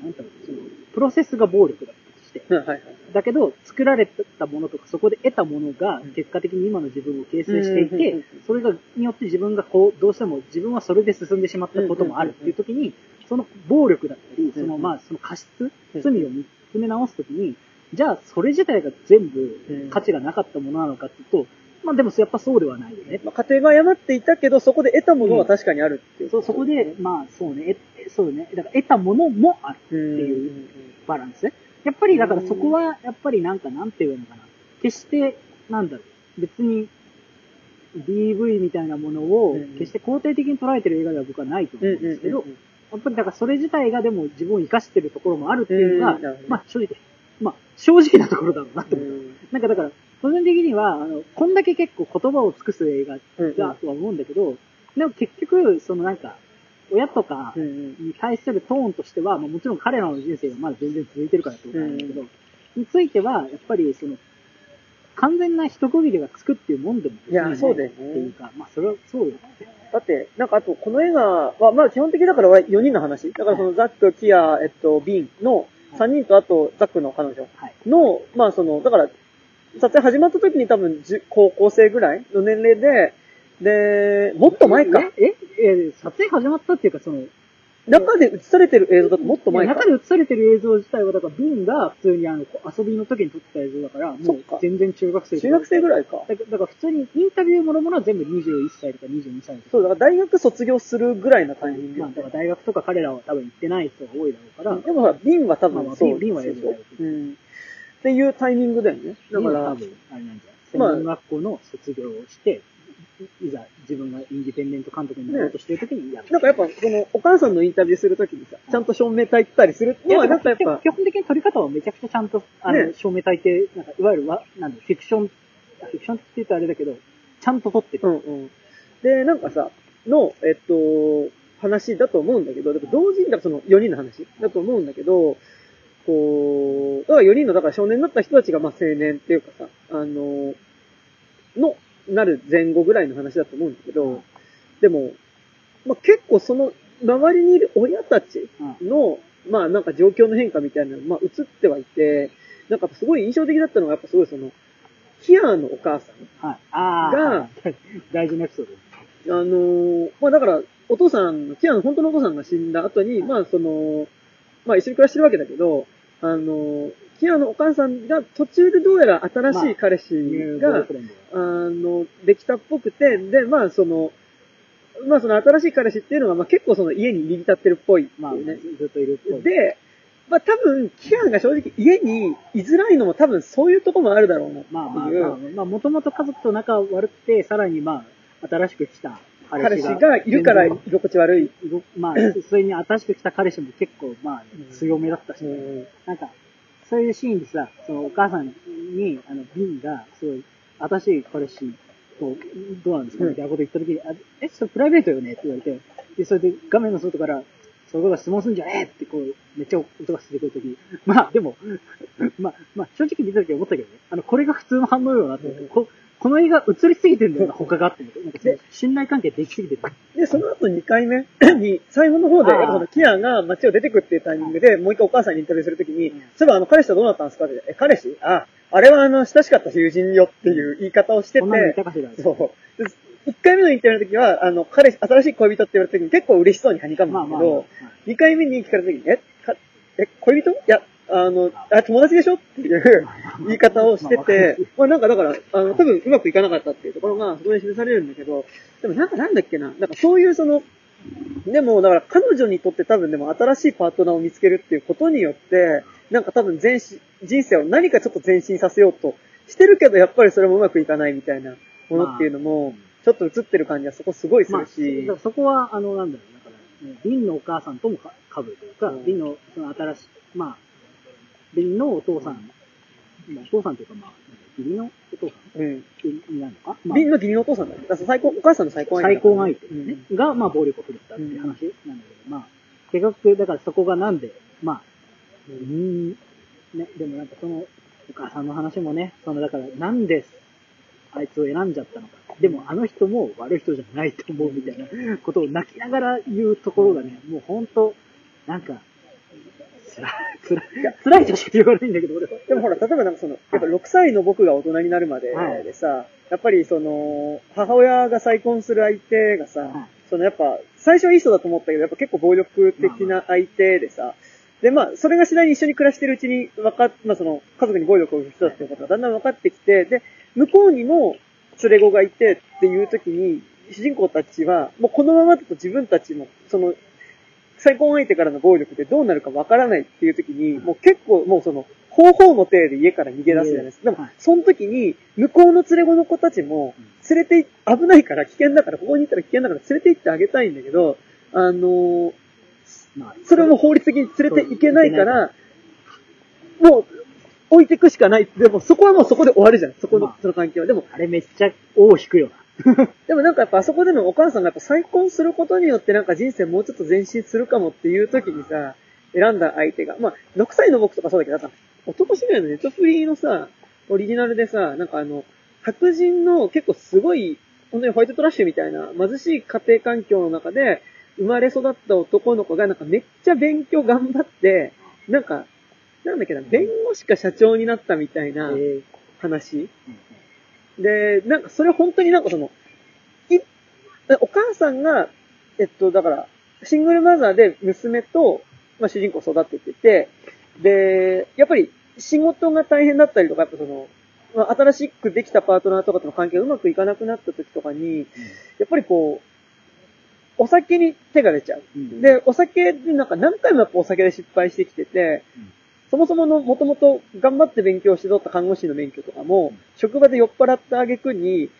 なんて言うのその、プロセスが暴力だしして。はいはい。だけど、作られたものとか、そこで得たものが、結果的に今の自分を形成していうんうんうんうんて、それが、によって自分がこう、どうしても自分はそれで進んでしまったこともあるっていう時に、その暴力だったり、その、うんまあ、その過失、うん罪を見つめ直す時に、じゃあ、それ自体が全部うん価値がなかったものなのかっていうと、まあでもやっぱそうではないよね。まあ、家庭が誤っていたけど、そこで得たものは確かにあるっていう。そうそこで、まあそうね、えそうね、だから得たものもあるうん、っていうバランス。やっぱりだからそこは、やっぱりなんかなんていうのかな。決して、なんだろう、別に DV みたいなものをうん決して肯定的に捉えてる映画では僕はないと思ううんんですけど、やっぱりだからそれ自体がでも自分を生かしてるところもあるっていうのがまあ正直、まあ正直なところだろうなと思う。うん。なんかだから、個人的には、あの、こんだけ結構言葉を尽くす映画うんだとは思うんだけど、でも結局、そのなんか、親とかに対するトーンとしては、まあもちろん彼らの人生がまだ全然続いてるからってことなんだけど、については、やっぱりその、完全な一区切りがつくっていうもんでもいやそうだよねっていうか、まあそれはそうよね。だって、なんかあと、この映画は、まあ基本的にだから4人の話。だからそのザック、キア、えっと、ビンの3人とあとザックの彼女はい。の、まあその、だから、撮影始まった時に多分高校生ぐらいの年齢で、で、もっと前か。えええ撮影始まったっていうか、その、中で映されてる映像だともっと前か。中で映されてる映像自体は、だから、ビンが普通にあの、遊びの時に撮ってた映像だから、もう全然中学生中学生ぐらいか。だから普通にインタビューもろもろは全部21歳とか22歳とか。そう、だから大学卒業するぐらいなタイミング。まあ、だから大学とか彼らは多分行ってない人が多いだろうから、でもほら、ビンは多まあまあ分そう。ビンは映像だようん。っていうタイミングだよね。だから、今多分、あれなんじゃない？専まあ門学校の卒業をして、いざ自分がインディペンデント監督になろうとしてる時にやる。なんかやっぱ、その、お母さんのインタビューするときにさ、ちゃんと照明焚いてたりするのは、なんんかやっぱ、基本的に撮り方はめちゃくちゃちゃんと、あの、ね照明焚いて、なんか、いわゆるわ、なんだ、フィクション、あフィクションって言ったらあれだけど、ちゃんと撮ってる。うんうん。で、なんかさ、の、えっと、話だと思うんだけど、同時に、だからその4人の話だと思うんだけど、こう、だから4人の、だから少年になった人たちが、まあ青年っていうかさ、あの、の、なる前後ぐらいの話だと思うんだけど、でも、まあ結構その、周りにいる親たちの、まあなんか状況の変化みたいなのが、まあ映ってはいて、なんかすごい印象的だったのが、やっぱすごいその、キアのお母さん。はい。ああ、がはい 大事なエピソード。あのーまあだから、お父さん、キアの本当のお父さんが死んだ後に、まあその、まあ一緒に暮らしてるわけだけど、あのーキアのお母さんが途中でどうやら新しい彼氏が、フレンドあの、できたっぽくて、で、まあその、まあその新しい彼氏っていうのが、まあ結構その家に入り浸ってるっぽいってまあ、ね。ずっといるっぽい。で、まあ多分、キアが正直家に居づらいのも多分そういうとこもあるだろうなっていう。まあまあ、まあ、まあ、もともと家族と仲悪くて、さらにまあ、新しく来た彼彼氏が。いるから居心地悪い。まあ、それに新しく来た彼氏も結構、まあ、強めだったし、うん。なんか、そういうシーンでさ、そのお母さんに、あの、ビンが、すごい、新しい彼氏と、どうなんですかうん。みたいなこと言った時に、あえ、それプライベートよね？って言われて、で、それで画面の外から、そこが質問すんじゃね？えってこう、めっちゃ音がしてくるとき、まあでも、まあ、まあ正直見たとき思ったけどね、あの、これが普通の反応よなって。思って、うん。ここの映画映りすぎてんだよな、他がって思って。なんか信頼関係できすぎてる。で、その後2回目 に、最後の方で、あのキアが街を出てくっていうタイミングで、もう一回お母さんにインタビューするときに、うんそういえばあの彼氏とどうなったんですかって、え、彼氏？あ、あれはあの、親しかった友人よっていう言い方をしてこんなの見たて、かしら。そう。で1回目のインタビューの時は、あの、彼氏、新しい恋人って言われた時に結構嬉しそうにはにかむまあまあまあんだけど、2回目に聞かれた時に、え、かえ、恋人？いや、あの、あ、友達でしょ？っていう言い方をしてて、まあなんかだから、あの、多分うまくいかなかったっていうところが、そこで示されるんだけど、でもなんかなんだっけな、なんかそういうその、でも、だから彼女にとって多分でも新しいパートナーを見つけるっていうことによって、なんか多分前進、人生を何かちょっと前進させようとしてるけど、やっぱりそれもうまくいかないみたいなものっていうのも、ちょっと映ってる感じはそこすごいすまあ、るし、だからそこは、あの、なんだろう、だから、ねビンのお母さんともか被るというか、うん。ビンの、その新しい、まあ、ビンのお父さん、まあ、お父さんというか、まあ、義理のお父さんうん。になるのか、まあビンの義理のお父さんだね。だ最高、お母さんの最高最高相手、うんねが、まあ、暴力を振るったっていう話なんだけど、まあ、結局、だからそこがなんで、まあ、うーん、ね、でもなんかその、お母さんの話もね、その、だから、なんで、あいつを選んじゃったのか。でも、あの人も悪い人じゃないと思うみたいなことを泣きながら言うところがね、もう本当なんか、辛い。辛い。辛いとしか言わないんだけど、俺は。でもほら、例えばなんかその、やっぱ6歳の僕が大人になるまででさ、やっぱりその、母親が再婚する相手がさ、はいそのやっぱ、最初はいい人だと思ったけど、やっぱ結構暴力的な相手でさ、で、まあ、それが次第に一緒に暮らしてるうちに分かっ、まあその、家族に暴力を振る人だっていうことがだんだん分かってきて、で、向こうにも連れ子がいてっていう時に、主人公たちは、もうこのままだと自分たちも、その、再婚相手からの暴力でどうなるかわからないっていう時に、もう結構もうその、方法の体で家から逃げ出すじゃないですか。でもはい、その時に、向こうの連れ子の子たちも、連れてい、危ないから、危険だから、ここに行ったら危険だから連れて行ってあげたいんだけど、あのそれはもう法律的に連れて行けないから、もう、置いていくしかない。でも、そこはもうそこで終わるじゃん。そこのまあ、その関係は。でも、あれめっちゃ尾を引くよな。でもなんかやっぱあそこでのお母さんがやっぱ再婚することによってなんか人生もうちょっと前進するかもっていう時にさ、選んだ相手が、まあ、6歳の僕とかそうだけど、なんか、男主演のネットフリーのさ、オリジナルでさ、なんかあの、白人の結構すごい、本当にホワイトトラッシュみたいな貧しい家庭環境の中で生まれ育った男の子がなんかめっちゃ勉強頑張って、なんか、なんだっけな、弁護士か社長になったみたいなえ話。で、なんかそれ本当になんかその、い、お母さんが、えっと、だから、シングルマザーで娘と、まあ主人公を育ててて、で、やっぱり仕事が大変だったりとか、やっぱその、まあ、新しくできたパートナーとかとの関係がうまくいかなくなった時とかに、やっぱりこう、お酒に手が出ちゃう。うん。で、お酒でなんか何回もやっぱお酒で失敗してきてて、うんそもそもの、もともと頑張って勉強して取った看護師の免許とかも、職場で酔っ払った挙句に、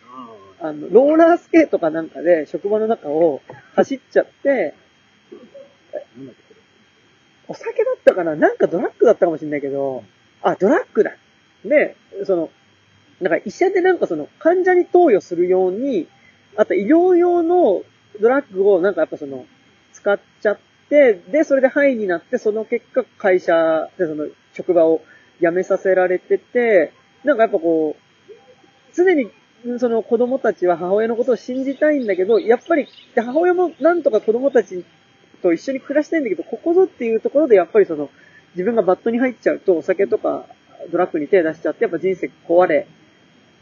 あの、ローラースケートかなんかで職場の中を走っちゃって、お酒だったかな？なんかドラッグだったかもしれないけど、あ、ドラッグだ。で、その、なんか医者でなんかその患者に投与するように、あと医療用のドラッグをなんかやっぱその、使っちゃって、で、それで肺になって、その結果会社でその職場を辞めさせられてて、なんかやっぱこう、常にその子供たちは母親のことを信じたいんだけど、やっぱりで母親もなんとか子供たちと一緒に暮らしたいんだけど、ここぞっていうところでやっぱりその、自分がバットに入っちゃうと、お酒とかドラッグに手出しちゃって、やっぱ人生壊れ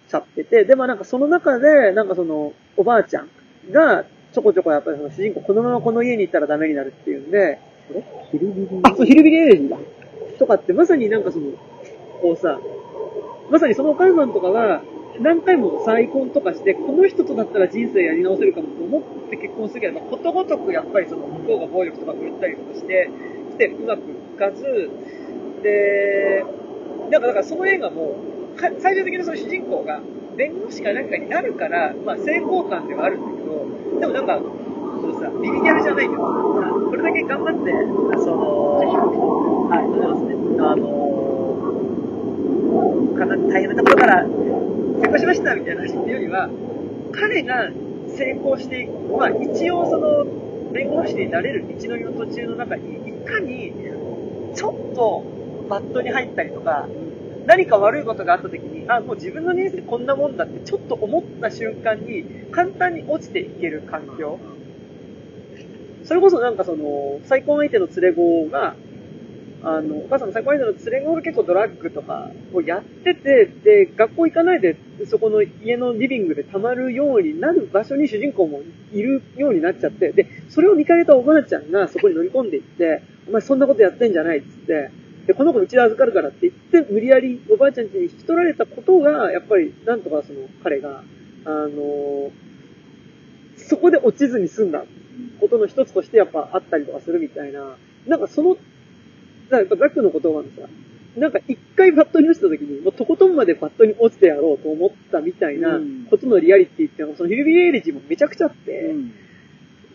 ちゃってて、で、まあなんかその中で、なんかその、おばあちゃんが、ちょこちょこやっぱりその主人公、このままこの家に行ったらダメになるっていうんで、ヒルビリあ、そう、ヒルビリエレジーだ。とかって、まさになんかその、こうさ、まさにそのお母さんとかが、何回も再婚とかして、この人とだったら人生やり直せるかもと思って結婚するけど、まあことごとくやっぱりその向こうが暴力とか振るったりとかして、してうまくいかず、で、なんかだからその映画も、か最終的にその主人公が弁護士かなんかになるから、まあ成功感ではあるんだけど、でもなんか、そのさ、ビビギャルじゃないけど、これだけ頑張って、その、はい、そうですね、あのかな大変なところから成功しましたみたいな話っていうよりは、彼が成功していく、まあ一応その、弁護士になれる道のりの途中の中に、いかに、ちょっとバットに入ったりとか、何か悪いことがあった時に、あ、もう自分の人生こんなもんだってちょっと思った瞬間に、簡単に落ちていける環境。それこそなんかその、再婚相手の連れ子が、あの、お母さんの再婚相手の連れ子が結構ドラッグとかをやってて、で、学校行かないで、そこの家のリビングで溜まるようになる場所に主人公もいるようになっちゃって、で、それを見かけたおばあちゃんがそこに乗り込んでいって、お前そんなことやってんじゃないっつって、で、この子うちで預かるからって言って、無理やりおばあちゃん家に引き取られたことが、やっぱり、なんとかその、彼が、あのそこで落ちずに済んだことの一つとしてやっぱあったりとかするみたいな、なんかその、なんかやっぱザックの言葉のさ、なんか一回バットに落ちた時に、もうとことんまでバットに落ちてやろうと思ったみたいなうんことのリアリティっていうのが、そのヒルビリエイレジもめちゃくちゃあって、うん。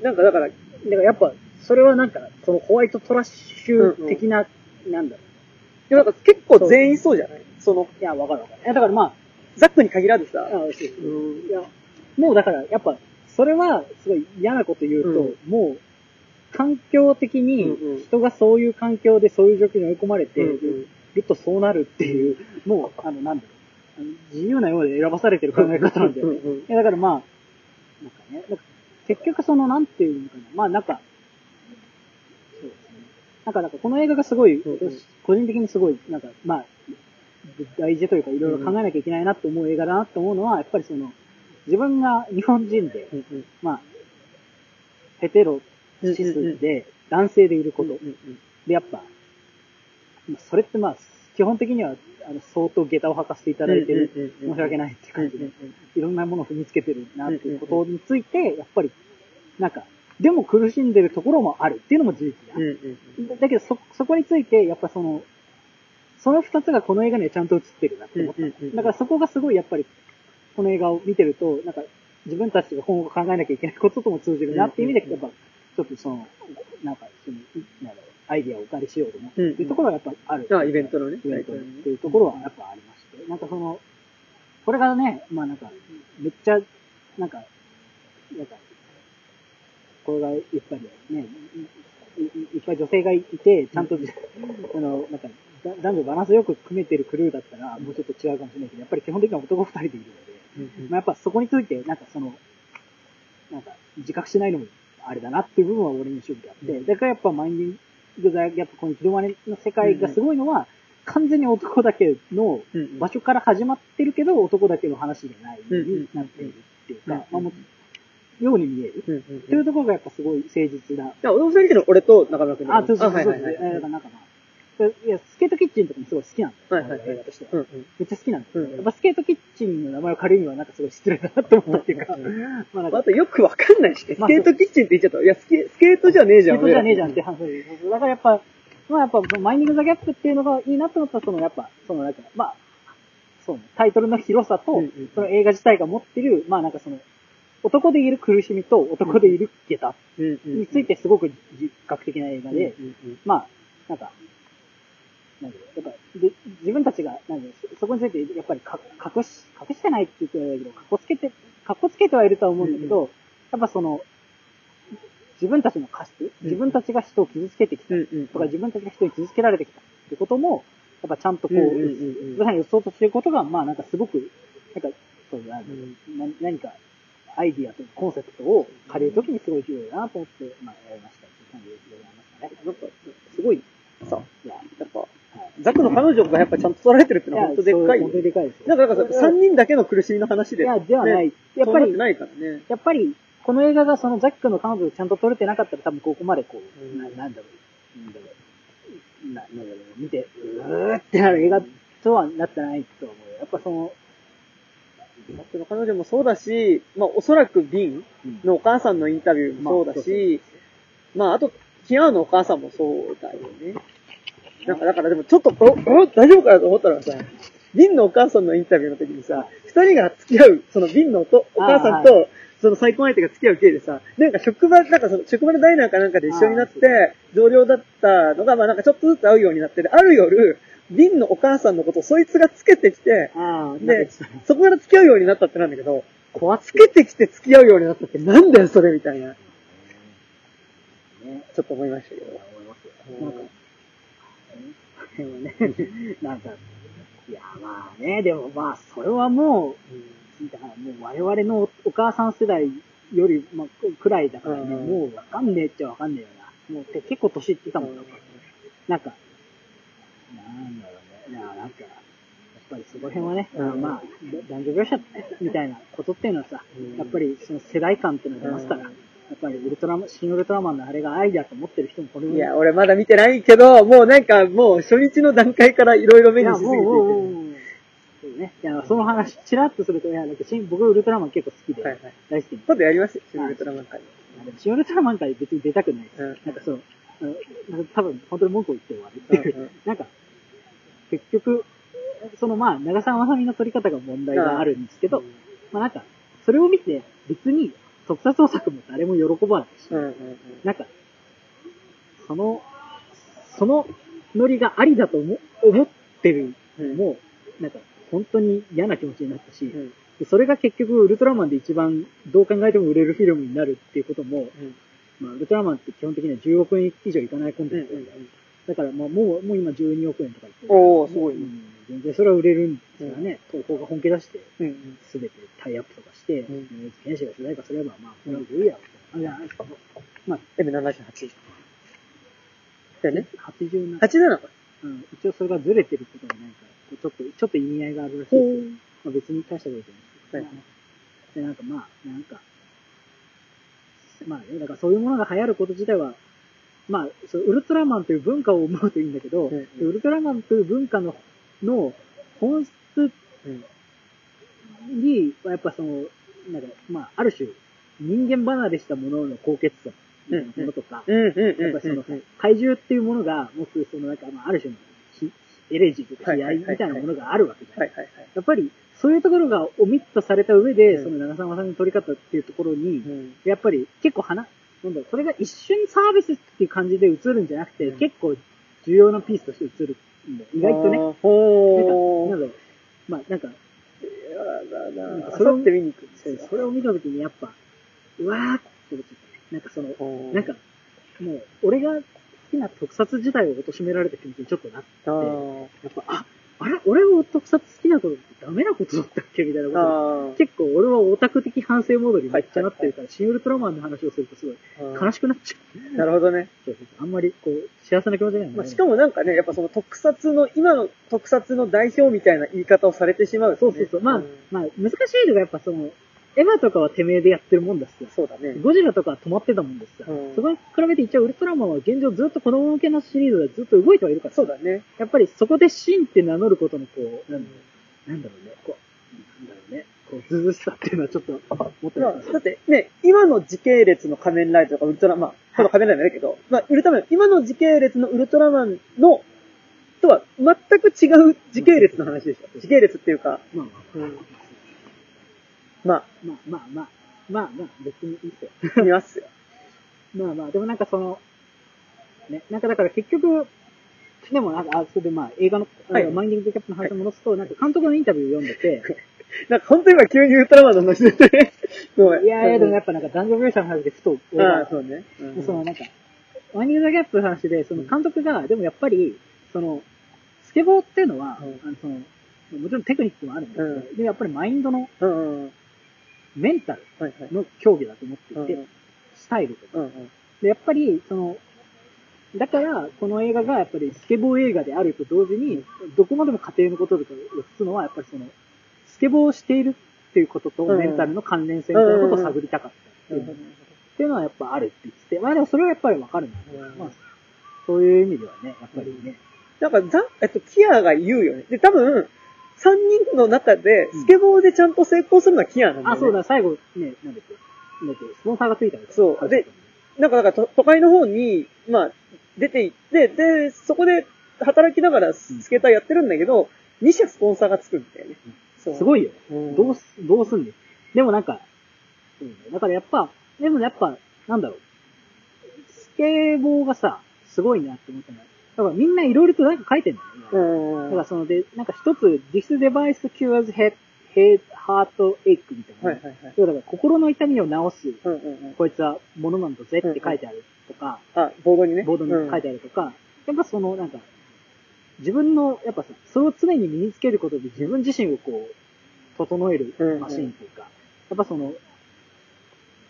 なんかだから、だからやっぱ、それはなんか、そのホワイトトラッシュ的な、なんだろでもなんか結構全員そうじゃない？その、う。いや、わかるわかる。いやだからまザックに限らずさ、ういや、もうだから、やっぱ、それは、すごい嫌なこと言うと、うん。もう、環境的に人がそういう環境でそういう状況に追い込まれてうんうん。るとそうなるっていう、もう、あの、なんだろう。自由なようで選ばされてる考え方なんだよね。うんうんいやだからまあ、なんかね、か結局その、なんていうのかな、まあなんか。なんか、なんかこの映画がすごい、うんうん。私個人的にすごい、なんか、まあ、大事というかいろいろ考えなきゃいけないなと思う映画だなと思うのは、やっぱりその、自分が日本人で、うんうん。まあ、ヘテロ、シスで、男性でいること。うんうんで、やっぱ、まあそれってまあ、基本的には、あの、相当下駄を履かせていただいてる、申し訳ないっていう感じで、いろんなものを踏みつけてるなっていうことについて、やっぱり、なんか、でも苦しんでるところもあるっていうのも事実だ。うんうんだだけど、そ、そこについて、やっぱその、その二つがこの映画にはちゃんと映ってるなって思った。うんうんうんだからそこがすごいやっぱり、この映画を見てると、なんか、自分たちが今後考えなきゃいけないこととも通じるなっていう意味で、やっぱ、ちょっとその、なんか、その、なんだろう、アイディアをお借りしようと思って、うんっていうところはやっぱある。あイベントのね。イベントのっていうところはやっぱありまして、なんかその、これがね、まあなんか、めっちゃ、なんか、なんか、これがやっぱりね、いっぱい女性がいて、ちゃんと、あの、なんか、だ男女バランスよく組めてるクルーだったら、もうちょっと違うかもしれないけど、やっぱり基本的には男二人でいるので、まあ、やっぱそこについて、なんかその、なんか自覚しないのもあれだなっていう部分は俺の正直あって、だからやっぱマインディングザ、やっぱこの広マの世界がすごいのは、完全に男だけの場所から始まってるけど、男だけの話じゃないになっているっていううんか、まあもう、ように見える。うんうんうんっていうところがやっぱすごい誠実だ。いや、俺もさっきの俺と中村君あ、そうそうそうそう。はいはいはいえーだからなんかまあ、いや、スケートキッチンとかもすごい好きなんだよ。はいはいはい映画としては。うんうんめっちゃ好きなんだけど、うんやっぱスケートキッチンの名前を借りるにはなんかすごい失礼だなって思ったっていうか、まあなんかあ、とよくわかんないしね。スまあケートキッチンって言っちゃったら、いや、スケスケートじゃねえじゃん。スケートじゃねえじゃんって話です。だからやっぱ、まあやっぱ、マイニングザギャップっていうのがいいなと思ったら、そのやっぱ、そのなんか、まあ、そうね、タイトルの広さと、うんうんその映画自体が持ってる、まあなんかその、男でいる苦しみと男でいる下駄についてすごく自覚的な映画で、まあ、なんか、なんだろうやっぱで、自分たちが、なんだろうそそこについて、やっぱりか隠し、隠してないって言ってはいけど、隠つけて、隠つけてはいるとは思うんだけど、やっぱその、自分たちの過失、自分たちが人を傷つけてきたとか、自分たちが人に傷つけられてきたってことも、やっぱちゃんとこう、うんうんうんうん。要するに予想としてることが、まあなんかすごく、なんか、そうだ、何か、アイディアというかコンセプトを借りるときにすごい重要だなと思って、まあやりましたっていう感じでございましたね。なんか、すごい、さ、いや、やっぱ、はいザクの彼女がやっぱちゃんと取られてるってのは本当でっかいよ本当にでかいですよ。なんか、なんか3人だけの苦しみの話で。いや、ではない。ねやっぱり。やっぱり、この映画がそのザックの彼女をちゃんと撮れてなかったら多分ここまでこう、うんななんだろう、なんだろう、ななんだろう、見て、うーってなる映画とはなってないと思うよ。やっぱその、ザクの彼女もそうだし、まあおそらくビンのお母さんのインタビューもそうだまあし、まああと、キアーのお母さんもそうだよね。なんか、だからでもちょっと、お、お、大丈夫かなと思ったのがさ、ビンのお母さんのインタビューの時にさ、二人が付き合う、そのビンのおとお母さんと、その再婚相手が付き合う系でさ、なんか職場、なんかその職場のダイナーかなんかで一緒になって、同僚だったのが、まあなんかちょっとずつ会うようになってて、ある夜、ビンのお母さんのことをそいつがつけてきて、で、そこから付き合うようになったってなんだけど、怖つけてきて付き合うようになったってなんだよそれみたいな。ね、ちょっと思いましたけど。なんか、でもね、なんか、いや、まあね、でもまあ、それはもう、だからもう我々のお母さん世代より、まあ、くらいだからね、うんもうわかんねえっちゃわかんねえよな。もう結構年いってたもんな。なんか、なんだろうね。いや、なんか、やっぱりそこら辺はね、うんまあ、男女描写みたいなことっていうのはさ、うんやっぱりその世代間っていうのが出ますから、うんやっぱりウルトラマン、新ウルトラマンのあれが愛だと思ってる人もこれいや、俺まだ見てないけど、もうなんかもう初日の段階からいろいろ目にしすぎていて。そうね。いや、その話、ちらっとすると、いや、なんか新僕ウルトラマン結構好きで、はいはい大好きで。今度やりますよ、シン・ウルトラマン会。新ウルトラマン界別に出たくないです。うんなんかそう、なんか多分本当に文句を言って終わるっていう。うんうんなんか、結局、そのまあ、長澤まさみの撮り方が問題があるんですけど、まあなんか、それを見て別に特撮創作も誰も喜ばないし、うんうんうん。なんか、その、そのノリがありだと思思ってるのも、なんか、本当に嫌な気持ちになったし、うん。でそれが結局、ウルトラマンで一番どう考えても売れるフィルムになるっていうことも、うん。まあ、ウルトラマンって基本的には10億円以上いかないコンテンツだから、だからまあもう、もう今12億円とか言ってるおーすごいねうん全然それは売れるんですからね、東宝が本気出して。すべてタイアップとかして、うん原子が主題歌すれば、まあ、これはどうやろうあじゃないですか。まあ、M78。だよね。87。87か。うん、一応それがずれてることがなんか、こうちょっと、ちょっと意味合いがあるらしいほです。まあ別に大したことじゃないはいですけど、で、なんかまあ、なんか、まあね、だからそういうものが流行ること自体は、まあ、そうウルトラマンという文化を思うといいんだけど、うんウルトラマンという文化の、の本質うん。に、やっぱその、なんか、まあ、ある種、人間離れしたものの高潔さものとか、うんうんうん。やっぱそのうん、怪獣っていうものが持つ、そのなんか、まあ、ある種のひエレジーとか、悲哀みたいなものがあるわけじゃない。やっぱり、そういうところがオミットされた上で、うんその長澤まさみの撮り方っていうところに、うん。やっぱり結構花、なんだろう、それが一瞬サービスっていう感じで映るんじゃなくて、うん結構重要なピースとして映るんだよ。意外とね。なんか、ほー。なんだろう、まあなんか、やだななんかそって見に行くんですよ。それを見たときにやっぱ、うわーって思っちゃったね。なんかその、なんか、もう、俺が好きな特撮自体を貶められた気持ちにちょっとなって、あーやっぱ、あ、あれ俺を特撮好きなことってダメなことだったっけみたいなこと。結構俺はオタク的反省モードにめっちゃなってるから、シン・ウルトラマンの話をするとすごい悲しくなっちゃう。なるほどね。そうそうそうあんまりこう、幸せな気持ちにはないまあ、しかもなんかね、やっぱその特撮の、今の特撮の代表みたいな言い方をされてしまうとね、そうそうそう。まあ、んまあ、難しいのがやっぱその、エヴァとかはてめえでやってるもんだしさ。そうだね。ゴジラとかは止まってたもんですさ。うんそこに比べて一応ウルトラマンは現状ずっと子供向けのシリーズでずっと動いてはいるからさそうだね。やっぱりそこでシンって名乗ることのこう、なんだろうね、こう、なんだろうね、こう、ずしさっていうのはちょっと思ってまあます。だってね、今の時系列の仮面ライダーとかウルトラマン、この仮面ライダーだけど、まあ、ウルトラマン、今の時系列のウルトラマンの、とは全く違う時系列の話でしょ。時系列っていうか、まあまあ、うんまあ、まあまあまあ、まあまあ、別にいいっすよ。見ますよ。まあまあ、でもなんかその、ね、なんかだから結局、でもなんか、あ、それでまあ映画の、はいあマインディング・キャップの話に戻すと、なんか 監督のインタビューを読んでて、なんか本当に今急にウルトラマンの話出て、ごめん。いやいや、でもやっぱなんか男女描写の話でふと、俺あそうね。うんでそのなんか、マインディング・キャップの話で、その監督が、でもやっぱり、その、スケボーっていうのは、うんあのその、もちろんテクニックもあるんだけど、うんで、やっぱりマインドのうんうんうん。メンタルはいはい。の競技だと思っていて、うんうんスタイルとか。うんうん。で、やっぱり、その、だから、この映画がやっぱりスケボー映画であると同時に、どこまでも家庭のこととかをつつのは、やっぱりその、スケボーをしているっていうこととうんメンタルの関連性みたいなことを探りたかったっていう,、っていうのはやっぱあるって言ってて、まあでもそれはやっぱりわかるんだけど、うんまあ、そういう意味ではね、やっぱりね、なんか、ザ、えっと、キアが言うよね。で、多分、3人の中で、スケボーでちゃんと成功するのはキアなんだよ、ね。あ、そうだ、最後、ね、なんだっけ、なんだっけ、スポンサーがついたんですそう。でなんか、だからと、都会の方に、まあ、出て行って、で、そこで働きながらスケーターやってるんだけど、2社スポンサーがつくんだよね。そう。すごいよ。うん。どうす、どうすんねん。でもなんか、うん、だからやっぱ、でもやっぱ、なんだろう。スケボーがさ、すごいなって思ったのは、だからみんないろいろとなんか書いてんだよね。うん。だからそので、なんか一つ、This device cures head, head, heart ache みたいな。はいはいはい。だから心の痛みを治す、うんうんうん。こいつはものなんだぜって書いてあるとか、あ、ボードにね。ボードに書いてあるとか、やっぱそのなんか、自分の、やっぱさ、それを常に身につけることで自分自身をこう、整えるうんうんマシンというか、やっぱその、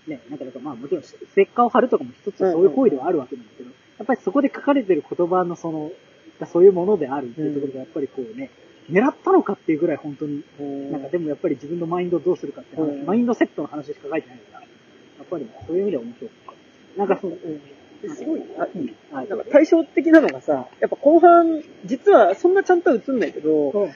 ね、なんかだからまあもちろんステッカーを貼るとかも一つそういう行為ではあるわけなんだけど、やっぱりそこで書かれてる言葉のその、がそういうものであるっていうところがやっぱりこうね、狙ったのかっていうぐらい本当に、うん。なんかでもやっぱり自分のマインドをどうするかって話、うんマインドセットの話しか書いてないから、やっぱりそういう意味では面白かった。なんかその、うん。すごい、あ、いい。はいなんか対照的なのがさ、やっぱ後半、実はそんなちゃんとは映んないけど、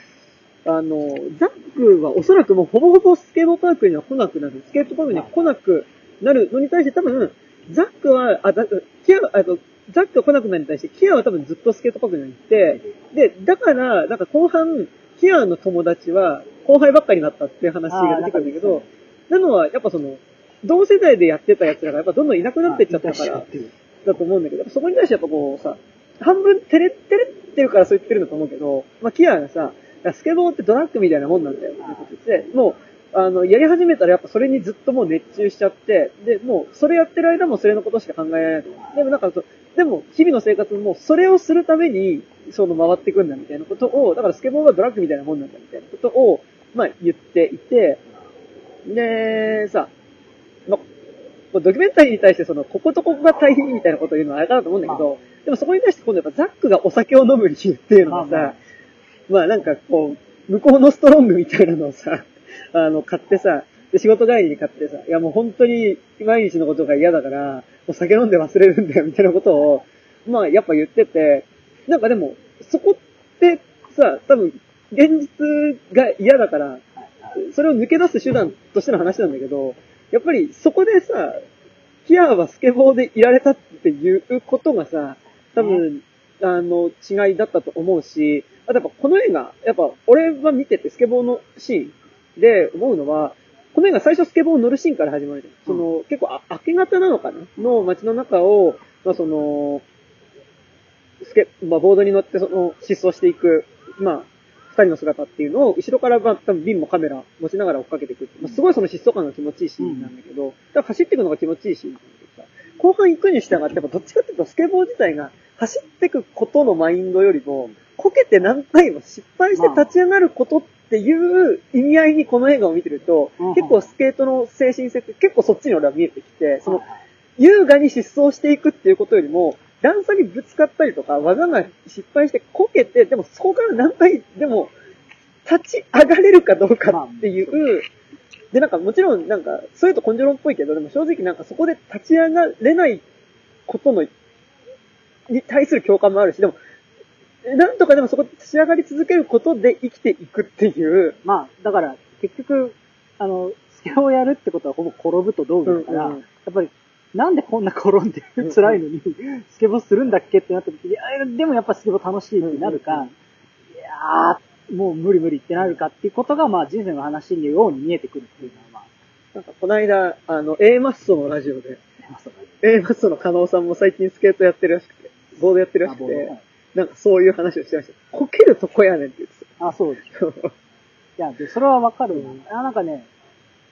あの、ザックはおそらくもうほぼほぼスケートパークには来なくなる。スケートパークには来なくなるのに対して多分、ザックは、あ、だキア、あと、ザックが来なくなるに対して、キアは多分ずっとスケートパークに行って、で、だから、なんか後半、キアの友達は後輩ばっかりになったっていう話が出てくるんだけど、なのは、やっぱその、同世代でやってた奴らがやっぱどんどんいなくなっていっちゃったから、だと思うんだけど、そこに対してやっぱこうさ、半分照れ、照れってるからそう言ってるんだと思うけど、まあ、キアがさ、スケボーってドラッグみたいなもんなんだよ。ってこと言って、もう、あの、やり始めたらやっぱそれにずっともう熱中しちゃって、で、もう、それやってる間もそれのことしか考えられないと。でもなんかでも、日々の生活もそれをするために、その回ってくんだみたいなことを、だからスケボーはドラッグみたいなもんなんだみたいなことを、まあ言っていて、で、さ、まあ、ドキュメンタリーに対してその、こことここが大変みたいなことを言うのはあれかなと思うんだけど、でもそこに対して今度やっぱザックがお酒を飲む理由っていうのがさ、まあなんかこう、向こうのストロングみたいなのをさ、あの、買ってさ、で仕事帰りに買ってさ、いやもう本当に毎日のことが嫌だから、お酒飲んで忘れるんだよみたいなことを、まあやっぱ言ってて、なんかでも、そこってさ、多分、現実が嫌だから、それを抜け出す手段としての話なんだけど、やっぱりそこでさ、キアはスケボーでいられたっていうことがさ、多分、あの、違いだったと思うし、あとやっぱこの映画、やっぱ俺は見ててスケボーのシーンで思うのは、この映画最初スケボー乗るシーンから始まるじゃん。その、結構あ明け方なのかな？の街の中を、まあその、スケ、まあボードに乗ってその、疾走していく、まあ、二人の姿っていうのを、後ろからまあ多分ビンもカメラ持ちながら追っかけていく。まあ、すごいその疾走感が気持ちいいシーンなんだけど、だから走っていくのが気持ちいいシーンなんだけどさ、後半行くに従って、やっぱどっちかっていうとスケボー自体が走っていくことのマインドよりも、こけて何回も失敗して立ち上がることっていう意味合いにこの映画を見てると、うん結構スケートの精神性って結構そっちに俺は見えてきて、その、優雅に疾走していくっていうことよりも、段差にぶつかったりとか、技が失敗してこけて、でもそこから何回でも立ち上がれるかどうかっていう、で、なんかもちろんなんか、そういうと根性論っぽいけど、でも正直なんかそこで立ち上がれないことの、に対する共感もあるし、でも、なんとかでもそこで立ち上がり続けることで生きていくっていう、まあ、だから、結局、あの、スケボーをやるってことはほぼ転ぶと道具だから、うんうん。やっぱり、なんでこんな転んでうん辛いのに、スケボーするんだっけってなった時に、いやでもやっぱスケボー楽しいってなるか、うんうんいやー、もう無理無理ってなるかっていうことが、まあ人生の話のように見えてくるっていうのは、まあ、なんかこの間、あの、A マッソのラジオで、まあそうだね A マッソの加納さんも最近スケートやってるらしくて、ボードやってるらしくてなんかそういう話をしてました。こけるとこやねんって言ってあ、そうです。た。いや、で、それはわかるな。あ、なんかね、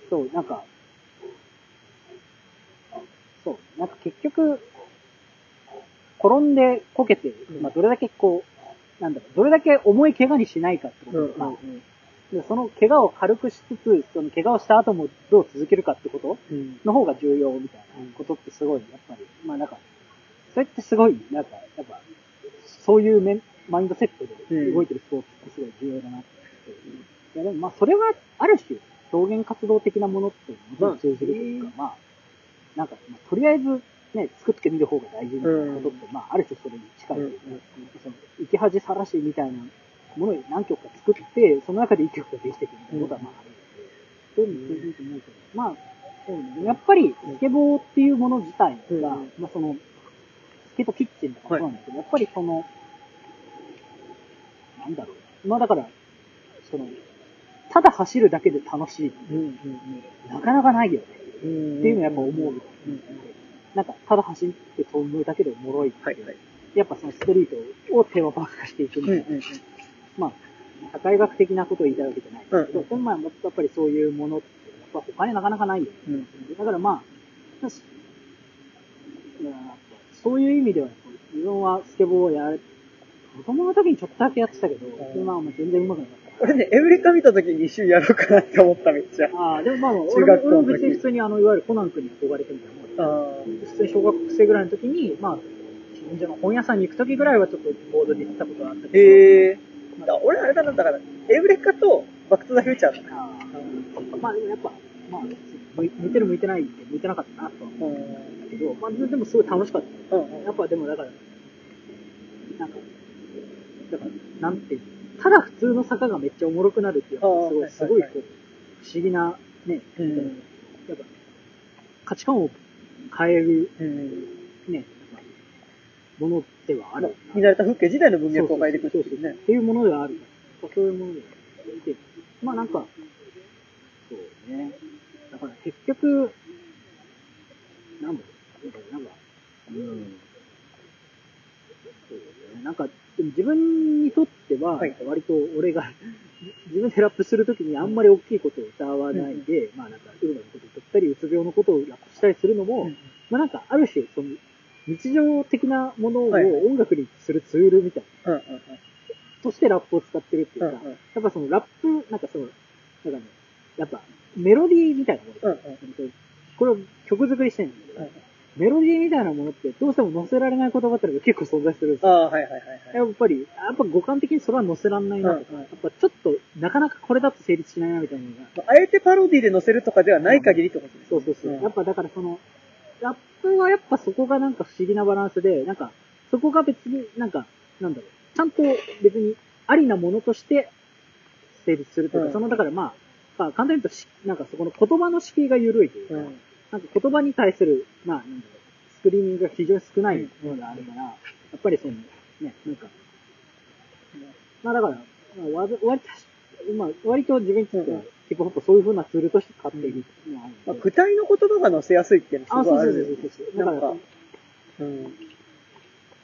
そう、なんか、そう、なんか結局、転んでこけて、うんまあ、どれだけこう、なんだろう、どれだけ重い怪我にしないかってことうんとか、でその怪我を軽くしつつ、その怪我をした後もどう続けるかってことうんの方が重要みたいなことってすごい、やっぱり、まあなんか、それってすごい、なんか、やっぱ、そういうメンマインドセットで動いてるスポーツってすごい重要だなってって。いやでもまあそれはある種、表現活動的なものってもちろん通じるというか、まあ、なんか、まあとりあえずね、作ってみる方が大事なことって、まあある種それに近いというか、その、生き恥さらしみたいなものを何曲か作って、その中で一曲ができてくるみたいなことはまあある、そういうのも通じると思うけど、まあ、やっぱり、スケボーっていうもの自体が、まあその、スケートキッチンとかそうなんだけど、やっぱりその、なんだろう。まあだから、その、ただ走るだけで楽しい。うんうんなかなかないよね。うんっていうのはやっぱ思う。なんか、ただ走って飛ぶだけでおもろい。はいはい。やっぱそのストリートをテーマパーク化していくみたいな。まあ、社会学的なことを言いたいわけじゃないですけど、うんでもまあ、やっぱりそういうものって、やっぱ他になかなかないよね。うんだからまあ、確かいややっぱそういう意味では、自分はスケボーをやる、子供の時にちょっとだけやってたけど、うんまあまあ全然上手くなかった。俺ね、エウレカ見た時に一周やろうかなって思っためっちゃ。ああ、でもまあまあ、中学校の時俺も別に普通にあの、いわゆるコナン君に憧れてみたいなもんであ普通に小学生ぐらいの時に、まあ、近所の本屋さんに行く時ぐらいはちょっとボードで行ったことがあったけど、へえ。だ俺あれだな、だから、エウレカとバックトゥザフューチャーだな。ああまあでもやっぱ、まあ、向いてる向いてないって向いてなかったなとは思うんだけど、まあでもすごい楽しかった。うんうんやっぱでもだから、なんか、だから、なんていうのただ普通の坂がめっちゃおもろくなるっていうのがすごい、すごいこう、不思議な、ね、うんやっぱ、価値観を変える、うん。ね、ものではある。見慣れた風景自体の文脈を変えていくっていうね。っていうものではある。そういうものでで、まあなんか、そうね。だから結局、なんだなんか、う。ん。そう。なんか、でも自分にとってははい、割と俺が、自分でラップするときにあんまり大きいことを歌わないで、まあなんか、ウルマのことを言ったり、うつ病のことをラップしたりするのも、うんまあなんか、ある種、その、日常的なものをはいはい音楽にするツールみたいな、うんうんとしてラップを使ってるっていうか、うんうん。やっぱそのラップ、なんかその、なんかね、やっぱメロディーみたいなもの、うんうんこれを曲作りしてるんだけど、メロディーみたいなものってどうしても載せられない言葉ってのが結構存在するんですあよ。あ、はいはいはいはい。やっぱり、やっぱ五感的にそれは載せられないなとか、うんうんやっぱちょっとなかなかこれだと成立しないなみたいなのが。あえてパロディで載せるとかではない限りってことですそうそうそう。うんやっぱだからその、ラップはやっぱそこがなんか不思議なバランスで、なんか、そこが別になんか、なんだろう、ちゃんと別にありなものとして成立するというか、うんその、だからまあ、まあ、簡単に言うとし、なんかそこの言葉の敷居が緩いというか、うん。なんか言葉に対する、まあ、なんだろう、スクリーミングが非常に少ないものがあるから、やっぱりその、ね、なんか、まあだから、まあ、割と、まあ、割と自分にとってはうん、ヒップホップをそういう風なツールとして使っているうのはあるまあ、具体の言葉が載せやすいっていうのはあ、すごいあるそうそうそうそうそう。だから、なんかうん。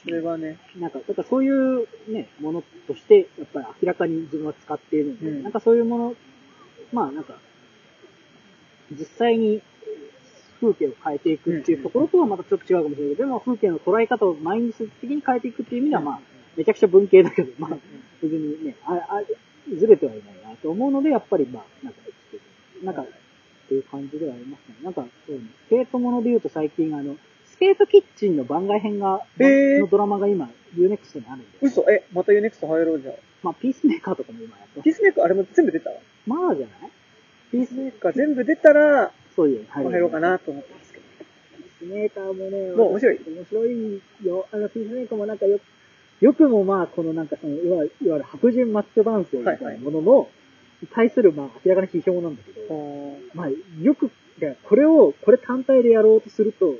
それはね、なんか、だからそういうね、ものとして、やっぱり明らかに自分は使っているので、うんなんかそういうもの、まあなんか、実際に風景を変えていくっていうところとはまたちょっと違うかもしれないけど、でも風景の捉え方をマインド的に変えていくっていう意味では、まあ、めちゃくちゃ文系だけど、まあ、別にね、あ、あ、ずれてはいないなと思うので、やっぱりまあ、なんか、なんか、っていう感じではありますね。なんか、そうねスケートもので言うと最近あの、スケートキッチンの番外編が、へー。のドラマが今、UNEXT にあるんで、嘘。え、またユネクスト入ろうじゃん。まあ、ピースメーカーとかも今やってます。ピースメーカーあれも全部出た？まあじゃない？ピースメーカー全部出たら、そういうの入入ろうかなと思ってますけど。ピースメーカーもね、もう面白い。面白いよ。あの、ピースメーカーもなんかよ、よくもまあ、このなんかその、いわゆる、いわゆる白人マッチョ男性みたいなものの、対するまあ、明らかな批評なんだけど、まあ、よく、これを、これ単体でやろうとすると、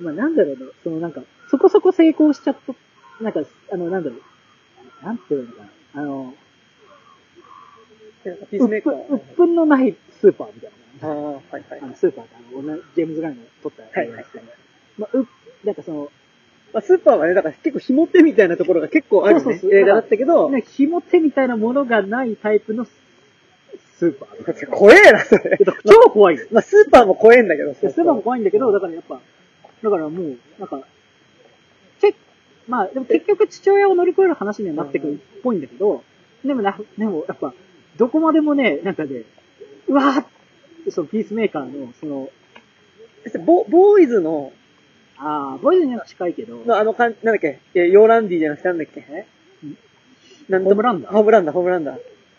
まあ、なんだろうね、そのなんか、そこそこ成功しちゃった、なんか、あの、なんだろう、なんていうのかな、あの、ピースメーカー。うっぷんのないスーパーみたいな。ああ、はいはいあ。の、スーパーってあの、ジェームズ・ガンが撮ったはいはいはいですけどまあ、う、なんかその、まあ、スーパーはね、だから結構ひも手みたいなところが結構あるねそうそうそう映画だったけど、ね、紐手みたいなものがないタイプのススーパー。怖えな、それ。超怖いよ。まあ、スーパーも怖えんだけど、スーパーも怖いんだけど、だからやっぱ、だからもう、なんか、けまあ、でも結局父親を乗り越える話にはなってくるっぽいんだけど、でもな、でもやっぱ、どこまでもね、なんかね、うわーって、そのピースメーカーの、その、ボボーイズの、あー、ボイズには近いけど、のあのかん、なんだっけ、えヨーランディじゃなくてなんだっけ？うん？なんホームランダーホームランダー、ホームランダー。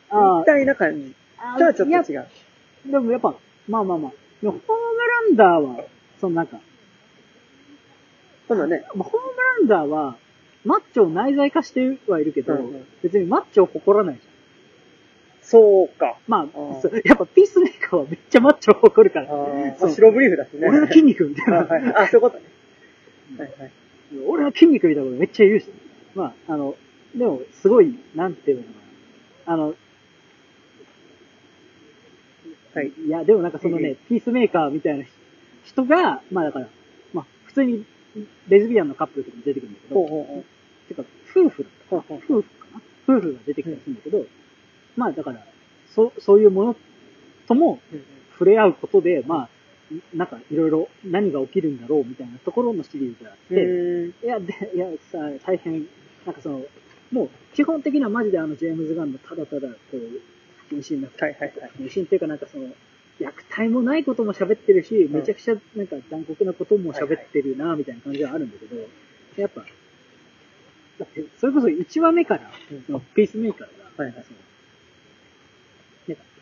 あみたいな感じ。あとはちょっと違う。でもやっぱ、まあまあまあ、でもホームランダーは、そのなんか、そうだね。まあホームランダーは、マッチョを内在化してはいるけど、うんうん別にマッチョを誇らないじゃん。そうか。まああー、そうやっぱピースメーカーはめっちゃマッチョを誇るから、そう、白ブリーフだしね。俺の筋肉みたいな、あはいあ、そういうことね。はいはい。俺の筋肉みたいなことめっちゃ言うし、まあ、あの、でも、すごい、なんていうのかな。あの、はい。いや、でもなんかそのうんね、ピースメーカーみたいな人が、まあだから、まあ、普通にレズビアンのカップルとかも出てくるんだけど、ほうほうほう。てか、夫婦だったか夫婦かな夫婦が出てきたりするんだけど、まあだから、そ、そういうものとも触れ合うことで、まあ、なんかいろいろ何が起きるんだろうみたいなところのシリーズがあって、うん。いや、で、いや、さ、大変、なんかその、もう、基本的にはマジであの、ジェームズ・ガンのただただ、こう、不謹慎な、はいはいはい。不謹慎っていうかなんかその、虐待もないことも喋ってるし、めちゃくちゃなんか残酷なことも喋ってるな、みたいな感じはあるんだけど、やっぱ、だって、それこそ1話目から、ピースメーカーが、はいはいその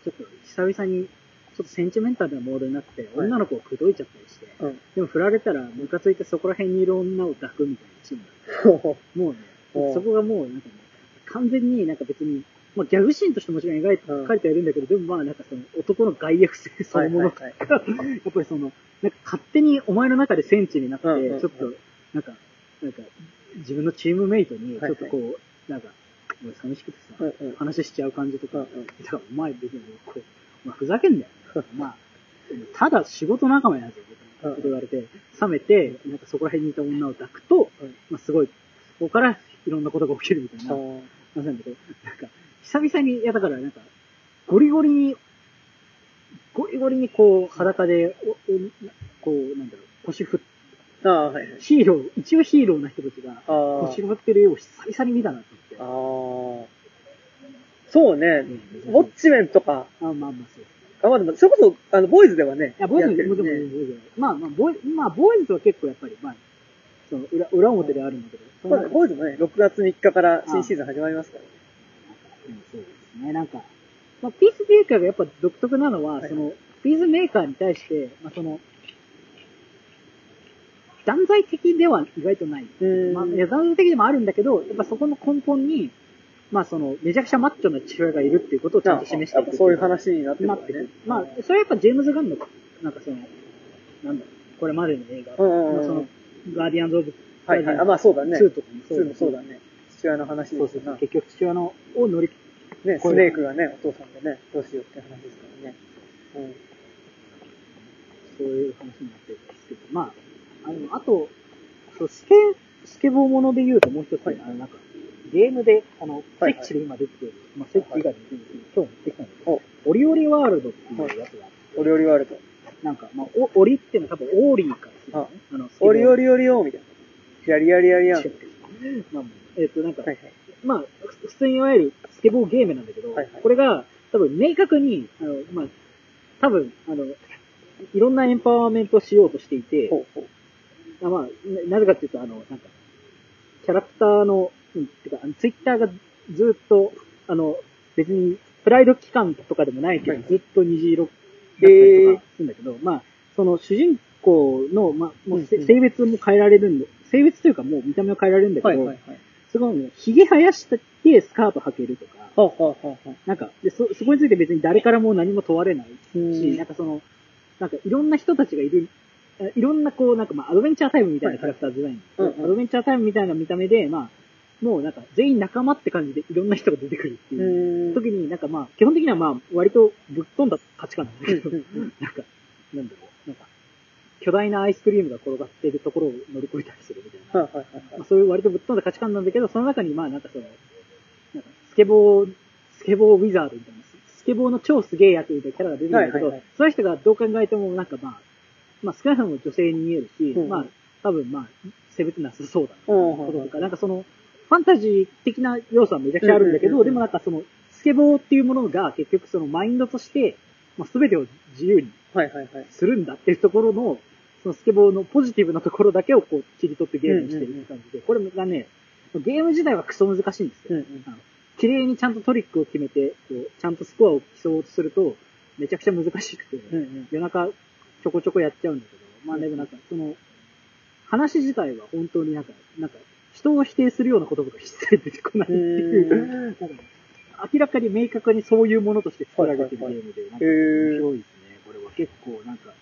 ちょっと久々に、ちょっとセンチメンタルなモードになって、はい。女の子を口説いちゃったりして、うん。でも振られたら、ムカついてそこら辺にいる女を抱くみたいなシーンがあってほうほ。もうねそこがもうなんかね、完全になんか別に、まあギャグシーンとしてもちろん描いて、うん書いてはいるんだけど、でもまあなんかその男の外役性そのものが、はい やっぱりその、なんか勝手にお前の中で戦地になって、ちょっと、なんか、なんか、自分のチームメイトに、ちょっとこう、なんか、寂しくてさ、うんうん。話しちゃう感じとか、うんうん。だからお前別にこう、ふざけんなよ。まあ、ただ仕事仲間やぞ、と言われて、冷めて、なんかそこら辺にいた女を抱くと、うん。まあすごい、そこからいろんなことが起きるみたいなほ話なんだけど、なんか、久々に、いやだからなんか、ゴリゴリに、ゴリゴリにこう、裸で、おおこう、なんだろう、腰振っうああ、はいはい。ヒーロー、一応ヒーローな人たちが、ああ。腰振ってる絵を久々に見たなとああ思って。。そうね。うんウォッチメンとか、あまあまあそう。あ、まあでも、それこそ、あの、ボーイズではね。いや、ボーイズでも、ねボーイズまあまあ、ボーイまあ、ボーイズは結構やっぱり、まあ、その裏、裏表であるんだけど、そうだねボーイズもね、6月3日から新シーズン始まりますから。うんそうですね。なんか、まあ、ピースメーカーがやっぱ独特なのは、はいその、ピースメーカーに対して、まあ、その、断罪的では意外とない。うんまあ、いや断罪的でもあるんだけど、やっぱそこの根本に、まあその、めちゃくちゃマッチョな父親がいるっていうことをちゃんと示していくやっぱそういう話になってるなってくるんだね。。まあ、それはやっぱジェームズ・ガンの、なんかその、なんだこれまでの映画、うんその、ガーディアンズ・オブ・はいはい。あ、まあそうだね。2とかも2もそうだね。父親の話そうそうそう。ですよな。結局父親の、を乗り、ね、これスネークがね、お父さんでね、どうしようって話ですからね。うん。そういう話になってるんですけど、まあ、あの、あと、そうスケ、スケボーもので言うともう一つ、はいあの、なんか、ゲームで、あの、スはいイッチで今出てる、まあ、スイッチ以外で出てる、今日持ってきたんですけどお、オリオリワールドっていうやつが、オリオリワールド。なんか、まあ、お、オリっていうのは多分オーリーからする。あの、オリオリオリオみたいな。やりやりやりやん。はいまあ、えっ、と、なんか、はい。まあ、普通にいわゆるスケボーゲームなんだけど、これが、多分明確に、あの、まあ、多分、あの、いろんなエンパワーメントをしようとしていて、ほうほう。あまあ、ななぜかっていうと、あの、なんか、キャラクターの、うん、てか、ツイッターがずっと、あの、別に、プライド期間とかでもないけど、はいずっと虹色だったりとかするんだけど、まあ、その主人公の、まあ、もう性別も変えられるんで、性別というかもう見た目を変えられるんだけど、はいはいはい。すごいね、髭生やしてスカート履けるとか、はあはあは。なんか、で、そ、そこについて別に誰からも何も問われないうんし、なんかその、なんかいろんな人たちがいる、あいろんなこう、なんかまあ、アドベンチャータイムみたいなキャラクターデザイン。はいはいうんうんアドベンチャータイムみたいな見た目で、まあ、もうなんか全員仲間って感じでいろんな人が出てくるってういう。時になんかまあ、基本的にはまあ、割とぶっ飛んだ価値観なんだけど、うんうんうんなんか、なんだろう、なんか、巨大なアイスクリームが転がっているところを乗り越えたりするみたいな。はいはいはいまあ、そういう割とぶっ飛んだ価値観なんだけど、その中にまあなんかその、なんかスケボー、スケボーウィザードみたいな、スケボーの超すげえやつみたいなキャラが出てるんだけど、はいはいはいその人がどう考えてもなんかまあ、まあ少なくとも女性に見えるし、うんまあ多分まあ、性別なさそうだととか、なんかその、ファンタジー的な要素はめちゃくちゃあるんだけど、でもなんかその、スケボーっていうものが結局そのマインドとして、まあ、全てを自由にはいはいはい。するんだっていうところの、そのスケボーのポジティブなところだけをこう切り取ってゲームにしてるって感じで、これがね、ゲーム自体はクソ難しいんですよ。うんうん。あの綺麗にちゃんとトリックを決めて、こうちゃんとスコアを競おうとすると、めちゃくちゃ難しくて、うんうん。夜中ちょこちょこやっちゃうんだけど、まあでもなんか、その、話自体は本当になんか、なんか、人を否定するような言葉が一切出てこないっていう、なんか明らかに明確にそういうものとして作られてるゲームで、なんか面白いですね。これは結構なんか、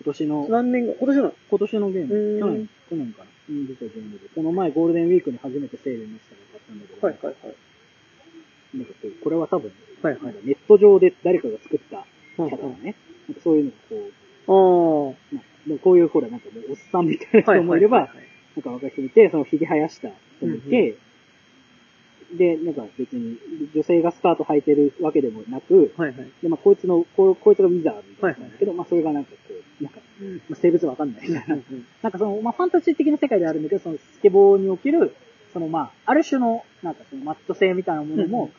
今年の、何年後？今年の？今年のゲーム、うん去年、去年かな、うん、出たゲームで、この前ゴールデンウィークに初めてセールにしたの買ったんだけど、はいはいはい。なんかこう、これは多分、はいはい。ネット上で誰かが作ったキャラがね、なんかそういうのがこう、ああ。こういうほら、なんかもうおっさんみたいな人もいれば、はいはいはいはい。なんか若い人もいて、その髭生やした人もいて、で、なんか別に女性がスカート履いてるわけでもなく、はいはい。で、まあこいつの、ここいつがウィザードみたいなんですけど、まあそれがなんかこう、なんか、まあ、性別わかんない。みたいな。なんかその、まあファンタジー的な世界であるんだけど、そのスケボーにおける、そのまあ、ある種の、なんかそのマッチョ性みたいなものも、うん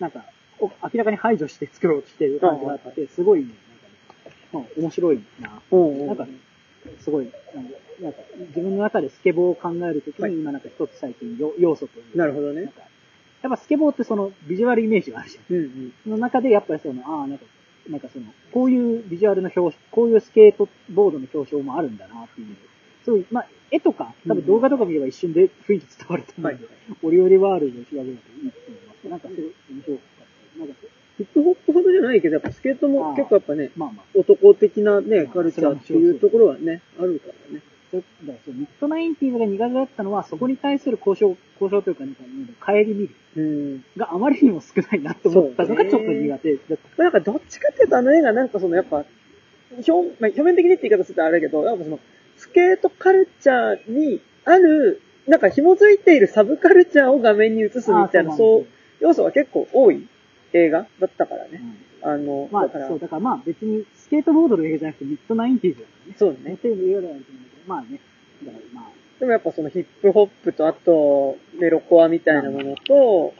なんか、お明らかに排除して作ろうとしてる感じがあって、すごいね、面白いな。うんなんか、すごい、なんか、自分の中でスケボーを考えるときに、今なんか一つ最近よ要素というかなるほどねやっぱスケボーってそのビジュアルイメージがあるじゃん。うんうん。その中でやっぱりその、ああ、なんか、なんかその、こういうビジュアルの表紙、こういうスケートボードの表彰もあるんだなっていう。そういう、まあ、絵とか、多分動画とか見れば一瞬で雰囲気伝わると思うんで、オリオリワールドを調べるといいと思います。なんかすごい面白かった。なんかヒップホップほどじゃないけど、やっぱスケートも結構やっぱね、まあまあ、男的なね、カルチャーっていうところはね、あるからね。そだからそうミッドナインティーズが苦手だったのは、そこに対する交渉、交渉というか、なんか、帰り見る。うん。があまりにも少ないなって思ったのがちょっと苦手だった。なんかどっちかっていうとあの映画なんかそのやっぱ、表、まあ、表面的にって言い方するとあれだけど、やっぱその、スケートカルチャーにある、なんか紐づいているサブカルチャーを画面に映すみたいな、あそう、要素が結構多い映画だったからね。うんあの、まあ、だから、そう、だからまあ別にスケートボードの映画じゃなくてミッドナインティーズだからね。そうだね。っていう映画ではあると思うけど、まあね。だからまあ、でもやっぱそのヒップホップとあと、メロコアみたいなものと、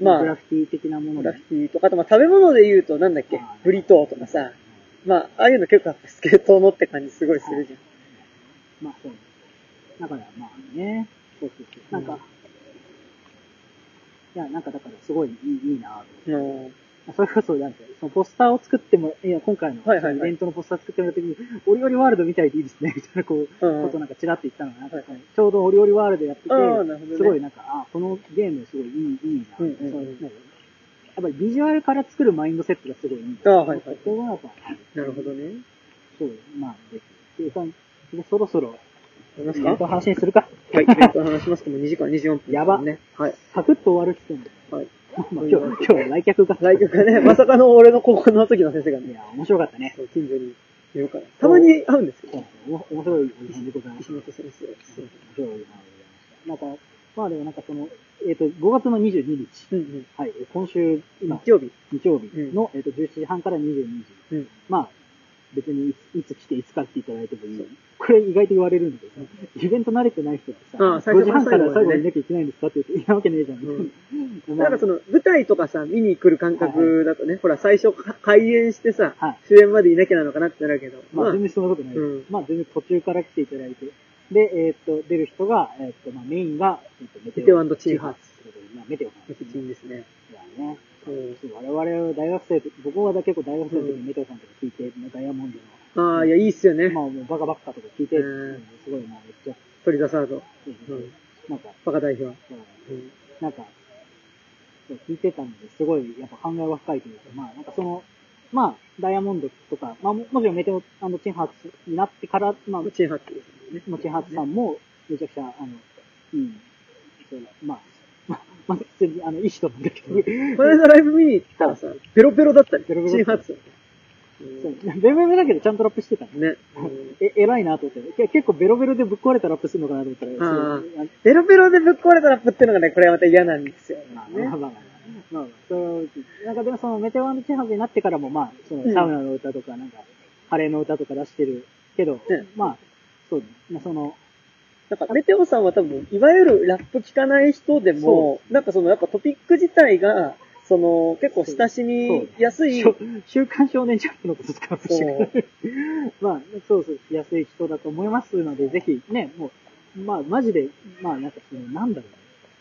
まあグラフィティ的なものでグラフィティとか、あとまあ食べ物で言うとなんだっけ？ブリトーとかさ、まあ、ああいうの結構スケートのって感じすごいするじまあそう。だからまあね、そうそうそう。なんか、うんいや、なんかだからすごいいいいいなとゃん。うんそれこそ、なんて、そのポスターを作っても、いや、今回の、はいはいはいイベントのポスター作ってもらった時に、オリオリワールドみたいでいいですね、みたいな、こう、うんことなんかちらっと言ったのが、なんかちょうどオリオリワールドやってて、すごいなんか、あ、このゲームすごいいい、いいな、うんうやっぱりビジュアルから作るマインドセットがすごいいい。あーはいはいそこがやっぱ、なるほどね。そう、まあ、ぜひ。そろそろ、ありますか？イベントの話にするか。はい、イベントの話しますともう2時間24分、やばね。はい。サクッと終わるって言ってんだはい。まあ今日、今日は来客が。来客がね、まさかの俺の高校の時の先生がね、いや、面白かったね。そう近所にいるから。たまに会うんですけど、お面白いおじさんでございました。石本先生。そう面白いおじさんでございました。なんか、まあでもなんかその、えっ、と、5月の22日。うんうん。はい、え今週、今、日曜日。日曜日の、えっ、と、17時半から22時。うん。まあ、別にいつ来ていつか来ていただいてもいい。これ意外と言われるんだけどさ、イベント慣れてない人ってさ、ああ最5時半から最後にいなきゃいけないんですかって言って、いなわけねえじゃん。うんまあなんかその、舞台とかさ、見に来る感覚だとね、ほら、最初か開演してさ、はい主演までいなきゃなのかなってなるけど、まあ、全然そんなことないです。うんまあ、全然途中から来ていただいて。で、えっ、と、出る人が、えっ、と、まあ、メインが、えっ、と、メメテオチンハーツメテオさん敵陣ですね。いやね。うんそう我々大学生と、僕は結構大学生の時うんにメテオさんとか聞いて、ダイヤモンドああ、いや、いいっすよの、ね。まあもうバカバカとか聞いて、うんうんすごいまあめっちゃ、トリザサード。うんうんなんか、バカ代表。そううんなんか、そう聞いてたので、すごいやっぱ考えが深いというか、まあなんかその、まあ、ダイヤモンドとか、まあももちろんメテオチンハーツになってから、まあ、チンハーツね。もちハーツさんも、めちゃくちゃ、あの、いい、そうまあ、まあ、まあ、普通に、あの、いい人なんだけど、この間ライブ見に行ったらさ、ベロベロだったり、ベロベロ。チンハーツ。そうベロベロだけどちゃんとラップしてた。の。ね。え、偉いなと思って。け結構ベロベロでぶっ壊れたラップするのかなと思ったら、ベロベロでぶっ壊れたラップっていうのがね、これはまた嫌なんですよ。まあ、ねまあまあ。まあ、まあ、そう、なんかでもそのメテオチンハーツになってからも、まあ、そのうん。サウナの歌とか、なんか、カレーの歌とか出してるけど、ねまあ、そう、まあその、なんか、メテオさんは多分、いわゆるラップ聞かない人でも、なんかその、やっぱトピック自体が、その、結構親しみやすい週刊少年ジャンプのこととかもしれる。まあ、そうそう、しやすい人だと思いますので、ぜひね、もう、まあ、マジで、まあ、なんかその、なんだろ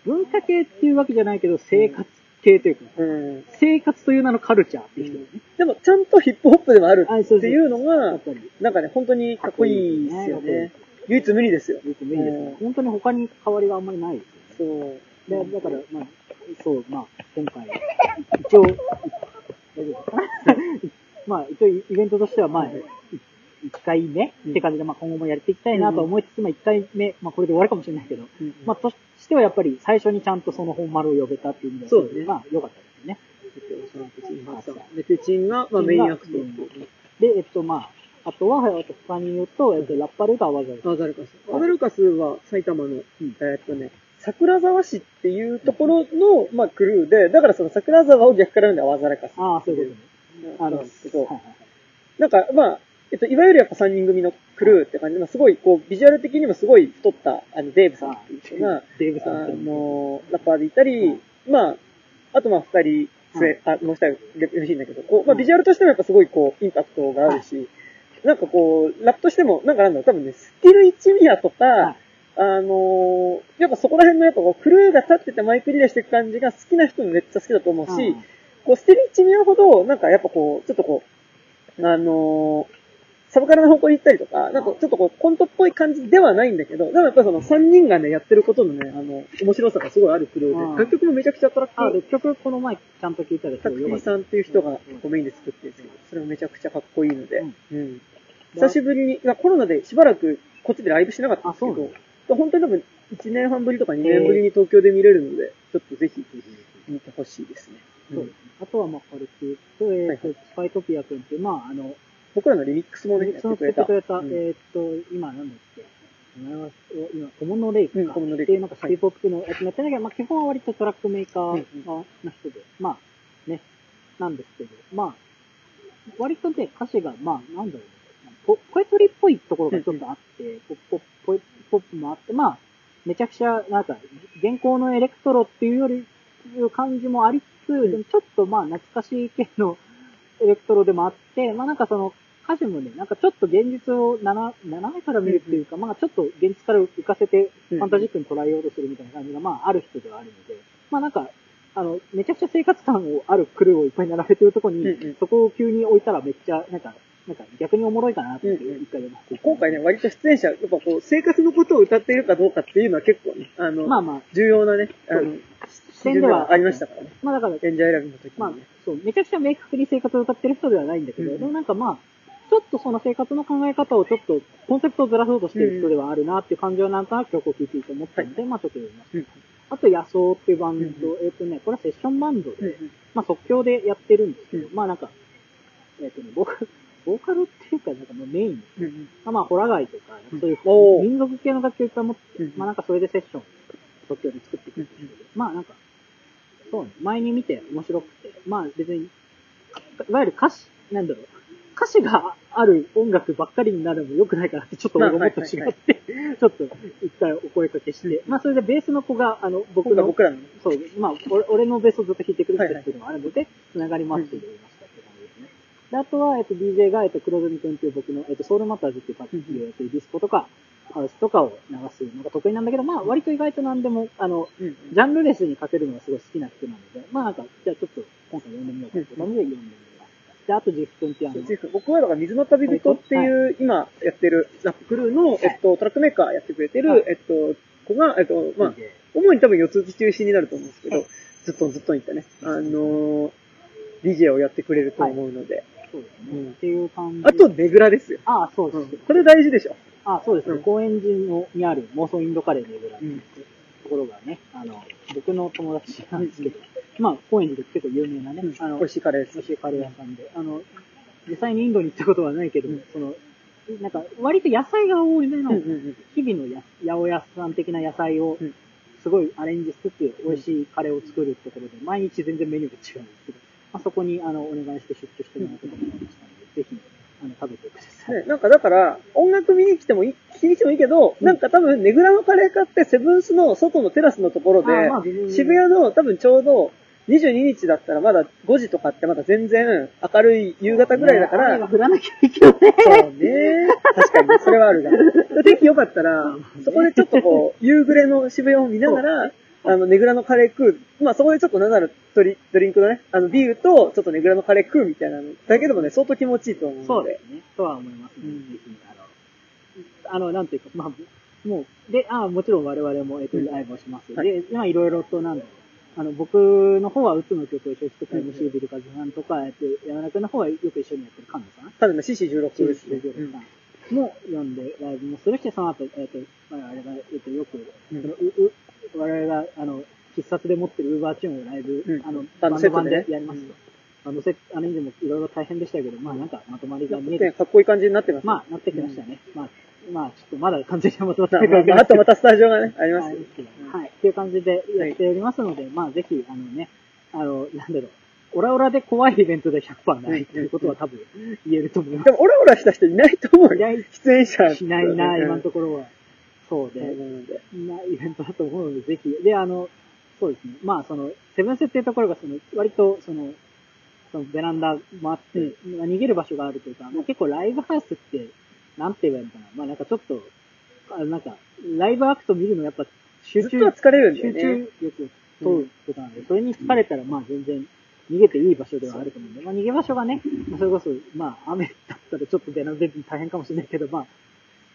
う。文化系っていうわけじゃないけど、生活系というか、うん。生活という名のカルチャーっていう人だね。でも、ちゃんとヒップホップでもあるっていうのがやっ、ぱり、なんかね、本当にかっこいいですよね。唯一無二ですよ。よく無理ですうんね。本当に他に変わりがあんまりないですよね。そう。で、だから、まあ、そう、まあ、今回、一応、い大丈夫か？な まあ、一応イベントとしては、まあ、1回目って感じで、まあ、今後もやっていきたいなと思いつつ、まあ、1回目、まあ、これで終わるかもしれないけど、うんまあ、としてはやっぱり最初にちゃんとその本丸を呼べたっていう意味では、そうねまあ、良かったですね。で、ペチンが、まあ、メインアクト。で、えっと、まあ、あとは、えっと、他に言うと、えっと、ラッパルがわざわざ。アザルカス。アザルカスは埼玉の、ん。えーっとね、桜沢市っていうところの、まあ、クルーで、だからその桜沢を逆から読んでアザルカス。ああ、そういうことね。あの、なんですけどなんか、まあ、えっと、いわゆるやっぱ3人組のクルーって感じ。で、まあ、すごい、こう、ビジュアル的にもすごい太った、あの、デーブさんっていう人が、デーブさん。あの、ラッパーでいたり、まあ、あとまあ二人、末、あ、もう一人よろしいんだけど、こう、まあビジュアルとしてもやっぱすごいこう、インパクトがあるし、なんかこう、ラップとしても、なんかなんだろう、多分ね、スティル一宮とか、はい。あのーやっぱそこら辺のやっぱこう、クルーが立っててマイクリレーしていく感じが好きな人もめっちゃ好きだと思うし、うんこう、スティル一宮ほど、なんかやっぱこう、ちょっとこう、あのーサブカルな方向に行ったりとか、なんかちょっとこう、コントっぽい感じではないんだけど、でもやっぱりその3人がね、やってることのね、あの、面白さがすごいあるクルうんーで、楽曲もめちゃくちゃトラッあ、ク、で、曲この前ちゃんと聞いたらすタク。ティさんっていう人がメインで作ってるんですけど、それもめちゃくちゃかっこいいので、うん。うん。久しぶりに、コロナでしばらくこっちでライブしなかったんですけあそうど、本当に多分1年半ぶりとか2年ぶりに東京で見れるので、ちょっとぜひ見てほしいですね。そうですね。あとは、まあ、これっていうと、えっ、と、はいスパイトピア君っていう、まあ、あの、僕らのリミックスもね、やっそのてくれた。作ってくれた、うん。えっ、と、今なんだっけ、名前は今、小物レイクか、うん小物レイク。っていうなんかシティポップのやつやってんだけど、まあ、基本は割とトラックメーカーの人で、まあ、ね、なんですけど、まあ、割とね、歌詞が、まあ、なんだろうね、ポポエトリーっぽいところがちょっとあって、ポポポエポップもあって、まあ、めちゃくちゃ、なんか、現行のエレクトロっていうよりいう感じもありつつ、でもちょっとまあ懐かしい系の エレクトロでもあって、まあなんかその歌詞もね、なんかちょっと現実を斜斜めから見るっていうか、まあちょっと現実から浮かせてうんファンタジックに捉えようとするみたいな感じがまあある人ではあるので、まあなんか、あの、めちゃくちゃ生活感をあるクルーをいっぱい並べてるとこに、うんうん。そこを急に置いたらめっちゃ、なんか、なんか逆におもろいかなと思って一回読ませ今回ね、割と出演者、やっぱこう、生活のことを歌っているかどうかっていうのは結構ね、あの、まあまあ、重要なね、あの視点ではありましたから。ね。まあだから、演者選びの時まあにね。、そう、めちゃくちゃ明確に生活を歌ってる人ではないんだけど、うんでもなんかまあ、ちょっとその生活の考え方をちょっと、コンセプトをずらそうとしてる人ではあるなっていう感じはなんとなく曲を聴いていて思ったので、まあちょっと読みました。うん。あと、野草っていうバンド、うんえっ、とね、これはセッションバンドで、うんまあ即興でやってるんですけど、うん。まあなんか、えっ、とね、ボーカル、ボーカルっていうか、なんかもうメイン、うんうん。まあまあ、ホラガイとか、そういう民族系の楽器をいっぱい持って、うん。まあなんかそれでセッション、即興で作っていくんですけど、まあなんか、そうね、前に見て面白くて、まあ別に、いわゆる歌詞、なんだろう、歌詞がある音楽ばっかりになるのも良くないかなって、ちょっと俺思ったと違って、ちょっと一回お声かけして、まあそれでベースの子が、あの、僕の、僕らの。ね、そう、まあ俺俺のベースをずっと弾いてくれてるっていうのがあるので、繋がりますって言いまであとは、えっと、DJ が、えっと、黒住くんっていう僕の、えっと、ソウルマターズっていうパッケージをやってるディスコとか、ハウスとかを流すのが得意なんだけど、まあ、割と意外と何でも、あの、うん。うんジャンルレスにかけるのがすごい好きな人なので、まあなんか、じゃあちょっと今回読んでみようかって感じで読んでみました。で、あと、ジフ君っていうあの、僕はだから水の旅人っていう、今やってるラップクルーの、えっと、トラックメーカーやってくれてはい。る、えっと、子が、えっと、まあ、主に多分四つ打ち中心になると思うんですけどはい、ずっとずっと言ったね、あのー、DJ をやってくれると思うので、そうですね。うんっていう感じ。あと、ネグラですよ。ああ、そうです。うんこれ大事でしょ。あそうですね。うん高円寺のにある妄想インドカレーのぐらいうところがね、あの、僕の友達なんですけど、まあ、高円寺で結構有名なね、あの、美味しいカレーです美。味しいカレー屋さんで、あの、実際にインドに行ったことはないけど、うんその、なんか、割と野菜が多いめの、日々のや八百屋さん的な野菜をうん、すごいアレンジしつつ、美味しいカレーを作るところで、毎日全然メニューが違うんですけど、まあ、そこに、あの、お願いして出張してもらうことになりましたので、ぜひ、あの、食べてください。ね、なんかだから、音楽見に来てもいい、聞きに来てもいいけど、うんなんか多分、ネグラのカレー買って、セブンスの外のテラスのところで、あまあ全然渋谷の多分ちょうど、22日だったらまだ5時とかってまだ全然明るい夕方ぐらいだから、雨が降らなきゃいけない。そうね。確かにね、それはあるが。天気良かったら、そこでちょっとこう、夕暮れの渋谷を見ながら、あの、ネグラのカレー食う。まあ、そこでちょっとなんならドリドリンクのね、あの、ビールと、ちょっとネグラのカレー食うみたいなのだけでもね、相当気持ちいいと思うので。そうですね。とは思いますね。うんあの、あの、なんていうか、まあ、もう、で、あもちろん我々も、えっと、うんライブをします。はいで、今いろいろと、なんだろう。あの、僕の方は、うつの曲を一緒に作った MC ビルカズさんとか、えっと、山田君の方はよく一緒にやってる菅野さんただの CC16 ですね。CC16 さんも呼んでライブもするし、その後、えっと、我々が、えっと、よく、うんう我々が、あの、必殺で持ってるウーバーチューンをライブ、うんあの、バンド版でねやりますと。あの、せあの、以前もいろいろ大変でしたけど、まあなんかまとまりが見えてね、かっこいい感じになってます。まあ、なってきましたね。まあ、まあ、ちょっとまだ完全にまとまってまあ、ないかまあ、あとまたスタジオがね、ありますよはい。っていう感じでやっておりますので、まあ、ぜひ、あのね、あの、なんだろう、オラオラで怖いイベントで100%ないっていうことは多分言えると思いまでも、オラオラした人いないと思うす。いよ。ない、出演者。しないな、うん今のところは。そうで、なので。なイベントだと思うので、ぜひ。で、あの、そうですね。まあ、その、セブンスっていうところが、その、割と、その、そのベランダもあって、まあ逃げる場所があるというか、まあ、結構ライブハウスって、なんて言えばいいのかな。まあなんかちょっと、あなんか、ライブアクト見るのやっぱ集中、疲れるんだよ集ね。中力を取ることなんで、それに疲れたらまあ全然逃げていい場所ではあると思うんで、まあ逃げ場所がね、まあそれこそ、まあ雨だったらちょっとベランダで大変かもしれないけど、まあ、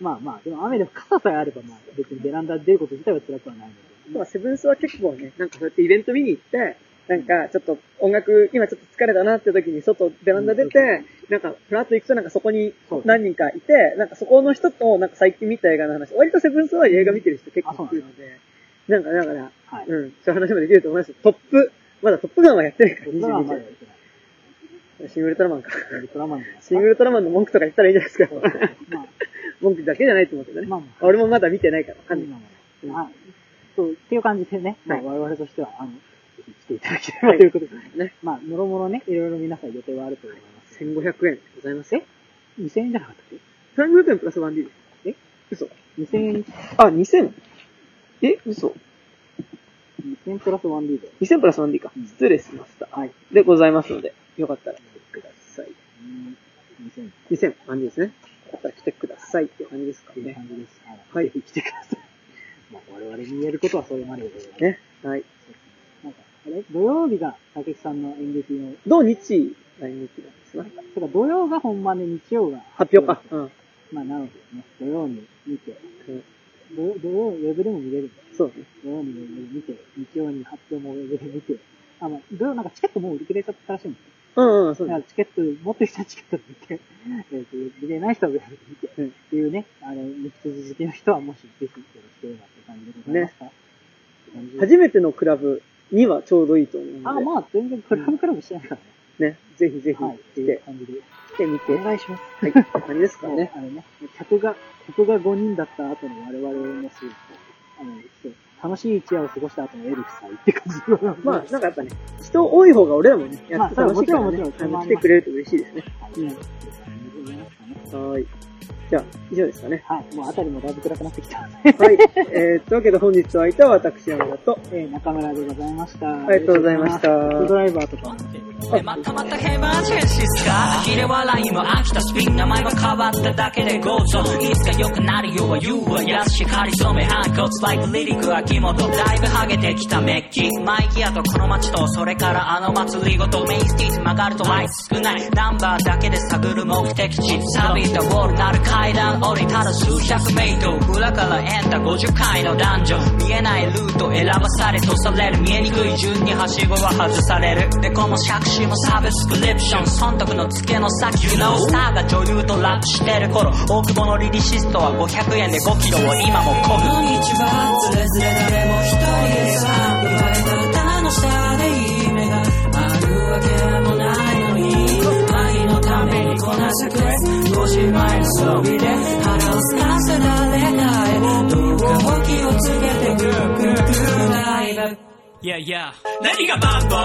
まあまあ、でも雨でも傘さえあればまあ別にベランダで出ること自体は辛くはないので。まあ、セブンスは結構ね、なんかそうやってイベント見に行って、なんかちょっと音楽、今ちょっと疲れたなって時に外、ベランダ出て、なんかふらっと行くとなんかそこに何人かいて、なんかそこの人となんか最近見た映画の話、割とセブンスは映画見てる人結構いるので、なんかだから、はい。うん、そういう話もできると思います。トップ、まだトップガンはやってないから、僕らはまだ22やってない。シングルトラマンか。シかングルトラマンの文句とか言ったらいいんじゃないですか。まあ、文句だけじゃないと思うけどね。まあまあ俺もまだ見てないからわかんない。うんはい。そう、っていう感じでね、まあはい我々としては、あの、来ていただければということで、ね。まあ、もろもろね、いろいろ皆さん予定はあると思います。1500円ございます。え ?2000 円じゃなかったっ1500円プラス 1D です。え？嘘。け ?2000 円、あ、2000? え、嘘。2000プラス 1D で。2000プラス 1D かうん。失礼しました。はい。でございますので、よかったら来てください。うん2000 2000、感じですね。よかったら来てくださいっていう感じですかね。感じです。はいぜひ来てください。まあ、我々に言えることはそれまでで。ね。はい。なんか、あれ？土曜日が竹木さんの演劇の、土日が演劇なんですが、てか土曜が本番で日曜が発表か。うん。まあ、なのでね、土曜に見て、うん土曜土曜ウェブでも見れるそうね。土曜にウェブで見て、日曜に発表もウェブで見て、あ、まあ、土曜なんかチケットもう売り切れちゃったらしいんですよ。うんうん、そうねだから。チケット、持ってる人はチケットで見て、えっ、と、見れない人は見て、うんっていうね、あの、ミキツ好きの人はもしぜひよろしければって感じでございますか？ね、初めてのクラブにはちょうどいいと思うので。あ、まあ、全然クラブクラブしてないからね。ね。ぜひぜひはい、って来て、いう感じで。来てみて。お願いします。はい。って感じですかね。あのね、客が、客が5人だった後の我々もすあの、そう楽しい一夜を過ごした後のエルフさんって感じまあ、なんかやっぱね、人多い方が俺らもね、やってまあ楽しいからねもちろんもちろん来てくれると嬉しいですね。はい。はーい。じゃあ、以上ですかね。はい、もうあたりもだいぶ暗くなってきたはい。えー、というわけで本日はいた私、山田と、えー、中村でございました。あありがとうございましたドライバーとかでまたまたヘマージェンシスか？呆れ笑いも飽きたスピン名前が変わっただけでゴーゾいつか良くなるよは言うわやしかりそめ反骨バイクリリック秋元だいぶハゲてきたメッキマイキアとこの街とそれからあの祭りごとメインスティージ曲がるとライス少ないナンバーだけで探る目的地。錆びたウォールなる階段降りたら数百メイト。ル裏からエンタ50階の男女見えないルート選ばされとされる見えにくい順にはしごは外される。でこの杓子もサブスクリプション損得の付けの先 You know スターが女優とラップしてる頃大久保のリリシストは500円で5キロを今もこぐこんにちはつれづれ誰も一人でさ生まれた歌の下で夢があるわけもないのに愛のためにこなすクレス。5時前の装備で腹をすかせ誰かへどうかお気をつけてグーグーグーライブ Yeah, yeah. 何がマンボウ？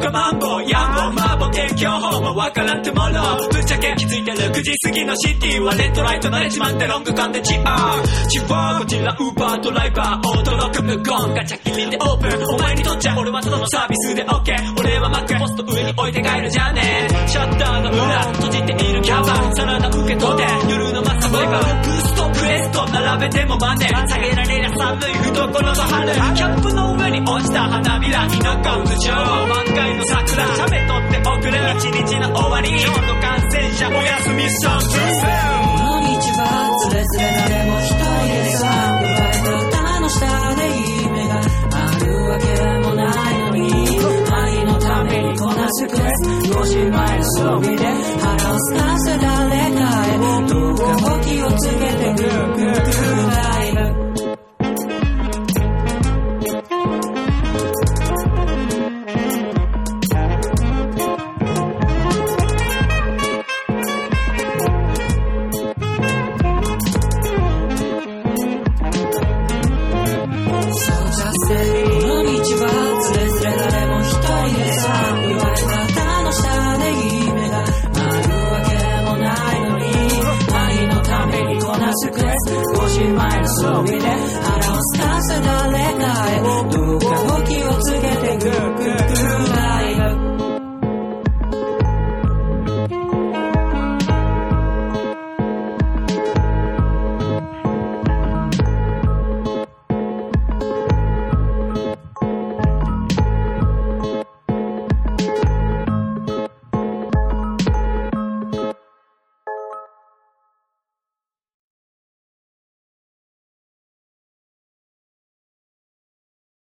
どこマンボウ？ヤンボマーボウ天気予報もわからんトゥモローぶっちゃけ気づいてる9時過ぎのシティはレッドライト慣れちまってロング缶でチアチフォーこちらウーバードライバー驚く無言。ガチャ切りでオープン。お前にとっちゃ俺はただのサービスで OK 俺はマックポスト上に置いて帰るじゃねシャッターの裏閉じているキャバサラダ受け取って。夜のマスターバイバー。ブーストクエスト並べてもマネ下げられりゃ寒い懐の春。キャップの上に落ちた花びら田舎渦上満開の桜。写メ撮って送る一日の終わり。今日の感染者おやすみソングこの道はつれづれ誰もめにこなすクレス5時前の装備で腹をすかせ誰かへどうかお気をつけてグーグーグー前の装備で